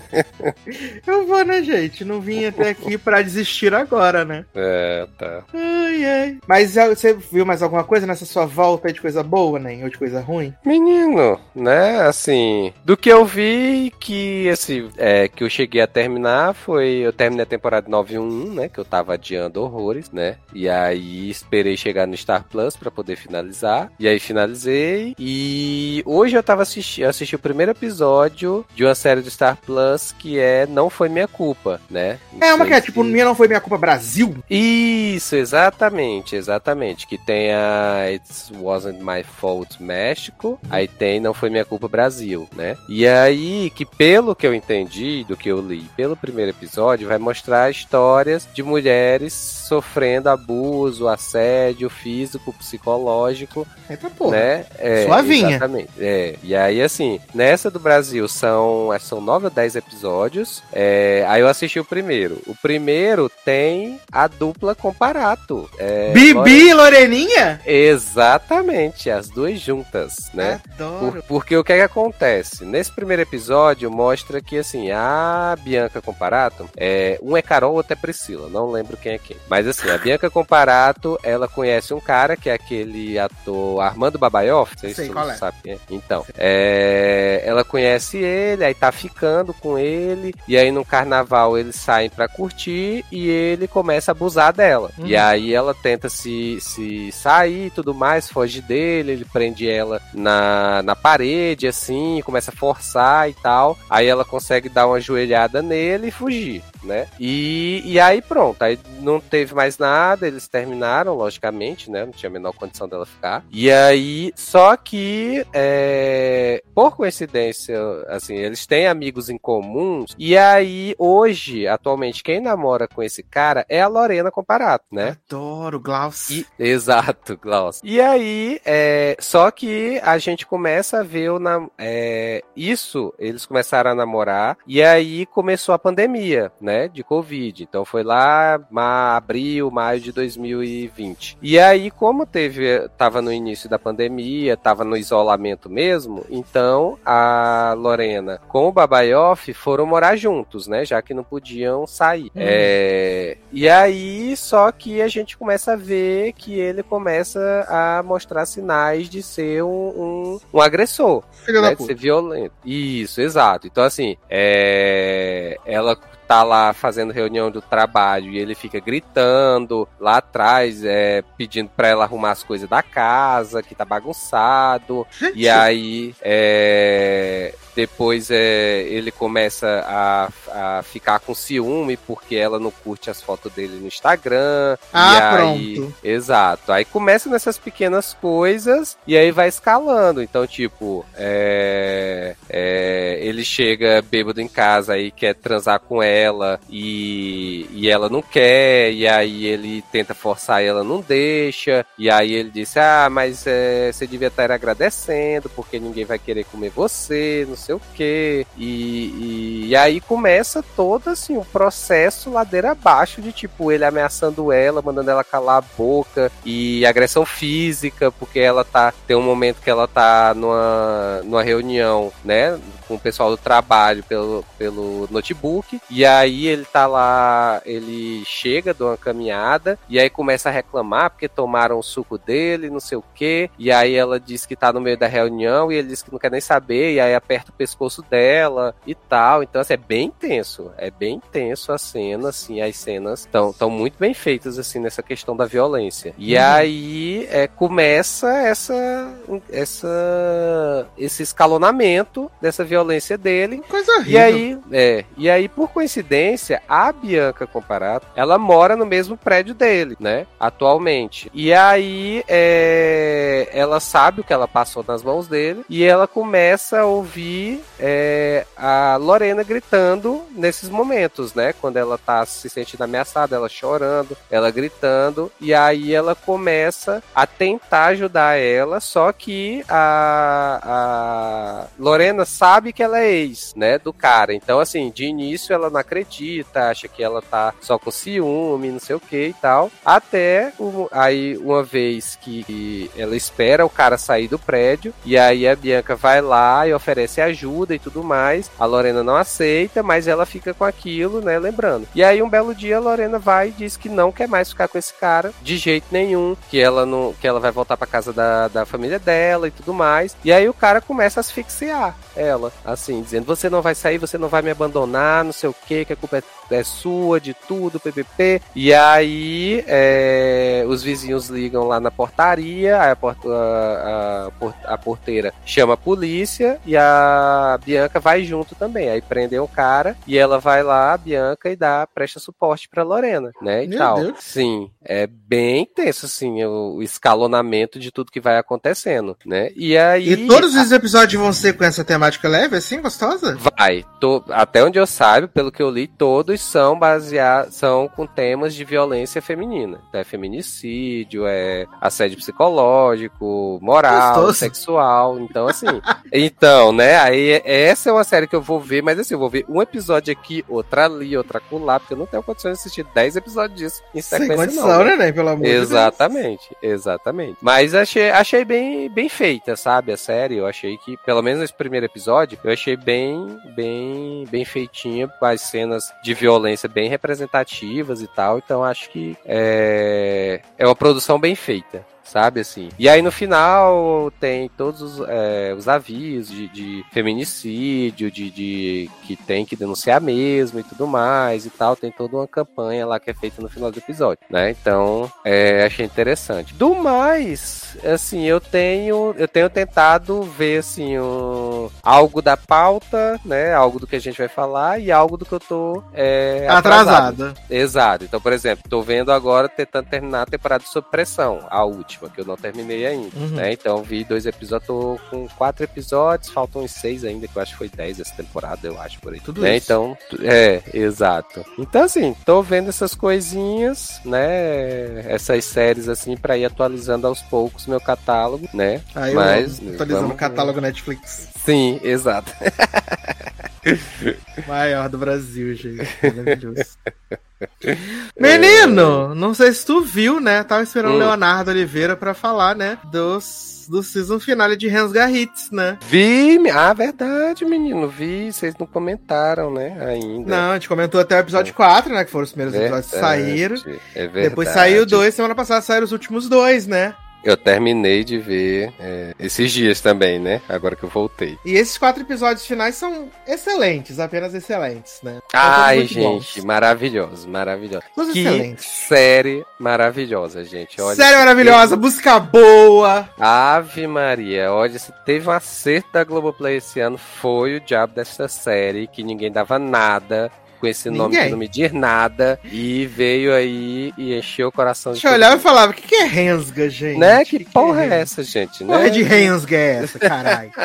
Eu vou, né, gente? Não vim até aqui pra desistir agora, né?
É, tá.
Ai, ai. Mas ah, você viu mais alguma coisa nessa sua volta de coisa boa, né? Ou de coisa ruim?
Menino, né? Assim, do que eu vi que assim, é, que eu cheguei a terminar foi eu terminei a temporada 911, né, que eu tava adiando horrores, né? E aí esperei chegar no Star Plus pra poder finalizar. E aí finalizei e hoje eu tava assistindo, assisti o primeiro episódio de uma série do Star Plus que é Não foi minha culpa, né? Não
É uma que é
se-
tipo, minha não foi minha culpa Brasil.
isso, exatamente, exatamente. Que tem a It Wasn't My Fault México, aí tem Não Foi Minha Culpa Brasil, né? E aí, que pelo que eu entendi, do que eu li pelo primeiro episódio, vai mostrar histórias de mulheres sofrendo abuso, assédio físico, psicológico,
Eita porra.
né? É,
Suavinha.
Exatamente. É. E aí, assim, nessa do Brasil são, que são nove ou dez episódios. É, aí eu assisti o primeiro. O primeiro tem a dupla comparato. É,
Bibi e Loreninha?
Exatamente, as duas juntas, né?
Adoro.
Por- porque o que, é que acontece? Nesse primeiro episódio mostra que assim, a Bianca Comparato, é, um é Carol, outro é Priscila, não lembro quem é quem. Mas assim, a Bianca Comparato, ela conhece um cara que é aquele ator Armando Babaioff, não sei,
Sei
se
qual é.
sabe quem é. Então, é, ela conhece ele, aí tá ficando com ele, e aí no carnaval eles saem pra curtir e ele começa a abusar dela.
Uhum.
E aí ela tenta se, se sair e tudo mais, foge dele, ele prende ela na, na parede, assim, começa a forçar e tal. Aí ela consegue dar uma joelhada nele e fugir, né? E, e aí pronto, aí não teve mais nada, eles terminaram, logicamente, né? Não tinha a menor condição dela ficar. E aí, só que, é, por coincidência, assim, eles têm amigos em comuns, e aí, hoje, atualmente, quem namora com esse cara é a Lorena Comparato, né?
Adoro, Glaucio.
E- exato, Klaus. E aí, é, só que a gente começa a ver o nam- é, isso, eles começaram a namorar, e aí começou a pandemia, né, de Covid. Então foi lá, ma, abril, maio de 2020. E aí, como teve, tava no início da pandemia, tava no isolamento mesmo, então a Lorena com o Babaioff foram morar juntos, né, já que não podiam sair. É, e aí, só que a gente começa a ver que ele começa a mostrar sinais de ser um, um, um agressor, né, de ser violento. Isso, exato. Então, assim, é, ela tá lá fazendo reunião do trabalho e ele fica gritando lá atrás, é, pedindo pra ela arrumar as coisas da casa, que tá bagunçado.
Gente,
E aí, é, depois é, ele começa a, a ficar com ciúme porque ela não curte as fotos dele no Instagram.
Ah,
e aí,
pronto.
Exato. Aí começa nessas pequenas coisas e aí vai escalando. Então, tipo, é, é, ele chega bêbado em casa e quer transar com ela e, e ela não quer, e aí ele tenta forçar ela, não deixa, e aí ele disse: Ah, mas é, você devia estar agradecendo porque ninguém vai querer comer você, não sei o quê. E, e, e aí começa todo assim um processo ladeira abaixo de tipo ele ameaçando ela, mandando ela calar a boca e agressão física, porque ela tá. Tem um momento que ela tá numa, numa reunião, né? Com o pessoal do trabalho pelo, pelo notebook. E aí ele tá lá, ele chega de uma caminhada e aí começa a reclamar porque tomaram o suco dele, não sei o que. E aí ela diz que tá no meio da reunião e ele diz que não quer nem saber. E aí aperta o pescoço dela e tal. Então, assim, é bem tenso. É bem tenso a cena, assim. As cenas estão muito bem feitas, assim, nessa questão da violência. E uhum. aí é, começa essa, essa, esse escalonamento dessa violência dele.
Coisa horrível.
E aí, é, e aí, por coincidência, a Bianca Comparato, ela mora no mesmo prédio dele, né? Atualmente. E aí, é, ela sabe o que ela passou nas mãos dele e ela começa a ouvir é, a Lorena gritando nesses momentos, né? Quando ela tá se sentindo ameaçada, ela chorando, ela gritando, e aí ela começa a tentar ajudar ela, só que a, a Lorena sabe que ela é ex, né, do cara. Então, assim, de início ela não acredita, acha que ela tá só com ciúme, não sei o que e tal. Até aí, uma vez que ela espera o cara sair do prédio, e aí a Bianca vai lá e oferece ajuda e tudo mais. A Lorena não aceita, mas ela fica com aquilo, né, lembrando. E aí, um belo dia, a Lorena vai e diz que não quer mais ficar com esse cara de jeito nenhum, que ela não, que ela vai voltar para casa da, da família dela e tudo mais. E aí o cara começa a asfixiar ela, assim, dizendo: "Você não vai sair, você não vai me abandonar, não sei o que, que a culpa é é sua, de tudo, ppp. E aí é, os vizinhos ligam lá na portaria, a, a, a, a, porteira chama a polícia e a Bianca vai junto também. Aí prendem o cara e ela vai lá, a Bianca, e dá, presta suporte pra Lorena, né? E Meu tal. Deus. Sim, é bem tenso, assim, o, escalonamento de tudo que vai acontecendo, né? E aí.
E todos os episódios vão ser com essa temática leve, assim, gostosa?
Vai. Tô, até onde eu saiba, pelo que eu li, todos todos são baseados, são com temas de violência feminina. Então, é feminicídio, é assédio psicológico, moral, Gostoso. sexual. Então, assim. então, né? Aí essa é uma série que eu vou ver, mas assim, eu vou ver um episódio aqui, outra ali, outra acolá, porque eu não tenho condições de assistir 10 episódios disso em sequência, Sem condição, não. Né, né? Pelo amor exatamente, de Deus. exatamente. Mas achei, achei bem, bem feita, sabe? A série. Eu achei que, pelo menos nesse primeiro episódio, eu achei bem, bem, bem feitinha com as cenas de violência bem representativas e tal. Então acho que é, é uma produção bem feita sabe assim. E aí no final tem todos os, é, os avisos de, de feminicídio, de, de, que tem que denunciar mesmo e tudo mais e tal. Tem toda uma campanha lá que é feita no final do episódio, né? Então, é, achei interessante. Do mais, assim, eu tenho eu tenho tentado ver assim um, algo da pauta, né? Algo do que a gente vai falar e algo do que eu tô é,
atrasado.
Exato. Então, por exemplo, tô vendo agora tentando terminar a temporada de Pressão, a última última, que eu não terminei ainda. Uhum. Né? Então vi dois episódios, tô com quatro episódios, faltam uns seis ainda, que eu acho que foi dez essa temporada, eu acho, por aí. Tudo né? isso. Então, é, exato. Então, assim, tô vendo essas coisinhas, né? Essas séries, assim, pra ir atualizando aos poucos meu catálogo, né?
Aí Mas, atualizando o catálogo Netflix.
Sim, exato.
Maior do Brasil, gente. Maravilhoso. Menino, não sei se tu viu, né? Tava esperando o hum. Leonardo Oliveira para falar, né? Dos do season finale de Rensgar Hits, né?
Vi, ah, verdade, menino, vi, vocês não comentaram, né, ainda.
Não, a gente comentou até o episódio é. 4, né, que foram os primeiros verdade, episódios que saíram. É verdade. Depois saiu dois, semana passada saíram os últimos dois, né?
Eu terminei de ver é, esses dias também, né? Agora que eu voltei.
E esses quatro episódios finais são excelentes, apenas excelentes, né?
Ai, gente, bons. maravilhoso, maravilhoso. Mas que excelentes. série maravilhosa, gente.
Olha, série maravilhosa, teve... música boa.
Ave Maria, olha, se teve um acerto da Globoplay esse ano, foi o diabo dessa série, que ninguém dava nada com esse Ninguém. nome que não me diz nada. E veio aí e encheu o coração
de. Deixa eu olhar e falava: o que, que é Rensga, gente?
Né? Que, que porra que é, é essa, gente?
Porra né? de Rensga é essa, caralho?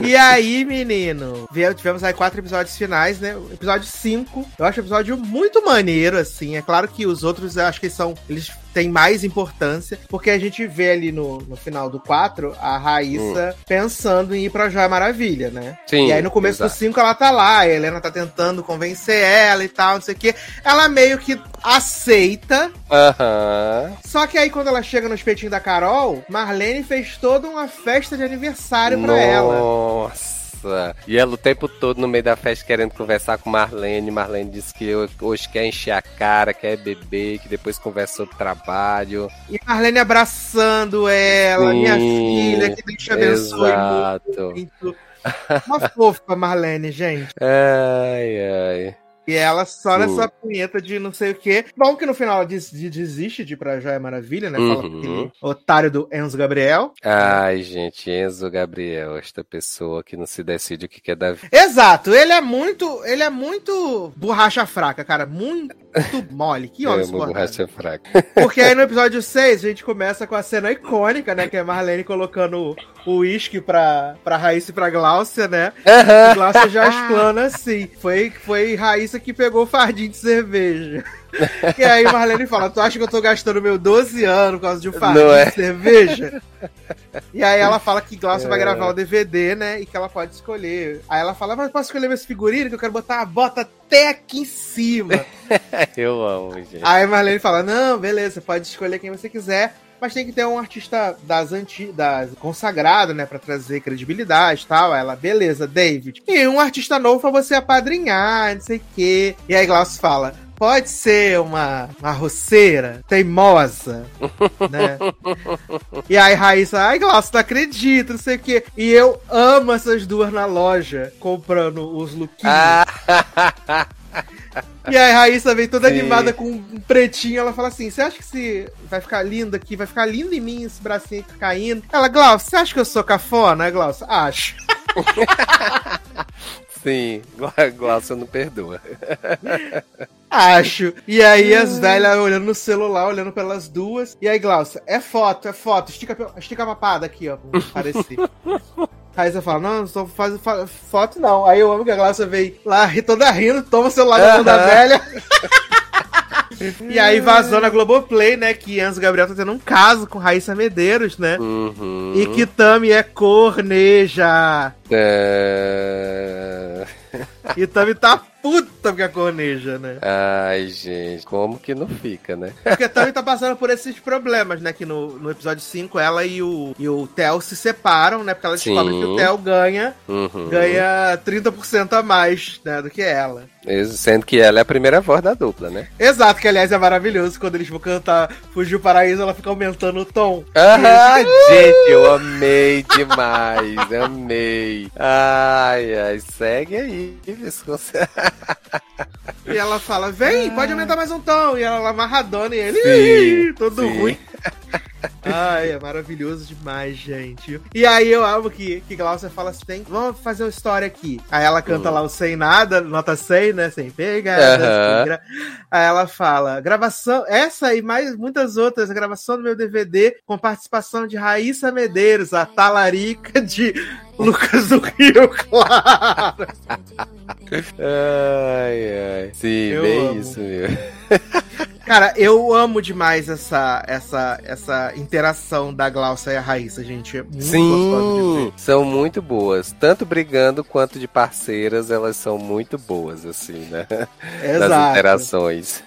E aí, menino, tivemos aí quatro episódios finais, né? O episódio 5, eu acho o episódio muito maneiro, assim. É claro que os outros, eu acho que são. Eles têm mais importância, porque a gente vê ali no, no final do 4 a Raíssa hum. pensando em ir pra Joia Maravilha, né? Sim. E aí no começo exato. do 5 ela tá lá, a Helena tá tentando convencer ela e tal, não sei o quê. Ela meio que aceita.
Aham.
Só que aí quando ela chega no espetinho da Carol, Marlene fez toda uma festa de aniversário para ela.
Nossa. E ela o tempo todo no meio da festa querendo conversar com Marlene. Marlene disse que hoje quer encher a cara, quer beber, que depois conversa sobre trabalho.
E Marlene abraçando ela, Sim, minha filha, que Deus te abençoe
exato.
muito. Uma fofa, Marlene, gente.
Ai, ai.
E ela só nessa punheta de não sei o quê. Bom que no final ela des desiste de ir pra Joia Maravilha, né? Fala uhum. otário do Enzo Gabriel.
Ai, gente, Enzo Gabriel, esta pessoa que não se decide o que quer da vida.
Exato, ele é muito. Ele é muito borracha fraca, cara. Muito mole. Que homem
é borracha fraca.
Porque aí no episódio 6 a gente começa com a cena icônica, né? Que é Marlene colocando o uísque pra, pra Raíssa e pra Gláucia, né? Uhum. Gláucia já explana assim. Foi, foi Raíssa que pegou o fardinho de cerveja. E aí Marlene fala: Tu acha que eu tô gastando meu 12 anos por causa de um fardinho é? de cerveja? E aí ela fala que Glaucia é. vai gravar o DVD, né? E que ela pode escolher. Aí ela fala: Mas posso escolher meus figurinos? Que eu quero botar a bota até aqui em cima.
eu amo, gente.
Aí Marlene fala: Não, beleza, pode escolher quem você quiser mas tem que ter um artista das antigas, consagrado, né, para trazer credibilidade e tal. Ela, beleza, David. E um artista novo pra você apadrinhar, não sei o quê. E aí Glaucio fala: pode ser uma, uma roceira teimosa, né? e aí Raíssa, ai, Glaucio, não acredito, não sei o quê. E eu amo essas duas na loja, comprando os lookinhos. E aí a Raíssa vem toda Sim. animada com um pretinho. Ela fala assim: Você acha que se vai ficar lindo aqui? Vai ficar lindo em mim esse bracinho caindo? Ela, Glaucio, você acha que eu sou cafona? Glaucio, acho.
Sim, Glaucio não perdoa.
Acho. E aí as velhas olhando no celular, olhando pelas duas. E aí, Glaucio, é foto, é foto. Estica, estica a papada aqui, ó, pra parecer. Aí você fala, não, não só faz foto não. Aí eu amo que a Glaucia vem lá toda rindo, toma o celular da mão da velha. e aí vazou na Globoplay, né, que Enzo Gabriel tá tendo um caso com Raíssa Medeiros, né?
Uhum.
E que Tami é corneja.
É...
E Tami tá puta porque a corneja, né?
Ai, gente, como que não fica, né?
Porque Tami tá passando por esses problemas, né? Que no, no episódio 5 ela e o, e o Theo se separam, né? Porque ela descobre que o Theo ganha,
uhum.
ganha 30% a mais, né? Do que ela.
Sendo que ela é a primeira voz da dupla, né?
Exato, que aliás é maravilhoso quando eles vão cantar Fugiu Paraíso, ela fica aumentando o tom.
Ah, gente, eu amei demais, amei. Ai, ai, segue aí, Visconce.
E ela fala, vem, pode aumentar mais um tom. E ela lá amarradona e ele, todo sim. ruim. Ai, é maravilhoso demais, gente. E aí eu amo que, que Glaucia fala assim: vamos fazer uma história aqui. Aí ela canta uhum. lá o Sem Nada, nota 100, né? Sem pegar. Uhum. Aí ela fala: gravação, essa e mais muitas outras, a gravação do meu DVD com participação de Raíssa Medeiros, a talarica de Lucas do Rio, claro.
ai, ai. Sim, eu bem amo. isso, meu.
Cara, eu amo demais essa, essa, essa interação da Glaucia e a Raíssa, gente. É muito
Sim, são muito boas. Tanto brigando quanto de parceiras, elas são muito boas, assim, né?
Exato.
Nas interações.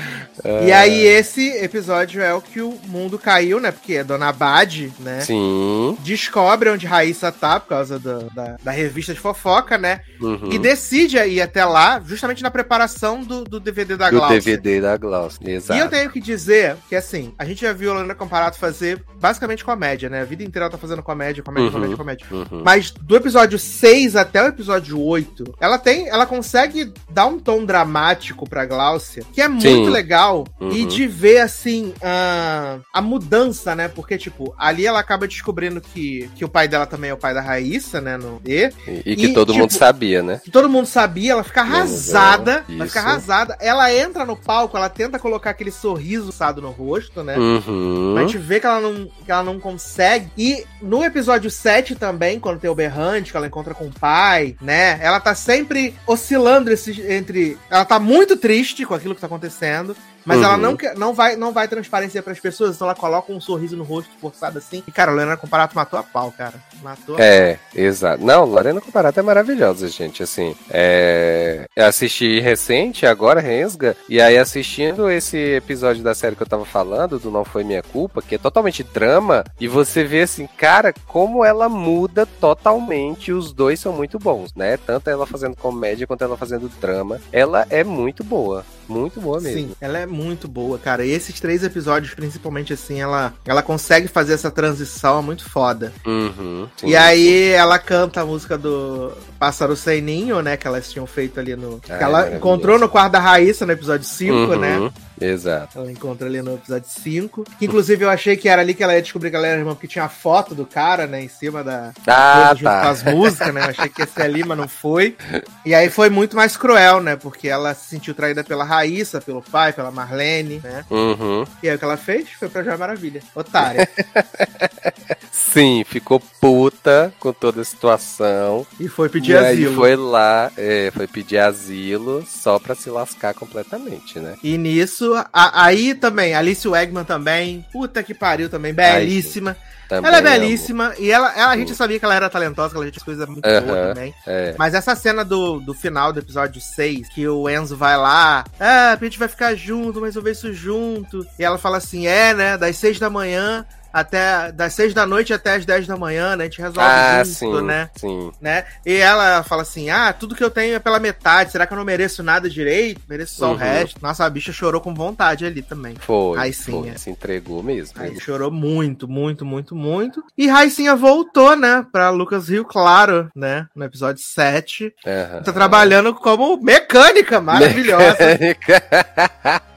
e aí, esse episódio é o que o mundo caiu, né? Porque a Dona Bad, né?
Sim.
Descobre onde Raíssa tá, por causa do, da, da revista de fofoca, né?
Uhum.
E decide ir até lá, justamente na preparação do, do DVD da Glaucia.
Do DVD da Glaucia. Exato.
E eu tenho que dizer que, assim, a gente já viu a Lorena Comparato fazer basicamente comédia, né? A vida inteira ela tá fazendo comédia, comédia, uhum, comédia, comédia.
Uhum.
Mas do episódio 6 até o episódio 8, ela tem, ela consegue dar um tom dramático pra Gláucia, que é muito Sim. legal. Uhum. E de ver, assim, a, a mudança, né? Porque, tipo, ali ela acaba descobrindo que, que o pai dela também é o pai da Raíssa, né? No
E, e, e que todo tipo, mundo sabia, né?
Que todo mundo sabia, ela fica arrasada. Ela fica arrasada. Ela entra no palco, ela tenta colocar aquele sorriso assado no rosto, né?
Uhum.
Mas a gente vê que ela, não, que ela não consegue. E no episódio 7 também, quando tem o berrante, que ela encontra com o pai, né? Ela tá sempre oscilando esse, entre. Ela tá muito triste com aquilo que tá acontecendo. Mas
Uhum.
ela não, quer- não, vai, não vai transparecer pras pessoas, então ela coloca um sorriso no rosto forçado assim. E, cara, a Lorena Comparato matou a pau, cara. Matou a
É, exato. Não, Lorena Comparato é maravilhosa, gente. Assim, é... eu assisti recente, agora, Rensga, e aí assistindo esse episódio da série que eu tava falando, do Não Foi Minha Culpa, que é totalmente drama, e você vê assim, cara, como ela muda totalmente, os dois são muito bons, né? Tanto ela fazendo comédia quanto ela fazendo drama. Ela é muito boa, muito boa mesmo.
Sim, ela é muito boa, cara. E esses três episódios, principalmente assim, ela, ela consegue fazer essa transição é muito foda.
Uhum, sim.
E aí ela canta a música do Pássaro Sem Ninho, né? Que elas tinham feito ali no. Que ela encontrou no quarto da Raíssa no episódio 5,
Uhum,
né?
Exato.
Ela encontra ali no episódio 5. Que inclusive eu achei que era ali que ela ia descobrir que ela era irmã, porque tinha a foto do cara, né? Em cima da.
Ah,
coisa junto com
tá.
as músicas, né? Eu achei que ia ser ali, mas não foi. E aí foi muito mais cruel, né? Porque ela se sentiu traída pela Raíssa, pelo pai, pela Marlene, né?
Uhum.
E aí o que ela fez foi pra Joia Maravilha. Otária.
Sim, ficou puta com toda a situação.
E foi pedir
e aí
asilo.
foi lá, é, foi pedir asilo só pra se lascar completamente, né?
E nisso, a- aí também, Alice Wegman também, puta que pariu também, belíssima.
Também
ela é
amo.
belíssima, e ela, ela- a gente sabia que ela era talentosa, que ela tinha coisas muito
Aham.
boas também.
É.
Mas essa cena do, do final do episódio 6, que o Enzo vai lá, ah, a gente vai ficar junto, vamos resolver isso junto. E ela fala assim, é, né, das 6 da manhã até, das 6 da noite até as 10 da manhã, né, a gente resolve
Ah,
junto,
sim,
né.
sim.
né? E ela fala assim: Ah, tudo que eu tenho é pela metade. Será que eu não mereço nada direito? Mereço só
Uhum.
o resto. Nossa, a bicha chorou com vontade ali também.
Foi,
Raicinha.
foi, se entregou mesmo.
Aí chorou muito, muito, muito, muito. E Raicinha voltou, né? Pra Lucas Rio Claro, né? No episódio 7.
Aham.
Tá trabalhando como mecânica maravilhosa.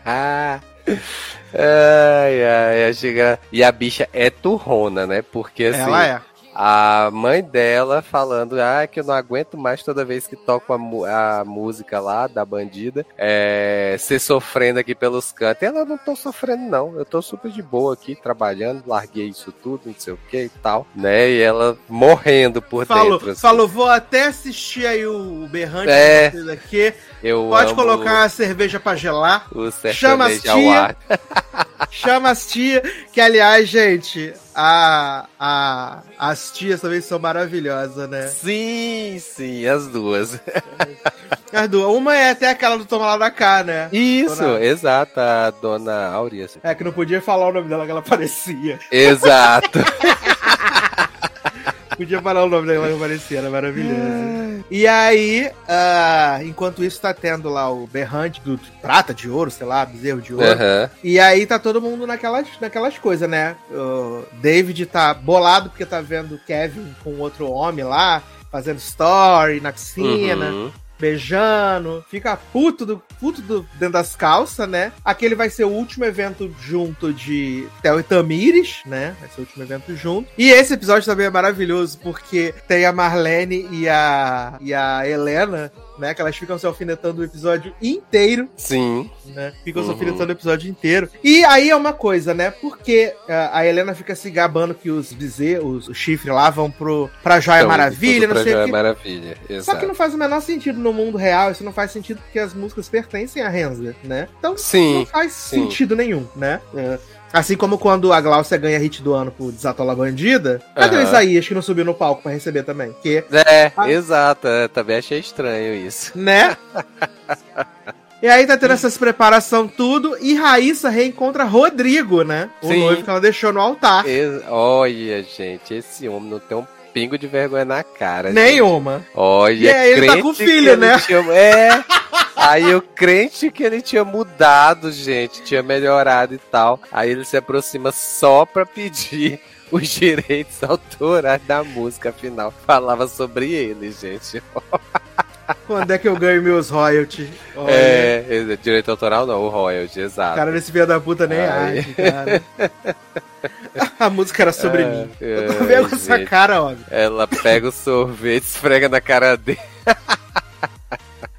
ai, ai, chega... E a bicha é turrona, né? Porque assim,
Ela é.
A mãe dela falando, ah, que eu não aguento mais toda vez que toco a, a música lá da bandida, é, ser sofrendo aqui pelos cantos. E ela não tô sofrendo, não. Eu tô super de boa aqui, trabalhando, larguei isso tudo, não sei o que e tal, né? E ela morrendo por
Falou,
dentro. assim.
falou, vou até assistir aí o berrante
É.
aqui.
Eu
Pode colocar uma cerveja pra gelar.
o
Chama as tia. Chama as tia, que aliás, gente, a, a, as tias também são maravilhosas, né?
Sim, sim, as duas.
As duas. Uma é até aquela do Toma lá da cá, né?
Isso,
Dona-
exato, a dona Áurea. assim.
É que não podia falar o nome dela que ela parecia.
Exato.
Podia falar o nome dela que ela parecia, era maravilhosa. E aí, ah, enquanto isso, tá tendo lá o berrante do prata de ouro, sei lá, bezerro de ouro.
Aham.
E aí tá todo mundo naquelas, naquelas coisas, né? O David tá bolado porque tá vendo Kevin com outro homem lá, fazendo story na piscina,
Uhum.
Beijando, fica puto, do, puto do, dentro das calças, né? Aquele vai ser o último evento junto de Theo e Tamires, né? Vai ser o último evento junto. E esse episódio também é maravilhoso porque tem a Marlene e a, e a Helena, né? Que elas ficam se alfinetando o episódio inteiro
Sim.
né? Ficam
Uhum.
se alfinetando o episódio inteiro. E aí é uma coisa, né? Porque ah, a Helena fica se gabando que os bezerros, os chifres lá vão pro, pra Joia
Então,
Maravilha, não
pra
sei o
Joia
que.
Maravilha,
Só
exato.
que não faz o menor sentido no mundo real, isso não faz sentido porque as músicas pertencem a Hensler, né? Então
Sim,
não faz
sim.
sentido nenhum, né? É, Assim como quando a Glaucia ganha hit do ano por Desatola Bandida, cadê o
Aham.
Isaías que não subiu no palco pra receber também? Porque,
É,
Ah.
exato, é, também achei estranho isso.
né? E aí tá tendo essas preparação tudo e Raíssa reencontra Rodrigo, né? O
Sim.
noivo que ela deixou no altar.
Ex- Olha, gente, esse homem não tem um pingo de vergonha na cara. gente.
Nenhuma.
Olha,
E aí ele tá com filho, né?
tinha- É. Aí o crente que ele tinha mudado, gente, tinha melhorado e tal. Aí ele se aproxima só pra pedir os direitos autorais da música, afinal falava sobre ele, gente.
Quando é que eu ganho meus royalties? Olha,
É, é, direito autoral não, o royalty, exato.
Cara desse filho da puta nem
Ai.
age, cara. A música era sobre
É,
mim.
é,
Eu tô vendo essa cara, ó.
Ela pega o sorvete, esfrega na cara dele.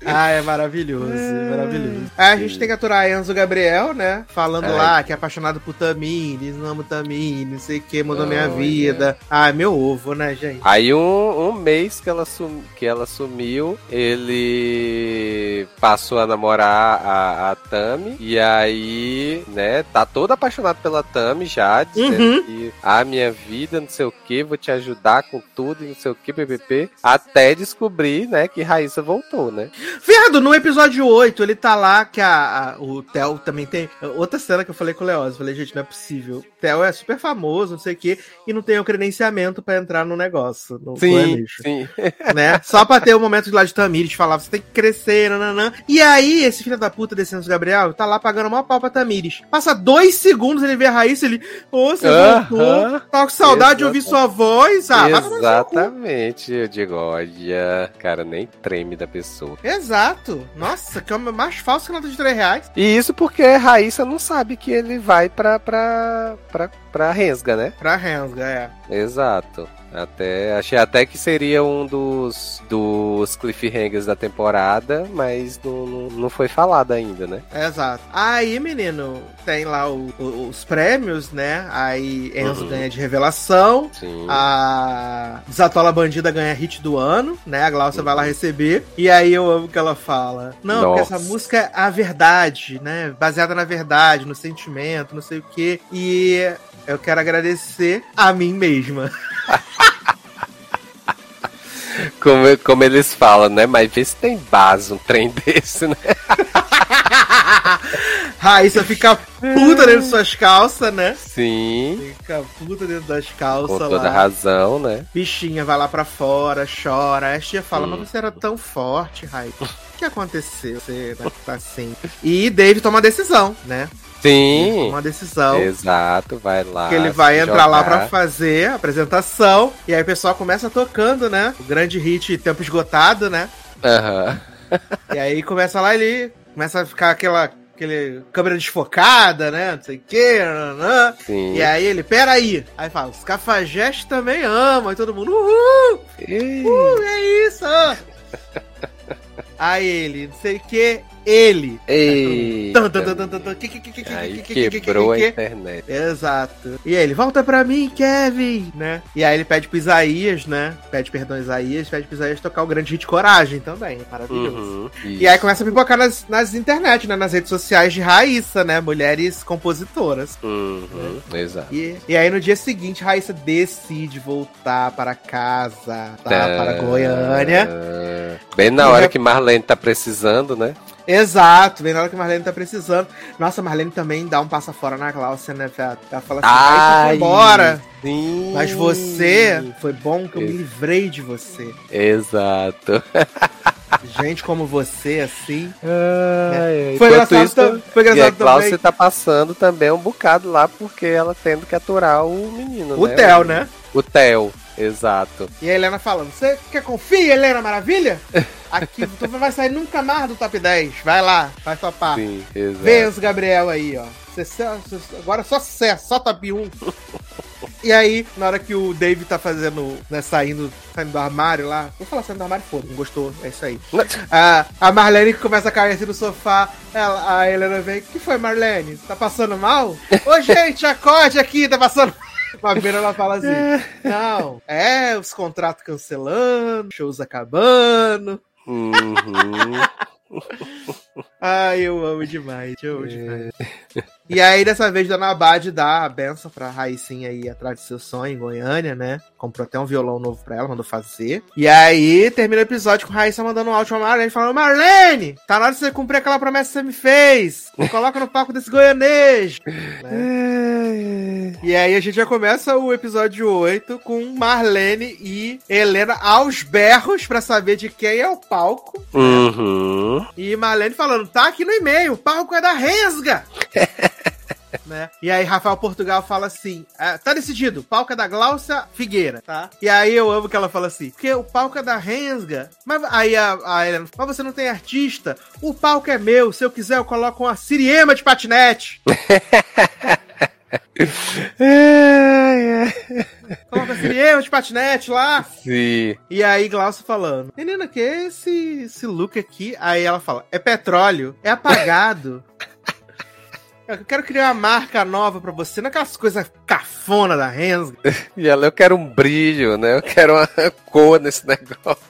Ah, é maravilhoso, é maravilhoso. Aí a gente tem que aturar Enzo Gabriel, né? Falando
Ai.
lá que é apaixonado por Tamires, não amo Tamires, não sei o que, mudou minha vida. Ah, meu ovo, né, gente?
Aí um, um mês que ela, sum, que ela sumiu, ele passou a namorar a, a Tami. E aí, né, tá todo apaixonado pela Tami já, dizendo
Uhum.
que a minha vida, não sei o que, vou te ajudar com tudo e não sei o que, PPP. Até descobrir, né, que Raíssa voltou, né?
Viado, no episódio 8, ele tá lá que a, a- o Theo também tem. Outra cena que eu falei com o Leoz. Falei, gente, não é possível. O Theo é super famoso, não sei o quê, e não tem o credenciamento pra entrar no negócio. No playlist.
sim.
né? Só pra ter o momento de lá de Tamires falar, você tem que crescer, nananã. E aí, esse filho da puta desse Enzo Gabriel tá lá pagando uma pau pra Tamires. Passa dois segundos, ele vê a Raíssa, ele, ô, você
Aham.
voltou, tava com saudade de ouvir sua voz, ah, no.
Exatamente, eu digo, olha, cara, nem treme da pessoa.
Exato. Nossa, que homem mais falso que nota de 3 reais.
E isso porque Raíssa não sabe que ele vai pra, pra, pra, pra Rensga, né?
Pra Rensga, é.
Exato. Até, achei até que seria um dos, dos cliffhangers da temporada, mas não, não, não foi falado ainda, né?
Exato. Aí, menino, tem lá o- o- os prêmios, né? Aí Enzo
Uhum.
ganha de revelação.
Sim.
A Desatola Bandida ganha hit do ano, né? A Glaucia vai lá receber. E aí eu amo que ela fala. Não, porque
Nossa.
essa música é a verdade, né? Baseada na verdade, no sentimento, não sei o quê. E eu quero agradecer a mim mesma.
Como, como eles falam, né? Mas vê se tem base um trem desse, né?
Raíssa fica puta dentro de suas calças, né?
Sim.
Fica puta dentro das calças
Com
lá.
toda razão, né?
Bichinha vai lá pra fora, chora. A tia fala,
Hum.
mas você era tão forte, Raíssa. O que aconteceu? Você tá assim. E Dave toma uma decisão, né?
Sim.
uma decisão.
Exato, vai lá.
Que ele vai entrar lá
jogar.
pra fazer a apresentação. E aí o pessoal começa tocando, né? O grande hit Tempo Esgotado, né?
Aham.
E aí começa lá, ele começa a ficar aquela aquele câmera desfocada, né? Não sei o quê.
Sim.
E aí ele, peraí. Aí fala, os cafajestes também amam. E todo mundo, uhul!
Ih,
Uh, é isso! Aí ele, não sei o que, ele.
Aí
que,
quebrou a internet.
Exato. E aí ele, volta pra mim, Kevin, né? E aí ele pede pro Isaías, né? Pede perdão Isaías, pede pro Isaías tocar o grande hit Coragem também. Maravilhoso.
Uhum,
E aí começa a pipocar nas, nas internet, né? Nas redes sociais de Raíssa, né? Mulheres compositoras.
Uhum, exato.
E, e aí no dia seguinte, Raíssa decide voltar para casa, tá? Para Goiânia.
Bem na hora que Marlene tá precisando, né?
Exato, bem na hora que a Marlene tá precisando. Nossa, a Marlene também dá um passa fora na Glaucia, né? Ela fala assim, Raíssa foi embora.
Sim.
Mas você, foi bom que eu me livrei de você.
Exato.
Gente como você, assim.
Ai,
Foi
enquanto
engraçado,
isso,
tam- foi
e a
engraçado
Glaucia
também.
tá passando também um bocado lá porque ela tendo que aturar o menino,
O
né?
Theo, né?
O Theo, exato.
E a Helena falando, você quer confiar, Helena Maravilha? Aqui, tu não vai sair nunca mais do top 10. Vai lá, vai topar.
Sim, exato.
Vença, Gabriel, aí, ó. Agora só sucesso, só top 1. E aí, na hora que o Dave tá fazendo, né, saindo, saindo do armário lá, vou falar saindo do armário, foda, não gostou, é isso aí. A, a Marlene começa a cair assim no sofá, ela, a Helena vem, que foi, Marlene? Tá passando mal? Ô, gente, acorde aqui, tá passando Uma vez ela fala assim: Não, é os contratos cancelando, shows acabando.
Uhum.
Ai, eu amo demais, eu amo demais. E aí, dessa vez, Dona Abade dá a benção pra Raicinha aí atrás de seu sonho em Goiânia, né? Comprou até um violão novo pra ela, mandou fazer. E aí, termina o episódio com Raíssa mandando um áudio pra Marlene, falando: Marlene, tá na hora de você cumprir aquela promessa que você me fez. Me coloca no palco desse goianês. né? E aí, a gente já começa o episódio 8 com Marlene e Helena aos berros pra saber de quem é o palco.
Uhum.
E Marlene falando, tá aqui no e-mail, o palco é da Resga. né? E aí Rafael Portugal fala assim, "Ah, tá decidido, palco é da Glaucia Figueira, tá? E aí eu amo que ela fala assim, porque o palco é da Rensga. Mas aí a, a Helena, mas você não tem artista? O palco é meu, se eu quiser eu coloco uma Siriema de patinete. Coloca assim, eu de patinete lá.
Sim.
E aí Glaucio falando, menina, que é esse, esse look aqui? Aí ela fala, é petróleo, é apagado. Eu quero criar uma marca nova pra você, não aquelas coisas cafona da Rensga.
E ela, eu quero um brilho, né? Eu quero uma cor nesse negócio.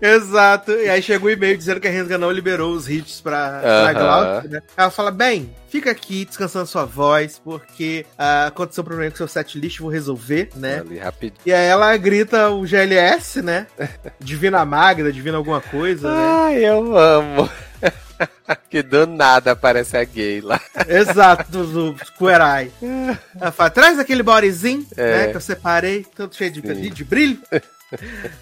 Exato. E aí chegou o e-mail dizendo que a Rensga não liberou os hits pra, pra
Aham.
Glaucio, né? Ela fala, bem, fica aqui descansando sua voz, porque ah, aconteceu um problema com seu setlist, vou resolver, né?
Ali, rapidinho.
E aí ela grita o GLS, né? Divina Magda, Divina alguma coisa, né?
Ai, eu amo. que do nada aparece a gay lá.
Exato, do, do Kuerai. Ela fala, traz aquele bodyzinho,
É.
né? Que eu separei, todo cheio de, de brilho.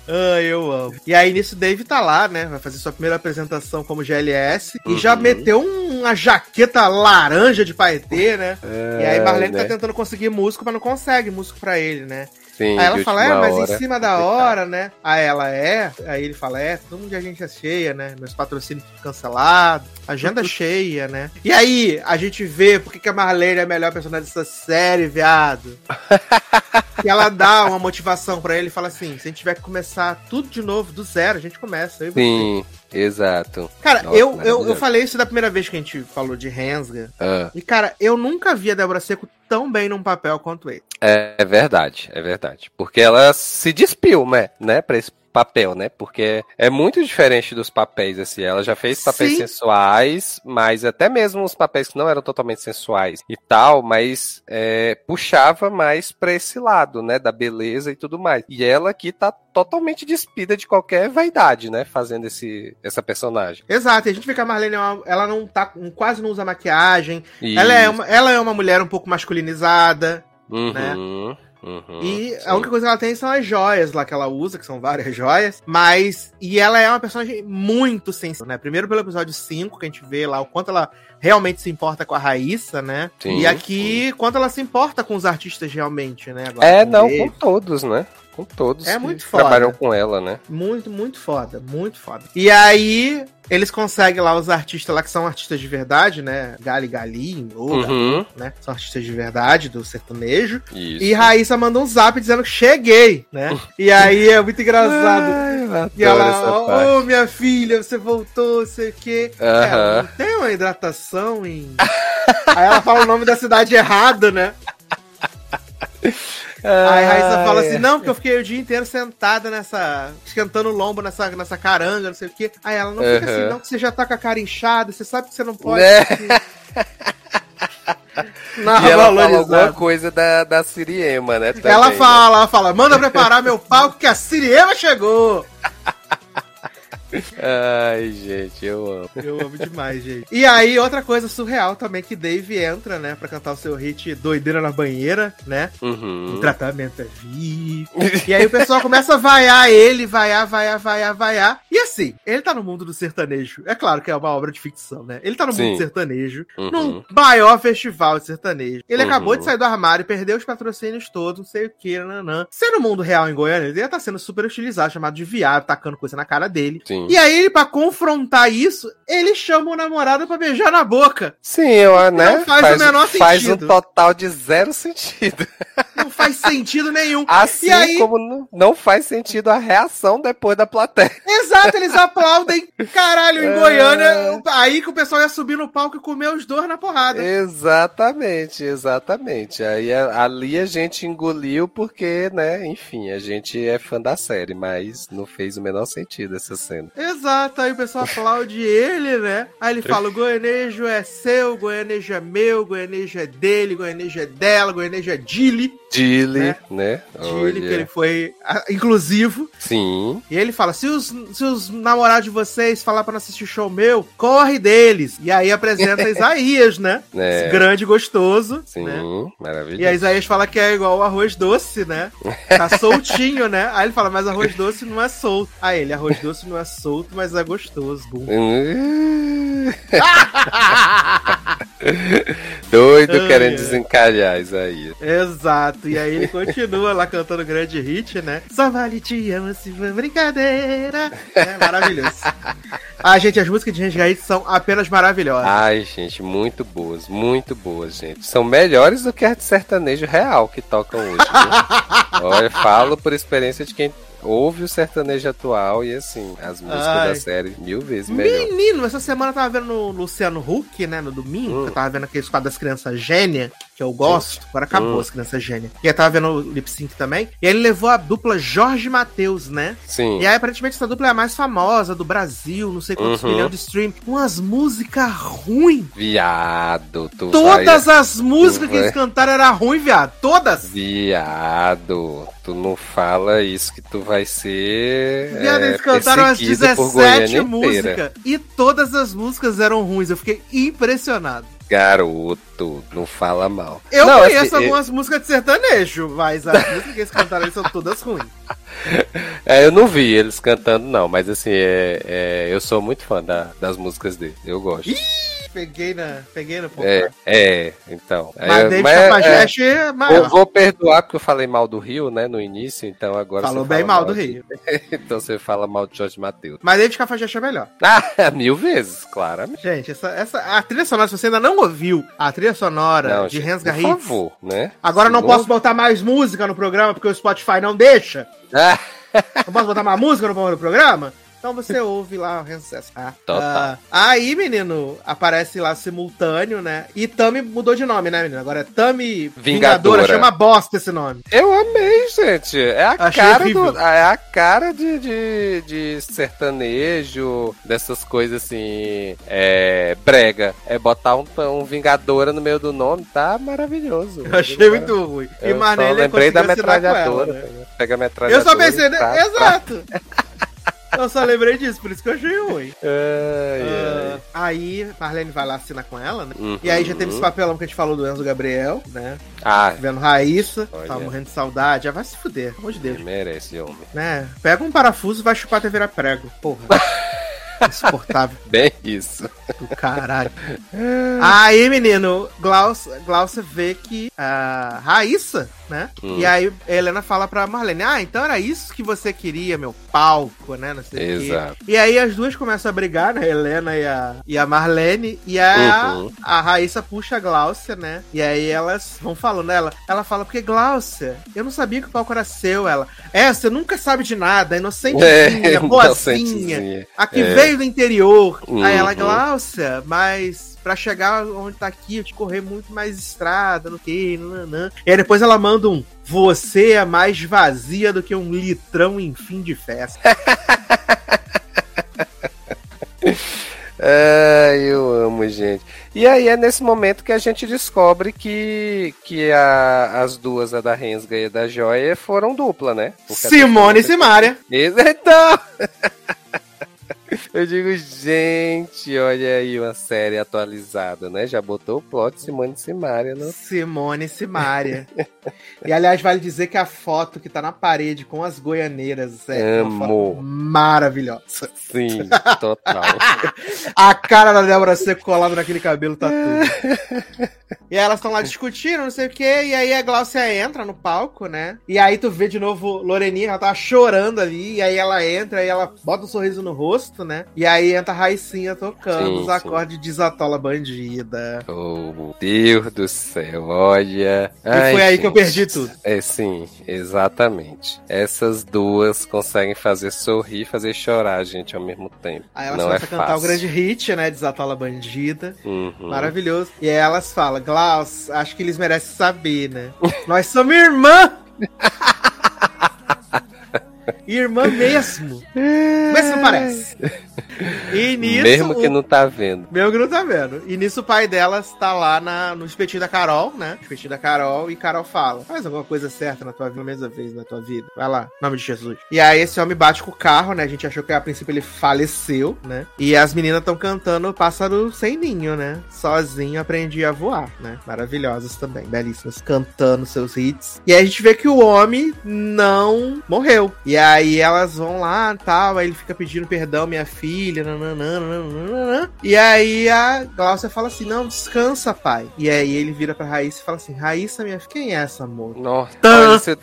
Ai, eu amo. E aí, nisso, o Dave tá lá, né? Vai fazer sua primeira apresentação como GLS. E já
Uhum.
meteu um- uma jaqueta laranja de paetê, né? e aí, Marlene
né?
tá tentando conseguir músico, mas não consegue músico pra ele, né?
Sim,
Aí ela fala, é, mas em cima da hora, né? Aí ela é, aí ele fala, é, todo mundo de agência cheia, né? Meus patrocínios tudo cancelado, agenda cheia, né? E aí, a gente vê por que a Marlene é a melhor personagem dessa série, viado. e ela dá uma motivação pra ele e fala assim: se a gente tiver que começar tudo de novo, do zero, a gente começa. eu.
Sim, exato.
Cara,
Nossa,
eu, eu, eu
maravilhoso.
falei isso da primeira vez que a gente falou de Hensga.
Ah,
E, cara, eu nunca vi a Débora Seco tão bem num papel quanto ele.
é, é verdade, é verdade. Porque ela se despiu, né, né, pra esse papel, né? Porque é muito diferente dos papéis, assim. Ela já fez papéis
Sim.
sensuais, mas até mesmo os papéis que não eram totalmente sensuais e tal, mas é, puxava mais pra esse lado, né? Da beleza e tudo mais. E ela aqui tá totalmente despida de qualquer vaidade, né? Fazendo esse, essa personagem.
Exato, e a gente vê que a Marlene, ela não tá, quase não usa maquiagem, Ela é, uma, ela é uma mulher um pouco masculinizada.
Uhum,
né?
Uhum,
e
sim.
a única coisa que ela tem são as joias lá que ela usa, que são várias joias. Mas. E ela é uma personagem muito sensível, né? Primeiro pelo episódio 5, que a gente vê lá o quanto ela realmente se importa com a Raíssa, né?
Sim,
e aqui, quanto ela se importa com os artistas realmente, né? Agora,
É, não, com todos, né? Com todos
É muito foda.
trabalham com ela, né?
Muito, muito foda, muito foda. E aí, eles conseguem lá os artistas lá que são artistas de verdade, né? Gali Gali, ou
Uhum.
né? São artistas de verdade do sertanejo.
Isso.
E Raíssa manda um zap dizendo que cheguei, né? E aí é muito engraçado.
Ai,
E ela, ô
parte.
minha filha, você voltou, sei o quê.
Aham.
É, não tem uma hidratação em. aí ela fala o nome da cidade errado, né? Aí a Raíssa fala assim: não, porque eu fiquei o dia inteiro sentada nessa. esquentando o lombo nessa, nessa caranga, não sei o quê. Aí ela, não fica assim,
Aham.
não, que você já tá com a cara inchada, você sabe que você não pode.
Né?
Não,
E ela fala alguma coisa da, da Siriema, né? também,
Ela
né?
fala, ela fala, manda preparar meu palco que a Siriema chegou.
Ai, gente, eu amo.
Eu amo demais, gente. E aí, outra coisa surreal também, que Dave entra, né, pra cantar o seu hit Doideira na Banheira, né? O
Uhum.
tratamento é VIP. E aí o pessoal começa a vaiar ele, vaiar, vaiar, vaiar, vaiar. E assim, ele tá no mundo do sertanejo. É claro que é uma obra de ficção, né? Ele tá no mundo
Sim.
do sertanejo,
Uhum.
num maior festival de sertanejo. Ele
Uhum.
acabou de sair do armário, perdeu os patrocínios todos, não sei o que, nanã. Se no mundo real em Goiânia, ele ia estar sendo super utilizado, chamado de viado, tacando coisa na cara dele.
Sim.
E aí, pra confrontar isso, ele chama o namorado pra beijar na boca.
Sim, eu, né?
Não faz o menor
Faz um
sentido.
total de zero sentido.
Não faz sentido nenhum.
Assim
aí-
como não- faz sentido a reação depois da plateia.
Exato, eles aplaudem, caralho, em
É.
Goiânia. Aí que o pessoal ia subir no palco e comer os dois na porrada.
Exatamente, exatamente. Aí a- ali a gente engoliu porque, né, enfim, a gente é fã da série, mas não fez o menor sentido essa cena.
Exato, aí o pessoal aplaude ele, né? Aí ele fala: o goianejo é seu, o goianejo é meu, o goianejo é dele, o goianejo é dela, o goianejo é Dili.
Dilly,
Né?
né?
Dili, que ele foi ah, inclusivo.
Sim,
E ele fala: se os, se os namorados de vocês falar pra não assistir show meu, corre deles. E aí apresenta Isaías, né?
É.
Esse grande gostoso.
sim,
né?
maravilhoso.
E a Isaías fala que é igual o arroz doce, né? Tá soltinho, né? Aí ele fala, mas arroz doce não é solto. Aí ele, arroz doce não é solto, mas é gostoso. Bum.
Doido
Ai,
querendo desencalhar Isaías.
Exato. E aí ele continua lá cantando grande hit, né? Só vale te amo se for brincadeira. É maravilhoso. Ah, gente, as músicas de Hit são apenas maravilhosas.
Ai, gente, muito boas, muito boas, gente. São melhores do que as de sertanejo real que tocam hoje. viu? Olha, falo por experiência de quem ouve o sertanejo atual e assim, as músicas
Ai.
da série mil vezes melhor.
Menino, essa semana eu tava vendo o Luciano Huck, né? No domingo,
Hum.
eu tava vendo aquele quadro das crianças gênia, que eu gosto. Agora acabou
Hum.
as crianças gênia. E eu tava vendo o lip sync também. E aí ele levou a dupla Jorge Matheus, né?
Sim.
E aí, aparentemente, essa dupla é a mais famosa do Brasil, não sei quantos
Uhum.
milhões de stream. Umas músicas ruins.
Viado, tu
Todas
vai...
as músicas
tu
que eles
vai-
cantaram eram ruins, viado. Todas.
Viado, tu não fala isso que tu vai ser.
Viado,
é,
eles cantaram as
perseguido por Goiânia
17
inteira.
músicas. E todas as músicas eram ruins. Eu fiquei impressionado.
Garoto, não fala mal.
Eu
Não,
conheço
assim,
algumas músicas de sertanejo, mas as músicas que eles cantaram são todas ruins.
É, eu não vi eles cantando, não, mas assim, é, é, eu sou muito fã da- das músicas dele. Eu gosto.
Peguei na. Peguei no ponto.
É, é, então.
Mas
É,
David
mas, é,
é,
vou,
maior.
vou perdoar porque eu falei mal do Rio, né, no início, então agora
Falou bem
fala
mal do
de-
Rio.
então você fala mal de Jorge Matheus.
Mas David Cafajeste é melhor.
Ah, mil vezes, claramente.
Gente, essa, essa, a trilha sonora, se você ainda não ouviu a trilha sonora
Não,
de
gente,
Rensga
por favor, né?
agora não posso botar mais música no programa porque o Spotify não deixa.
Ah,
Não posso botar mais música no programa? Então você ouve lá o Renses. Ah,
Total.
ah, aí, menino, aparece lá simultâneo, né? E Tami mudou de nome, né, menino? Agora é Tami
Vingadora.
Chama bosta esse nome.
Eu amei, gente. É a
Achei
cara
horrível.
do, é a cara de, de, de sertanejo, dessas coisas assim, é, brega. É botar um, um Vingadora no meio do nome, tá maravilhoso.
Eu achei muito ruim. E
Eu só
Marnelli
lembrei da
com ela,
metralhadora.
né?
Pega a
Eu
metralhadora.
só pensei, né?
tá, tá.
Exato. Eu só lembrei disso, por isso que eu achei ruim. Ah,
ai.
aí, Marlene vai lá assinar com ela, né?
Uhum.
E aí já teve esse papelão que a gente falou do Enzo Gabriel, né?
Ah,
Vendo Raíssa,
Olha.
tava morrendo de saudade. Já vai se fuder, pelo amor de Deus.
merece, homem.
Né? Pega um parafuso e vai chupar até virar prego. Porra. Insuportável
Bem isso.
do caralho. Aí, menino, Glaucia, Glaucia vê que a Raíssa, né?
Hum.
E aí a Helena fala pra Marlene: Ah, então era isso que você queria, meu palco, né? Não sei o quê.
Exato.
E aí as duas começam a brigar, né? A Helena e a, e a Marlene. E a,
Uhum.
a Raíssa puxa a Glaucia, né? E aí elas vão falando ela. Ela fala, porque Glaucia, eu não sabia que o palco era seu. Ela, é, você nunca sabe de nada, inocentezinha, boazinha.
inocentezinha.
Aqui
É.
veio do interior.
Uhum.
Aí ela, Glaucia, mas pra chegar onde tá aqui, eu te correr muito mais estrada, no que, nananã. E aí depois ela manda um, você é mais vazia do que um litrão em fim de festa.
Ai, eu amo, gente. E aí é nesse momento que a gente descobre que, que a- as duas, a da Rensga e a da Joia, foram dupla, né? Porque
Simone e Simária.
Então! Eu digo, gente, olha aí uma série atualizada, né? Já botou o plot Simone Simária, né?
Simone e Simária. e aliás, vale dizer que a foto que tá na parede com as goianeiras é uma
Amo.
foto maravilhosa.
Sim, total.
A cara da Débora Seco colada naquele cabelo tá tudo. E aí elas estão lá discutindo, não sei o que, e aí a Glaucia entra no palco, né? E aí tu vê de novo Loreninha, ela tava chorando ali, e aí ela entra e ela bota um sorriso no rosto, né? E aí entra a Raicinha tocando
Sim,
os
sim.
acordes de Desatola Bandida.
Oh, meu Deus do céu, olha.
E foi aí que eu perdi tudo.
É sim, exatamente. Essas duas conseguem fazer sorrir e fazer chorar a gente ao mesmo tempo.
Aí elas
Não é
começam a cantar
fácil.
o grande hit, né? Desatola Bandida.
Uhum.
Maravilhoso. E aí elas falam, Klaus, acho que eles merecem saber, né? Nós somos irmã! irmã mesmo. Mas não parece. E nisso.
Mesmo que
o-
não tá vendo.
Meu que não tá vendo. E nisso o pai delas tá lá na, no espetinho da Carol, né? Espetinho da Carol, e Carol fala: faz alguma coisa certa na tua vida, mesma vez na tua vida. Vai lá, em nome de Jesus. E aí esse homem bate com o carro, né? A gente achou que a princípio ele faleceu, né? E as meninas estão cantando Pássaro Sem Ninho, né? Sozinho aprendi a voar, né? Maravilhosas também, belíssimas, cantando seus hits. E aí a gente vê que o homem não morreu. E aí elas vão lá tal, aí ele fica pedindo perdão, minha filha, nananã, nananã. E aí a Glaucia fala assim, não, descansa, pai. E aí ele vira pra Raíssa e fala assim, Raíssa, minha filha, quem é essa moça?
Nossa, olha, se,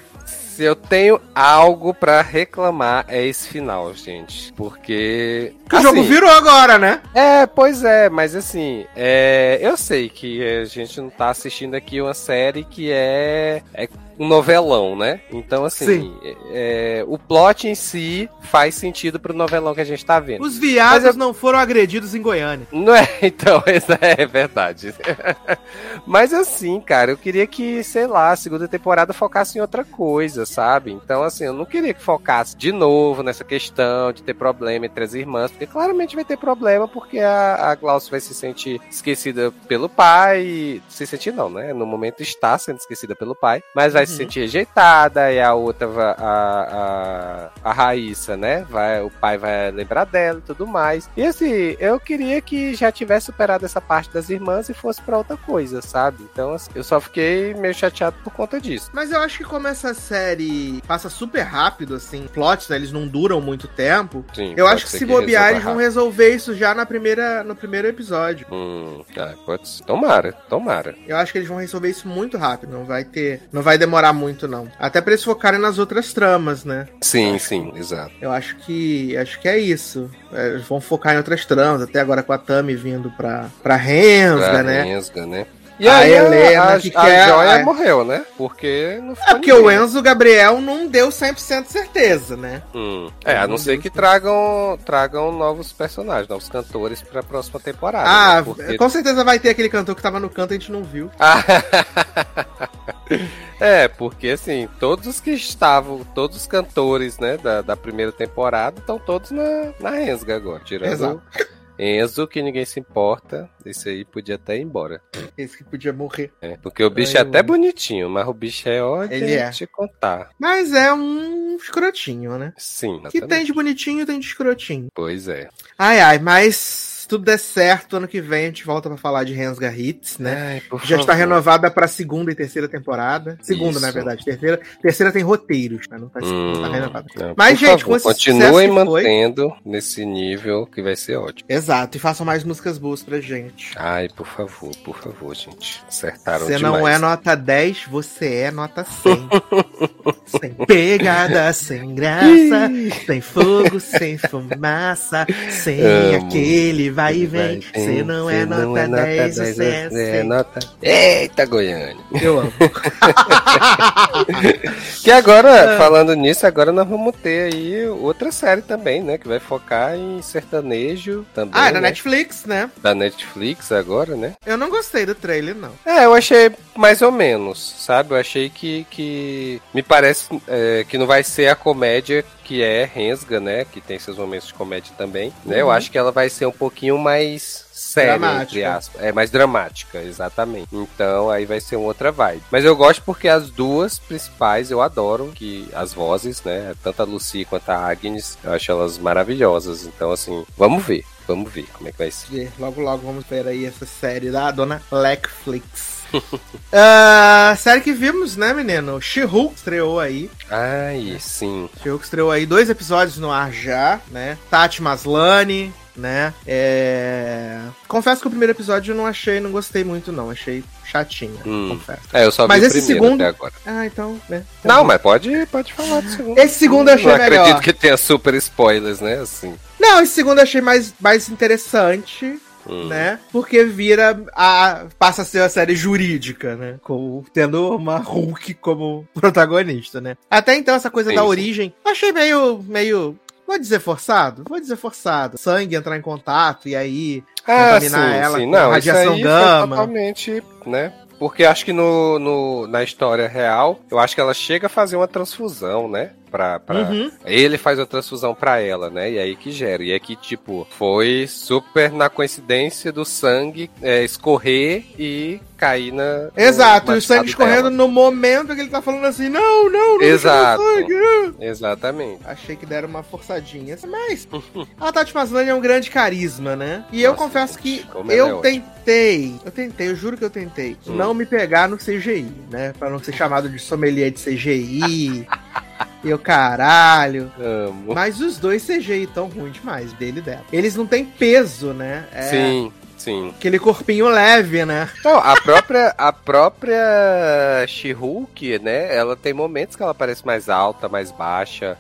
eu tenho algo pra reclamar é esse final, gente. Porque.
Que o jogo
assim,
virou agora, né?
É, pois é, mas assim, é, eu sei que a gente não tá assistindo aqui uma série que é, é um novelão, né? Então, assim,
Sim.
é, o plot em si faz sentido pro novelão que a gente tá vendo.
Os viados
eu-
não foram agredidos em Goiânia.
Não é, então, essa é verdade. Mas assim, cara, eu queria que, sei lá, a segunda temporada focasse em outra coisa, sabe? Então, assim, eu não queria que focasse de novo nessa questão de ter problema entre as irmãs, porque claramente vai ter problema, porque a, a Glaucia vai se sentir esquecida pelo pai. Se sentir não, né? No momento está sendo esquecida pelo pai, mas vai se
Uhum.
sentir rejeitada, e a outra, a, a, a Raíssa, né? Vai, o pai vai lembrar dela e tudo mais. E assim, eu queria que já tivesse superado essa parte das irmãs e fosse pra outra coisa, sabe? Então, assim, eu só fiquei meio chateado por conta disso.
Mas eu acho que como essa série passa super rápido, assim, plots, né, eles não duram muito tempo,
Sim,
eu acho que se bobear, eles vão resolver isso já na primeira, no primeiro episódio.
Hum, ah, pode ser. Tomara, tomara.
Eu acho que eles vão resolver isso muito rápido, não vai ter, não vai demorar muito não. Até pra eles focarem nas outras tramas, né?
Sim, sim, exato.
Eu acho que acho que é isso. É, Eles vão focar em outras tramas, até agora com a Tami vindo pra, pra Rensga,
Pra
né?
Rensga, né? E
A
aí,
Helena,
a,
que
a
quer-
Joia
a-
morreu, né? Porque não
É
ficou
porque o
ninguém.
Enzo Gabriel não deu 100% certeza, né?
Hum. É, a não ser que tragam, tragam novos personagens, novos cantores pra próxima temporada.
Ah,
né? Porque-
com certeza vai ter aquele cantor que tava no canto e a gente não viu.
É, porque assim, todos os que estavam, todos os cantores, né, da, da primeira temporada estão todos na, na Rensga agora, tirando
Exato.
Enzo, que ninguém se importa, esse aí podia até ir embora.
Esse que podia morrer.
É, porque o bicho
Ai,
é até
eu-
bonitinho, mas o bicho é ótimo
Ele é.
te contar.
Mas é um escrotinho, né?
Sim,
Que tem
exatamente.
de bonitinho tem de escrotinho.
Pois é.
Ai, ai, mas tudo der certo, ano que vem a gente volta pra falar de Rensga Hits, né?
Ai,
Já está renovada pra segunda e terceira temporada. Segunda,
Isso.
na verdade. Terceira, terceira tem roteiros, né? Não tá,
Hum,
não tá renovada.
não,
Mas, gente,
favor, continuem
que foi-
mantendo nesse nível que vai ser ótimo.
Exato, e façam mais músicas boas pra gente.
Ai, por favor, por favor, gente. Acertaram
Você
demais.
não é nota 10, você é nota 100. sem pegada, sem graça, sem fogo, sem fumaça, sem
Amo.
aquele vai e vem. Você não é nota
não é
10,
10,
você é
é
100.
nota. Eita, Goiânia.
Eu amo.
Que agora,
É.
falando nisso, agora nós vamos ter aí outra série também, né? Que vai focar em sertanejo também.
Ah, é da
né?
Netflix, né?
Da Netflix agora, né?
Eu não gostei do trailer, não.
É, eu achei mais ou menos, sabe? Eu achei que, que me parece é, que não vai ser a comédia que é Rensga, né? Que tem seus momentos de comédia também, né? Eu
Uhum.
acho que ela vai ser um pouquinho mais séria, entre
Dramática.
aspas. É, mais dramática, exatamente. Então aí vai ser uma outra vibe. Mas eu gosto porque as duas principais eu adoro, que as vozes, né? Tanto a Lucy quanto a Agnes, eu acho elas maravilhosas. Então, assim, vamos ver. Vamos ver como é que vai ser.
Logo, logo vamos ver aí essa série da dona Netflix. Ah, série que vimos, né, menino? She-Hulk estreou aí.
Ai, sim.
She-Hulk estreou aí dois episódios no ar já, né? Tati Maslany, né? É... Confesso que o primeiro episódio eu não achei, não gostei muito, não. Achei chatinho,
Hum.
confesso.
É, eu só
Mas
vi
esse
o primeiro
segundo-
até agora.
Ah, então, né?
Não, mas pode, pode falar do segundo.
Esse segundo eu achei
Não acredito
melhor.
que tenha super spoilers, né? Assim.
Não, esse segundo eu achei mais, mais interessante.
Hum.
né? Porque vira a passa a ser a série jurídica, né? Com, tendo uma Hulk como protagonista, né? Até então essa coisa
Sim,
da origem, achei meio meio Vou dizer forçado? Vou dizer forçado. Sangue entrar em contato e aí
Ah, sim,
contaminar ela
sim.
com
Não,
radiação
isso aí
gama.
Foi totalmente, né? Porque acho que no, no, na história real, eu acho que ela chega a fazer uma transfusão, né? Pra, pra...
Uhum.
Ele faz a transfusão pra ela, né? E aí que gera. E aqui, tipo, foi super na coincidência do sangue é, escorrer e cair na.
Exato, o sangue escorrendo
dela.
no momento que ele tá falando assim: não, não, não
Exato. Exatamente.
Achei que deram uma forçadinha. Mas a Tati Maslany é um grande carisma, né? E eu
Nossa,
confesso que
é
eu
ótima.
tentei, eu tentei, eu juro que eu tentei,
Hum.
não me pegar no CGI, né? Pra não ser chamado de sommelier de CGI. E o caralho.
Amo.
Mas os dois CGI tão ruim demais, dele e dela. Eles não têm peso, né? É
Sim, sim.
aquele corpinho leve, né?
Não, a própria, a própria She-Hulk, né? Ela tem momentos que ela parece mais alta, mais baixa.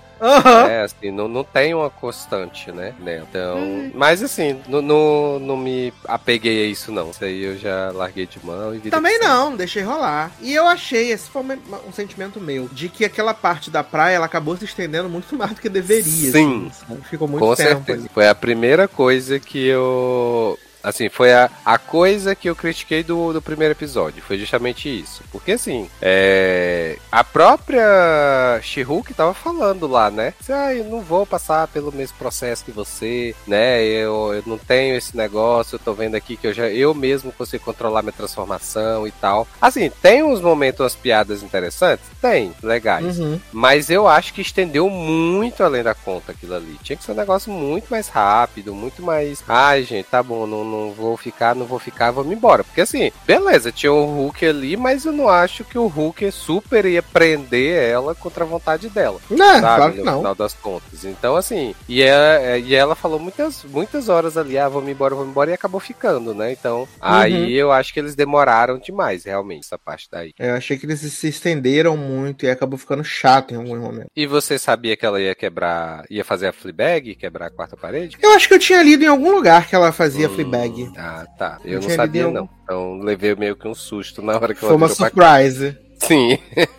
É, assim, não, não tem uma constante, né? né? Então. Mas assim, não, não, não me apeguei a isso, não. Isso aí eu já larguei de mão e
Também não, deixei rolar. E eu achei, esse foi um, um sentimento meu, de que aquela parte da praia ela acabou se estendendo muito mais do que deveria.
Sim.
assim? Ficou muito
Com
tempo
certeza.
ali.
Foi a primeira coisa que eu. Assim, foi a, a coisa que eu critiquei do, do primeiro episódio. Foi justamente isso. Porque, assim, é, a própria She-Hulk tava falando lá, né? Assim, ah, eu não vou passar pelo mesmo processo que você, né? Eu, eu não tenho esse negócio, eu tô vendo aqui que eu já eu mesmo consigo controlar minha transformação e tal. Assim, tem uns momentos, umas piadas interessantes? Tem, legais.
Uhum.
Mas eu acho que estendeu muito além da conta aquilo ali. Tinha que ser um negócio muito mais rápido, muito mais. Ai, gente, tá bom, não, não vou ficar, não vou ficar, vamos embora. Porque assim, beleza, tinha o Hulk ali, mas eu não acho que o Hulk super ia prender ela contra a vontade dela.
Não,
Sabe,
É, claro que
no
não.
final das contas. Então, assim, e ela, e ela falou muitas, muitas horas ali, ah, vamos embora, vamos embora, e acabou ficando, né? Então,
Uhum.
aí eu acho que eles demoraram demais, realmente, essa parte daí.
Eu achei que eles se estenderam muito e acabou ficando chato em algum momento.
E você sabia que ela ia quebrar, ia fazer a Fleabag, quebrar a quarta parede?
Eu acho que eu tinha lido em algum lugar que ela fazia
Hum,
Fleabag.
Ah, tá. Eu, não sabia, não. Então levei meio que um susto na hora que
Foi
ela
uma
virou pra... Sim.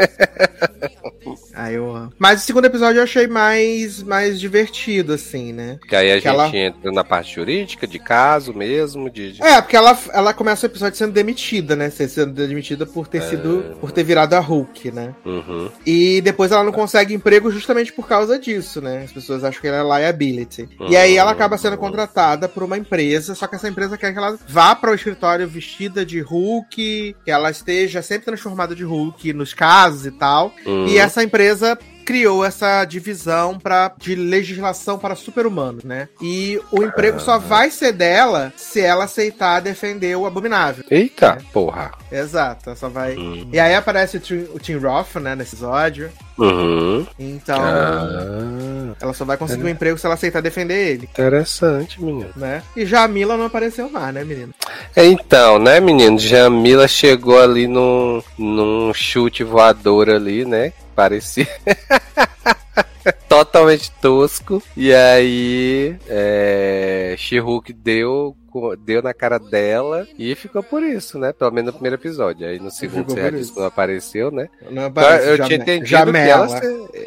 Ah, eu amo. Mas o segundo episódio eu achei mais, mais divertido, assim, né?
Que aí a
Que
gente
ela-
entra na parte jurídica, de caso mesmo, de. de-
É, porque ela, ela começa o episódio sendo demitida, né? Sendo demitida por ter sido. por ter virado a Hulk, né?
Uhum.
E depois ela não consegue emprego justamente por causa disso, né? As pessoas acham que ela é liability. E aí ela acaba sendo contratada por uma empresa, só que essa empresa quer que ela vá para o escritório vestida de Hulk, que ela esteja sempre transformada de Hulk nos casos e tal.
Uhum.
E essa empresa criou essa divisão pra, de legislação para super-humanos, né? E o emprego só vai ser dela se ela aceitar defender o abominável.
Eita, porra.
Exato, ela só vai.
Uhum.
E aí aparece o Tim, o Tim Roth, né, nesse episódio.
Uhum.
Então,
Ah,
ela só vai conseguir um emprego se ela aceitar defender ele,
interessante, menino.
né? E já a Mila não apareceu mais, né, menino?
Então, né, menino? Jamila chegou ali num, num chute voador ali, né? Parecia. Totalmente tosco. E aí, é, She-Hulk deu, deu na cara dela e ficou por isso, né? Pelo menos no primeiro episódio. Aí no segundo você já disse que não apareceu, né?
Não aparece
eu
Jame-
tinha entendido que ela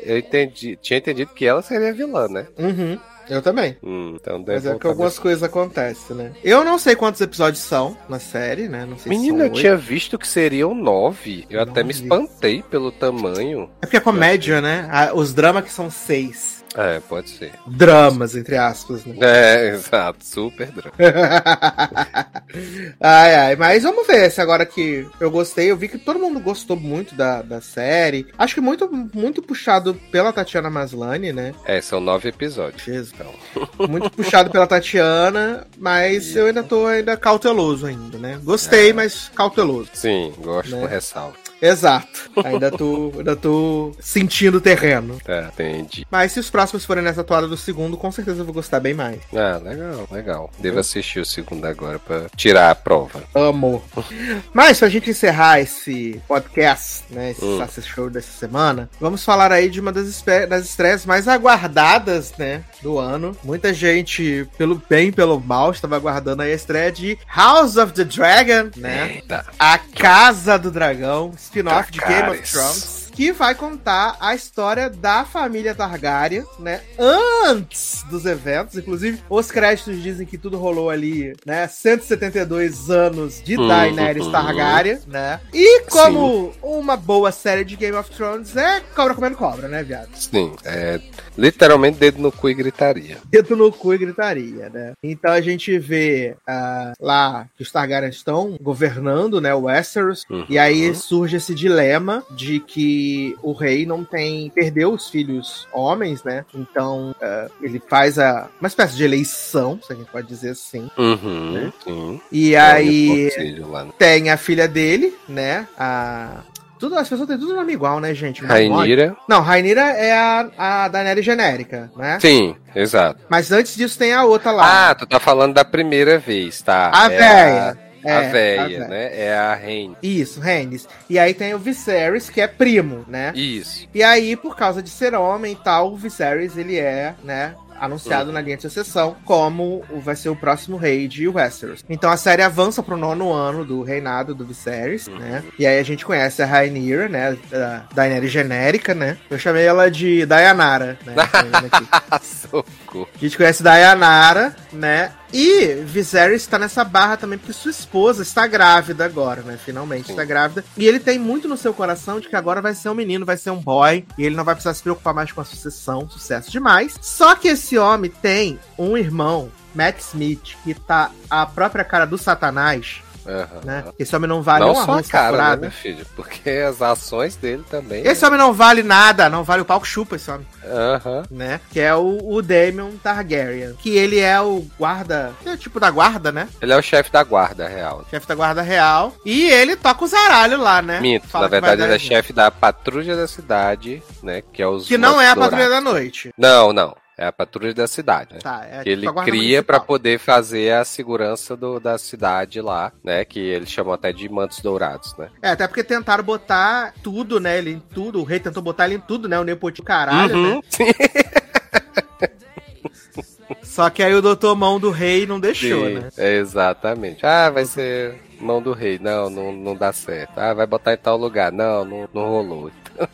eu entendi, tinha entendido que ela seria vilã, né?
Uhum, eu também.
Hum, então
Mas é que algumas coisas acontecem, né? Eu não sei quantos episódios são na série, né? Não sei
Menina,
se
eu
são
tinha visto que seriam nove. Eu até me espantei pelo tamanho.
É porque é comédia, né? Ah, Os dramas que são seis.
É, pode ser.
Dramas, entre aspas, né?
É, exato, super drama.
ai, ai, mas vamos ver se agora que eu gostei, eu vi que todo mundo gostou muito da, da série. Acho que muito, muito puxado pela Tatiana Maslany, né?
É, são nove episódios.
Jesus.
Então.
Muito puxado pela Tatiana, mas eu ainda tô ainda cauteloso ainda, né? Gostei, mas cauteloso.
Sim, gosto
Né?
com ressalva.
Exato. Ainda tô, ainda tô sentindo o terreno.
Tá, entendi.
Mas se os próximos forem nessa toada do segundo, com certeza eu vou gostar bem mais.
Ah, legal, legal. Devo assistir o segundo agora pra tirar a prova.
Amo. Mas pra gente encerrar esse podcast, né? Esse
Hum.
Show dessa semana, vamos falar aí de uma das, das estreias mais aguardadas, né? Do ano. Muita gente, pelo bem e pelo mal, estava aguardando aí a estreia de House of the Dragon, né?
Eita.
A Casa do Dragão, spin-off de Game of. Thrones. Que vai contar a história da família Targaryen, né? Antes dos eventos. Inclusive, os créditos dizem que tudo rolou ali, né? 172 anos de
Uhum.
Daenerys Targaryen, né? E como uma boa série de Game of Thrones é cobra comendo cobra, né, viado?
Sim, é literalmente dedo no cu e gritaria.
dedo no cu e gritaria, né? Então a gente vê ah, lá que os Targaryen estão governando, né, o Westeros,
Uhum.
e aí surge esse dilema de que o rei não tem perdeu os filhos homens, né? Então ah, ele faz a uma espécie de eleição, se a gente pode dizer assim.
Uhum,
Né?
sim.
E
É o
aí
lá, né?
tem a filha dele, né? A tudo, as pessoas têm tudo nome igual, né, gente?
Rainira.
Não, Rainira é a, a Daenerys genérica, né?
Sim, exato.
Mas antes disso tem a outra lá.
Ah, tu tá falando da primeira vez, tá?
a
É
véia. É,
a
a
véia,
véia.
né? É a Rain.
Isso, Rhaenys. E aí tem o Viserys, que é primo, né?
Isso.
E aí, por causa de ser homem e tal, o Viserys, ele é, né, anunciado na linha de sucessão como o- vai ser o próximo rei de Westeros. Então a série avança pro nono ano do reinado do Viserys, né? E aí a gente conhece a Rhaenyra, né, a Daenerys genérica, né? Eu chamei ela de Dayanara, né? A gente conhece Dayanara, né? E Viserys tá nessa barra também porque sua esposa está grávida agora, né? Finalmente está grávida. E ele tem muito no seu coração de que agora vai ser um menino, vai ser um boy. E ele não vai precisar se preocupar mais com a sucessão. Sucesso demais. Só que esse homem tem um irmão, Matt Smith, que tá a própria cara do Satanás,
Aham.
né? Esse homem não vale
Não
um
só a cara, né, filho? Porque as ações dele também.
Esse homem não vale nada, não vale o palco chupa esse homem.
Aham.
né? Que é o, o Daemon Targaryen. Que ele é o guarda. É tipo da guarda, né?
Ele é o chefe da guarda real.
Chefe da guarda real. E ele toca os aralhos lá, né?
Minto,
Fala
na verdade ele é chefe da patrulha da cidade, né? Que é os.
Que não é a patrulha da noite.
Não, não. É a patrulha da cidade, né?
Tá, é
que ele
tipo guarda
cria pra
municipal.
poder fazer a segurança do, da cidade lá, né? Que eles chamam até de mantos dourados, né?
É, até porque tentaram botar tudo, né? Ele em tudo. O rei tentou botar ele em tudo, né? O Nepotinho caralho, né?
Uhum. Sim,
Só que aí o doutor Mão do Rei não deixou,
sim,
né?
é exatamente. Ah, vai ser mão do rei. Não, não, não dá certo. Ah, vai botar em tal lugar. Não, não, não rolou.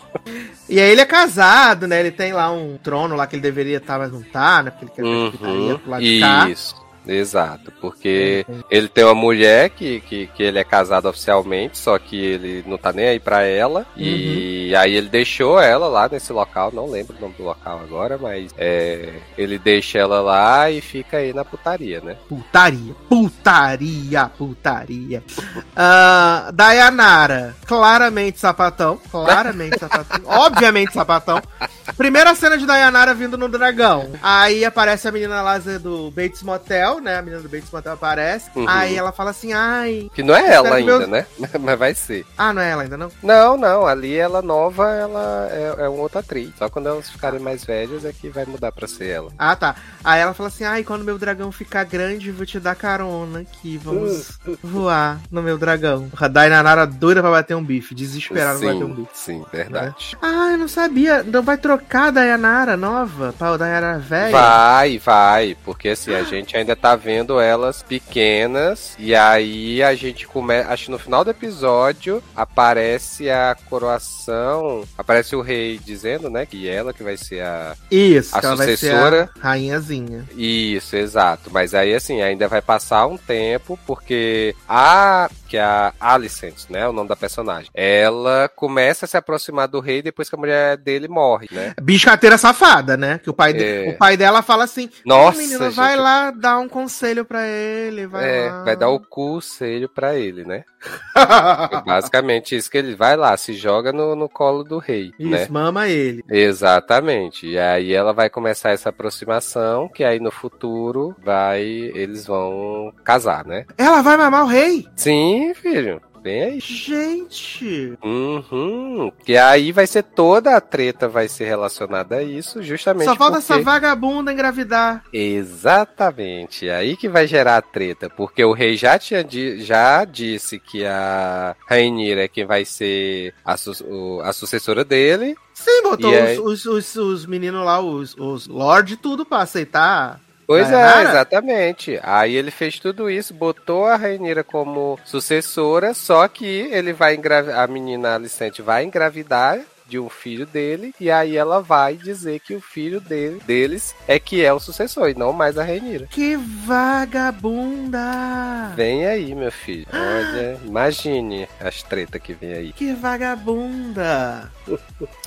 E aí ele é casado, né? Ele tem lá um trono lá que ele deveria estar, mas não tá, né? Porque ele quer
Uhum.
putaria pro lado de cá.
Isso. Exato, porque ele tem uma mulher que, que, que ele é casado oficialmente, só que ele não tá nem aí pra ela. E
Uhum.
aí ele deixou ela lá nesse local, não lembro o nome do local agora, mas é, ele deixa ela lá e fica aí na putaria, né?
Putaria, putaria, putaria. Ah, Dayanara, claramente sapatão. Claramente sapatão. Obviamente sapatão. Primeira cena de Dayanara vindo no dragão. Aí aparece a menina lá do Bates Motel, né? A menina do Bates Motel aparece.
Uhum.
Aí ela fala assim: ai.
Que não é ela ainda,
meus-
né? Mas vai ser.
Ah, não é ela ainda não?
Não, não, ali ela nova, ela é, é uma outra atriz. Só quando elas ficarem mais velhas é que vai mudar pra ser ela.
Ah, tá. Aí ela fala assim: ai, quando meu dragão ficar grande, vou te dar carona aqui. Vamos voar no meu dragão. A Dayanara doida pra bater um bife, desesperada pra bater um bife.
sim, verdade.
Ah, eu não sabia. Não vai trocar a Dayanara nova pra o Dayanara velha?
Vai, vai, porque assim, a gente ainda tá vendo elas pequenas, e aí a gente começa, acho que no final do episódio aparece a coroação, aparece o rei dizendo, né, que ela que vai ser a...
Isso,
A sucessora.
a rainhazinha.
Isso, exato, mas aí assim, ainda vai passar um tempo, porque a... que é a Alicent, né, o nome da personagem, ela começa a se aproximar do rei depois que a mulher dele morre, né?
Biscateira safada, né? Que o pai, de-
É.
o pai dela fala assim:
Nossa,
menina, vai
gente,
lá dar um conselho pra ele. Vai
É,
lá.
vai dar o conselho pra ele, né? É basicamente isso que ele vai lá, se joga no, no colo do rei,
Isso,
né?
mama ele.
Exatamente. E aí ela vai começar essa aproximação, que aí no futuro vai, eles vão casar, né?
Ela vai mamar o rei?
Sim, filho. Aí.
Gente.
Uhum. Que aí vai ser toda a treta vai ser relacionada a isso, justamente
Só falta
porque...
essa vagabunda engravidar.
Exatamente, é aí que vai gerar a treta, porque o rei já tinha di- já disse que a Rainira é quem vai ser a, su- a sucessora dele.
Sim, botou
E aí-
os, os, os, os meninos lá, os, os Lorde, tudo pra aceitar.
Pois é,
Dayanara?
exatamente. Aí ele fez tudo isso, botou a Rainira como sucessora, só que ele vai engravidar, a menina Alicente vai engravidar de um filho dele, e aí ela vai dizer que o filho dele, deles é que é o sucessor, e não mais a Rainira.
Que vagabunda!
Vem aí, meu filho. Olha, imagine as tretas que vem aí.
Que vagabunda!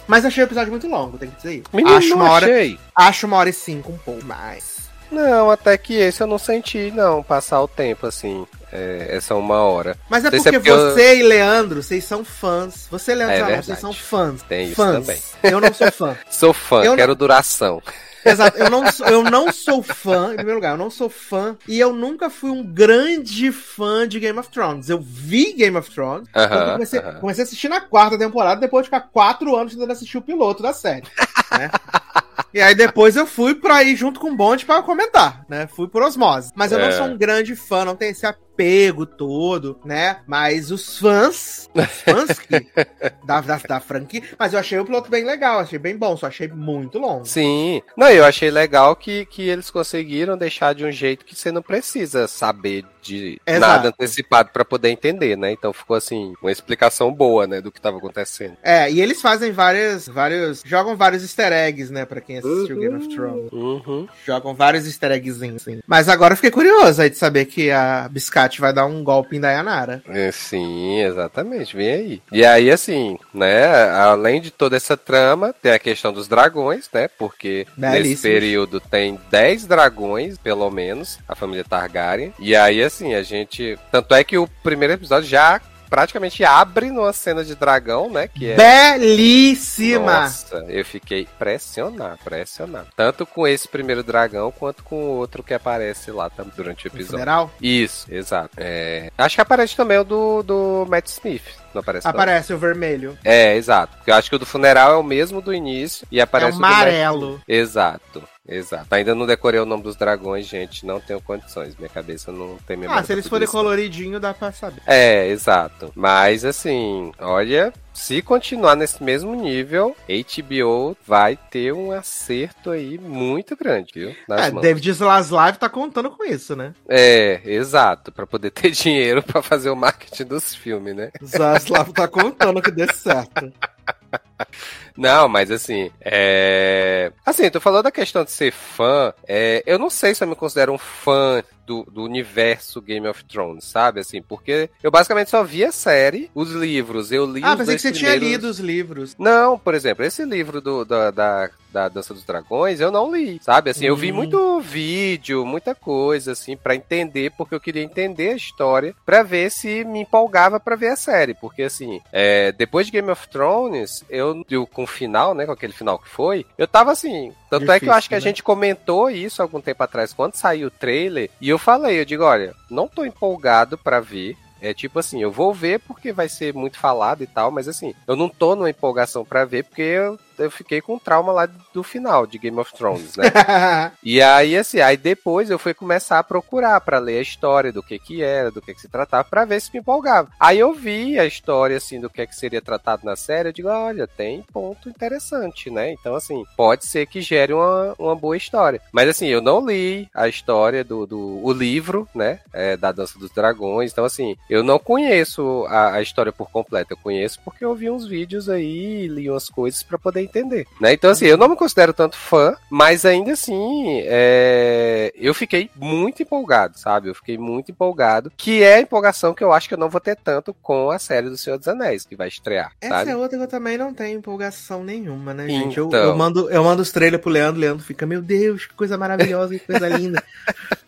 Mas achei o episódio muito longo, tem que dizer isso.
Menino,
acho, uma hora,
achei.
acho uma hora e cinco, um pouco mais.
Não, até que esse eu não senti, não, passar o tempo, assim, é, essa uma hora.
Mas é
se é
porque,
porque eu-
você e Leandro, vocês são fãs. Você e Leandro,
É
vocês são fãs.
Tem isso
fãs.
também.
Eu não sou fã.
Sou fã,
Eu não-
quero duração.
Exato. Eu não, sou- eu não sou fã, em primeiro lugar, eu não sou fã e eu nunca fui um grande fã de Game of Thrones. Eu vi Game of Thrones,
Aham,
eu comecei,
aham.
comecei a assistir na quarta temporada depois de ficar quatro anos tentando assistir o piloto da série. né? E aí depois eu fui pra ir junto com o Bond pra comentar, né? Fui por osmose. Mas eu não
É.
sou um grande fã, não tenho esse apego todo, né? Mas os fãs, os fãs que, da, da, da franquia... Mas eu achei o piloto bem legal, achei bem bom, só achei muito longo.
Sim. Não, eu achei legal que, que eles conseguiram deixar de um jeito que você não precisa saber de
Exato.
nada antecipado pra poder entender, né? Então ficou assim, uma explicação boa, né, do que tava acontecendo.
É, e eles fazem várias, vários, jogam vários easter eggs, né, pra quem assistiu Game of Thrones.
Uhum.
Jogam vários easter eggzinhos, assim. Mas agora eu fiquei curioso aí de saber que a Biscate vai dar um golpe em Dayanara.
É, Sim, exatamente, vem aí. E aí, assim, né, além de toda essa trama, tem a questão dos dragões, né, porque nesse
Belíssimos.
período tem 10 dragões, pelo menos, a família Targaryen. E aí, assim, a gente... Tanto é que o primeiro episódio já praticamente abre numa cena de dragão, né, que é...
Belíssima!
Nossa, eu fiquei pressionado, pressionado. Tanto com esse primeiro dragão, quanto com o outro que aparece lá tam- durante o episódio.
funeral?
Isso, exato. É, Acho que aparece também o do, do Matt Smith. Não aparece? não?
Aparece o vermelho.
É, exato. Porque eu acho que o do funeral é o mesmo do início e
É
aparece
o
o do Matt
amarelo.
Exato, exato. Ainda não decorei o nome dos dragões, gente. Não tenho condições. Minha cabeça não tem memória.
Ah, se eles forem
isso.
coloridinho, dá pra saber.
É, exato. Mas assim, olha, se continuar nesse mesmo nível, HBO vai ter um acerto aí muito grande, viu? Nas
É,
mãos.
David Zaslav tá contando com isso, né?
É, exato, Pra poder ter dinheiro pra fazer o marketing dos filmes, né?
Zaslav tá contando que dê certo.
Não, mas assim, é. Assim, tu falou da questão de ser fã. É... Eu não sei se eu me considero um fã do, do universo Game of Thrones, sabe? Assim, porque eu basicamente só vi a série, os livros, eu li
Ah,
os
pensei
dois
que você
primeiros...
tinha lido os livros.
Não, por exemplo, esse livro do, da, da, da Dança dos Dragões eu não li, sabe? Assim, eu vi
Hum.
muito vídeo, muita coisa, assim, pra entender, porque eu queria entender a história, pra ver se me empolgava pra ver a série. Porque, assim, é, depois de Game of Thrones, eu, eu, com o final, né, com aquele final que foi, eu tava assim. Tanto é que eu
Difícil,
acho que a
né?
gente comentou isso algum tempo atrás, quando saiu o trailer, e eu falei, eu digo, olha, não tô empolgado pra ver. É tipo assim, eu vou ver porque vai ser muito falado e tal, mas assim, eu não tô numa empolgação pra ver porque eu, eu fiquei com trauma lá do final de Game of Thrones, né? E aí, assim, aí depois eu fui começar a procurar pra ler a história do que que era, do que que se tratava, pra ver se me empolgava. Aí eu vi a história, assim, do que que seria tratado na série, eu digo, olha, tem ponto interessante, né? Então, assim, pode ser que gere uma, uma boa história. Mas, assim, eu não li a história do, do o livro, né, é, da Dança dos Dragões, então, assim, eu não conheço a, a história por completo, eu conheço porque eu vi uns vídeos aí, li umas coisas pra poder entender, né? Então, assim, eu não me considero tanto fã, mas ainda assim, é, eu fiquei muito empolgado, sabe? Eu fiquei muito empolgado, que é a empolgação que eu acho que eu não vou ter tanto com a série do Senhor dos Anéis, que vai estrear,
Essa
sabe?
é outra que eu também não tenho empolgação nenhuma, né, gente? Eu,
Então.
eu mando, eu mando os trailers pro Leandro, o Leandro fica, meu Deus, que coisa maravilhosa, que coisa linda.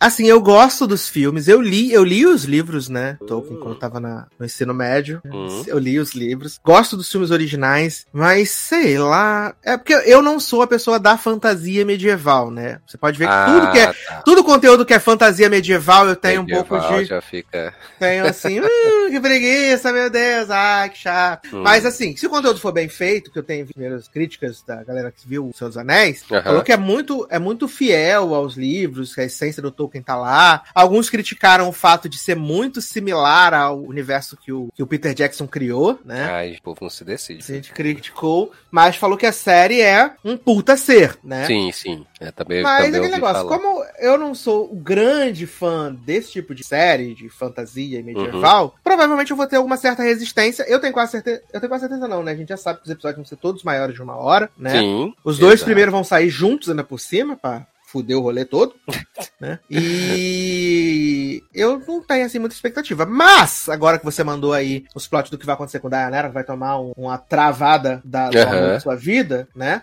Assim, eu gosto dos filmes, eu li, eu li os livros, né? Tolkien, quando eu tava na- no ensino médio.
Uhum.
Eu li os livros. Gosto dos filmes originais, mas sei lá. É porque eu não sou a pessoa da fantasia medieval, né? Você pode ver que tudo que é.
tá.
Tudo conteúdo que é fantasia medieval, eu tenho um
Medieval
pouco de.
já fica.
Tenho assim, "Hum, que preguiça, meu Deus, ai, que chato.
Hum.
Mas assim, se o conteúdo for bem feito, que eu tenho primeiras críticas da galera que viu Seus Anéis, falou que é muito, é muito fiel aos livros, que a essência do Tolkien tá lá. Alguns criticaram o fato de ser muito similar ao universo que o, que o Peter Jackson criou, né?
Ai, o povo não se decide.
A gente criticou, mas falou que a série é um puta ser, né?
Sim, sim. É, também,
Mas
também
aquele negócio,
falar.
como eu não sou o grande fã desse tipo de série, de fantasia e
Uhum.
medieval, provavelmente eu vou ter alguma certa resistência. Eu tenho quase certeza. Eu tenho quase certeza, não, né? A gente já sabe que os episódios vão ser todos maiores de uma hora, né?
Sim.
Os dois
exato.
primeiros vão sair juntos ainda por cima, pra fuder o rolê todo. né? E eu não tenho assim muita expectativa. Mas, agora que você mandou aí os plots do que vai acontecer com o Dayanara, que vai tomar um, uma travada da, da sua vida, né?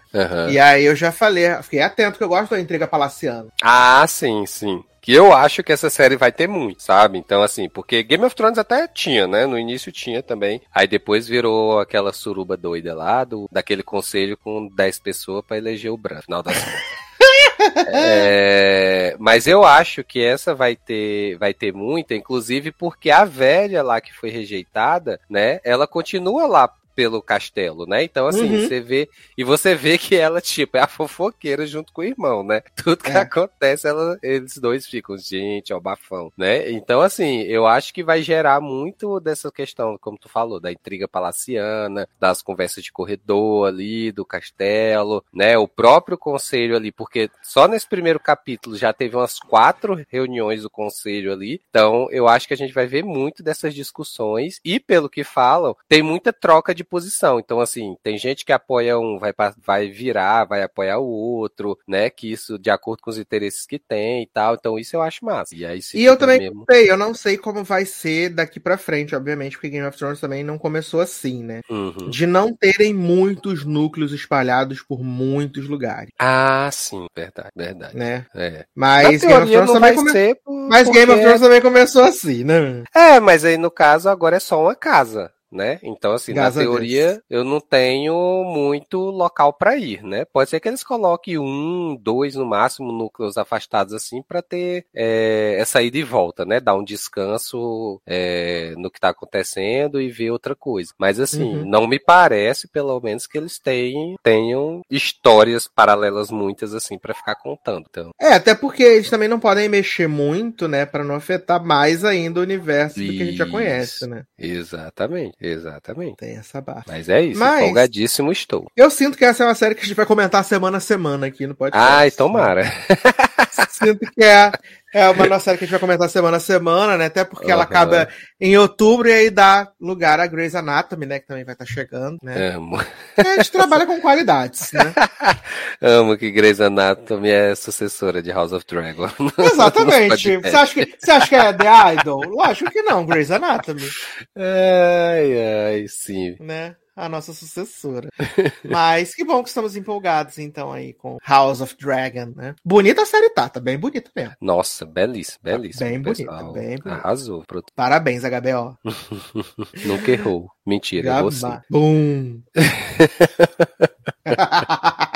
E aí eu já falei, fiquei atento que eu gosto da intriga palaciana.
Ah, sim, sim. Que eu acho que essa série vai ter muito, sabe? Então, assim, porque Game of Thrones até tinha, né? No início tinha também. Aí depois virou aquela suruba doida lá, do, daquele conselho com 10 pessoas pra eleger o branco, final das contas. É, mas eu acho que essa vai ter, vai ter muita, inclusive porque a velha lá que foi rejeitada, né? Ela continua lá pelo castelo, né? Então, assim,
Uhum.
você vê. E você vê que ela, tipo, é a fofoqueira junto com o irmão, né? Tudo que
É.
acontece, ela, eles dois ficam, gente, ó, bafão, né? Então, assim, eu acho que vai gerar muito dessa questão, como tu falou, da intriga palaciana, das conversas de corredor ali, do castelo, né? O próprio conselho ali, porque só nesse primeiro capítulo já teve umas quatro reuniões do conselho ali. Então, eu acho que a gente vai ver muito dessas discussões. E pelo que falam, tem muita troca de posição. Então, assim, tem gente que apoia um, vai, vai virar, vai apoiar o outro, né? Que isso, de acordo com os interesses que tem e tal. Então, isso eu acho massa. E aí,
E eu também
mesmo-
sei, eu não sei como vai ser daqui pra frente, obviamente, porque Game of Thrones também não começou assim, né?
Uhum.
De não terem muitos núcleos espalhados por muitos lugares,
Ah, sim, verdade, verdade.
né?
É.
Mas Game of Thrones também
por-
Mas Game of
porque-
Thrones também começou assim, né?
É, mas aí no caso agora é só uma casa, né? Então, assim,
Graças
na teoria eu não tenho muito local pra ir, né? Pode ser que eles coloquem um, dois no máximo núcleos afastados assim pra ter é, essa ida e volta, né? Dar um descanso é, no que tá acontecendo e ver outra coisa. Mas assim,
Uhum.
não me parece, pelo menos, que eles tenham, tenham histórias paralelas muitas assim pra ficar contando. Então,
É, até porque eles também não podem mexer muito, né? Pra não afetar mais ainda o universo do que a gente já conhece, né?
exatamente, exatamente.
Tem essa barra.
Mas é isso,
Mas-
empolgadíssimo estou.
Eu sinto que essa é uma série que a gente vai comentar semana a semana aqui no podcast.
Ai, tomara.
Sinto que é, é uma nossa série que a gente vai comentar semana a semana, né? Até porque ela acaba em outubro e aí dá lugar a Grey's Anatomy, né? Que também vai estar chegando, né?
Amo.
E a gente trabalha com qualidades, né?
Amo que Grey's Anatomy é sucessora de House of Dragon.
Exatamente. Você acha, que, você acha que é The Idol? Lógico que não, Grey's Anatomy,
Ai, ai, sim.
né? A nossa sucessora. Mas que bom que estamos empolgados, então, aí com House of Dragon, né? Bonita a série tá, tá bem bonita mesmo.
Nossa, belíssimo, belíssimo.
Bem
o
bonita, bem bonita.
Arrasou.
Parabéns, HBO.
Nunca errou. Mentira, errou sim.
Gabá. Bum.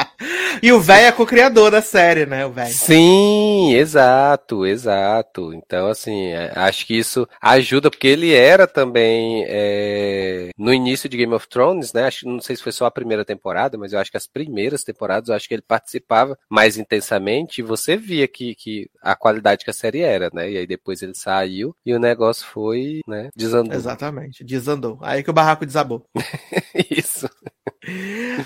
e o velho é co-criador da série, né? O velho.
Sim, exato, exato. Então, assim, é, acho que isso ajuda, porque ele era também é, no início de Game of Thrones, né? Acho, não sei se foi só a primeira temporada, mas eu acho que as primeiras temporadas, eu acho que ele participava mais intensamente e você via que, que a qualidade que a série era, né? E aí depois ele saiu e o negócio foi, né, desandou.
Exatamente, desandou. Aí que o barraco desabou.
Isso.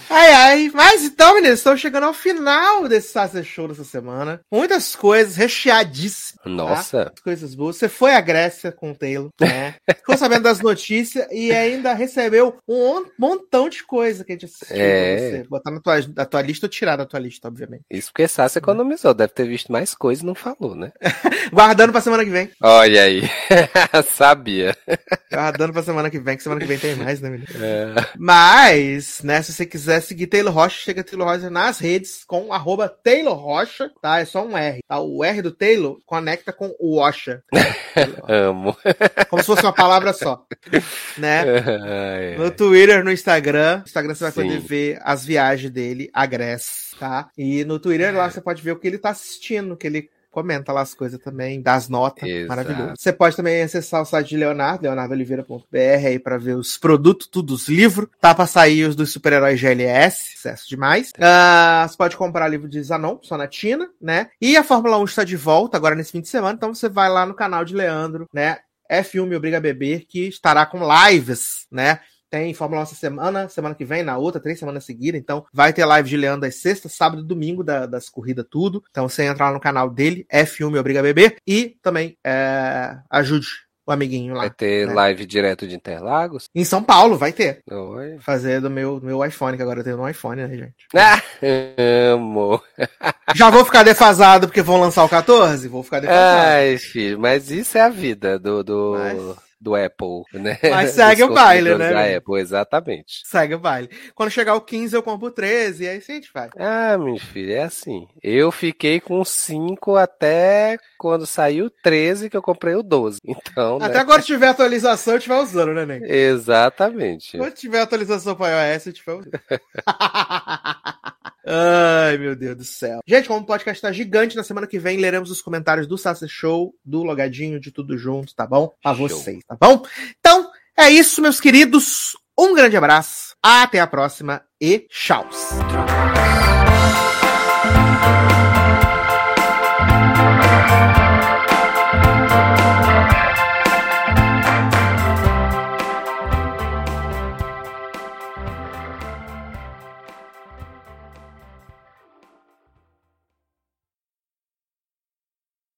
Ai, ai. Mas então, meninos, estamos chegando ao final desse Sasser Show dessa semana. Muitas coisas recheadíssimas.
Nossa.
Coisas boas. Você foi à Grécia com o Taylor, né? Ficou sabendo das notícias e ainda recebeu um montão de coisa que a gente assistiu
É.
pra você. Botar na tua, na tua lista ou tirar da tua lista, obviamente.
Isso porque Sassi economizou, deve ter visto mais coisas e não falou, né?
Guardando pra semana que vem.
Olha aí. Sabia.
Guardando pra semana que vem, que semana que vem tem mais, né, menino?
É.
Mas, né, se você quiser seguir Taylor Rocha, chega Taylor Rocha nas redes com arroba Taylor Rocha, tá? É só um R, tá? O R do Taylor conecta com o Rocha.
Amo.
Como se fosse uma palavra só, né?
Ai,
No Twitter, no Instagram. No Instagram você vai
Sim.
poder ver as viagens dele à Grécia, tá? E no Twitter lá você pode ver o que ele tá assistindo, que ele comenta lá as coisas também, dá as notas,
Exato.
maravilhoso. Você pode também acessar o site de Leonardo, leonardooliveira.br aí pra ver os produtos, tudo, os livros. Tá pra sair os dos super-heróis GLS, sucesso demais. Ah, você pode comprar livro de Zanon, só na China, né? E a Fórmula 1 está de volta agora nesse fim de semana, então você vai lá no canal de Leandro, né? F1 Me Obriga a Beber, que estará com lives, né? Tem Fórmula 1 essa semana, semana que vem, na outra, três semanas seguidas. Então, vai ter live de Leandro às sexta, sábado e domingo da- das corridas, tudo. Então, você entra lá no canal dele, F1 Me Obriga a Beber. E também é, ajude o amiguinho lá.
Vai ter
né?
live direto de Interlagos?
Em São Paulo, vai ter.
Oi.
Fazer do meu, do meu iPhone, que agora eu tenho um iPhone, né, gente?
Ah, amo.
Já vou ficar defasado porque vão lançar o 14? Vou ficar defasado.
Ai, filho, mas isso é a vida do, do,
Mas-
do Apple, né?
Mas segue o baile, né,
Da? Apple, exatamente.
Segue o baile. Quando chegar o 15, eu compro o 13, e aí sim a gente vai.
Ah, meu filho, é assim. Eu fiquei com 5 até quando saiu o 13, que eu comprei o 12. Então,
Até
né?
agora tiver atualização, eu estiver usando, né, Nego?
Exatamente.
Quando tiver atualização para iOS, eu estiver usando. Ai, meu Deus do céu. Gente, como o podcast tá gigante, na semana que vem leremos os comentários do Sassi Show, do Logadinho, de tudo junto, tá bom? Pra vocês, tá bom? Então, é isso, meus queridos. Um grande abraço, até a próxima e tchau.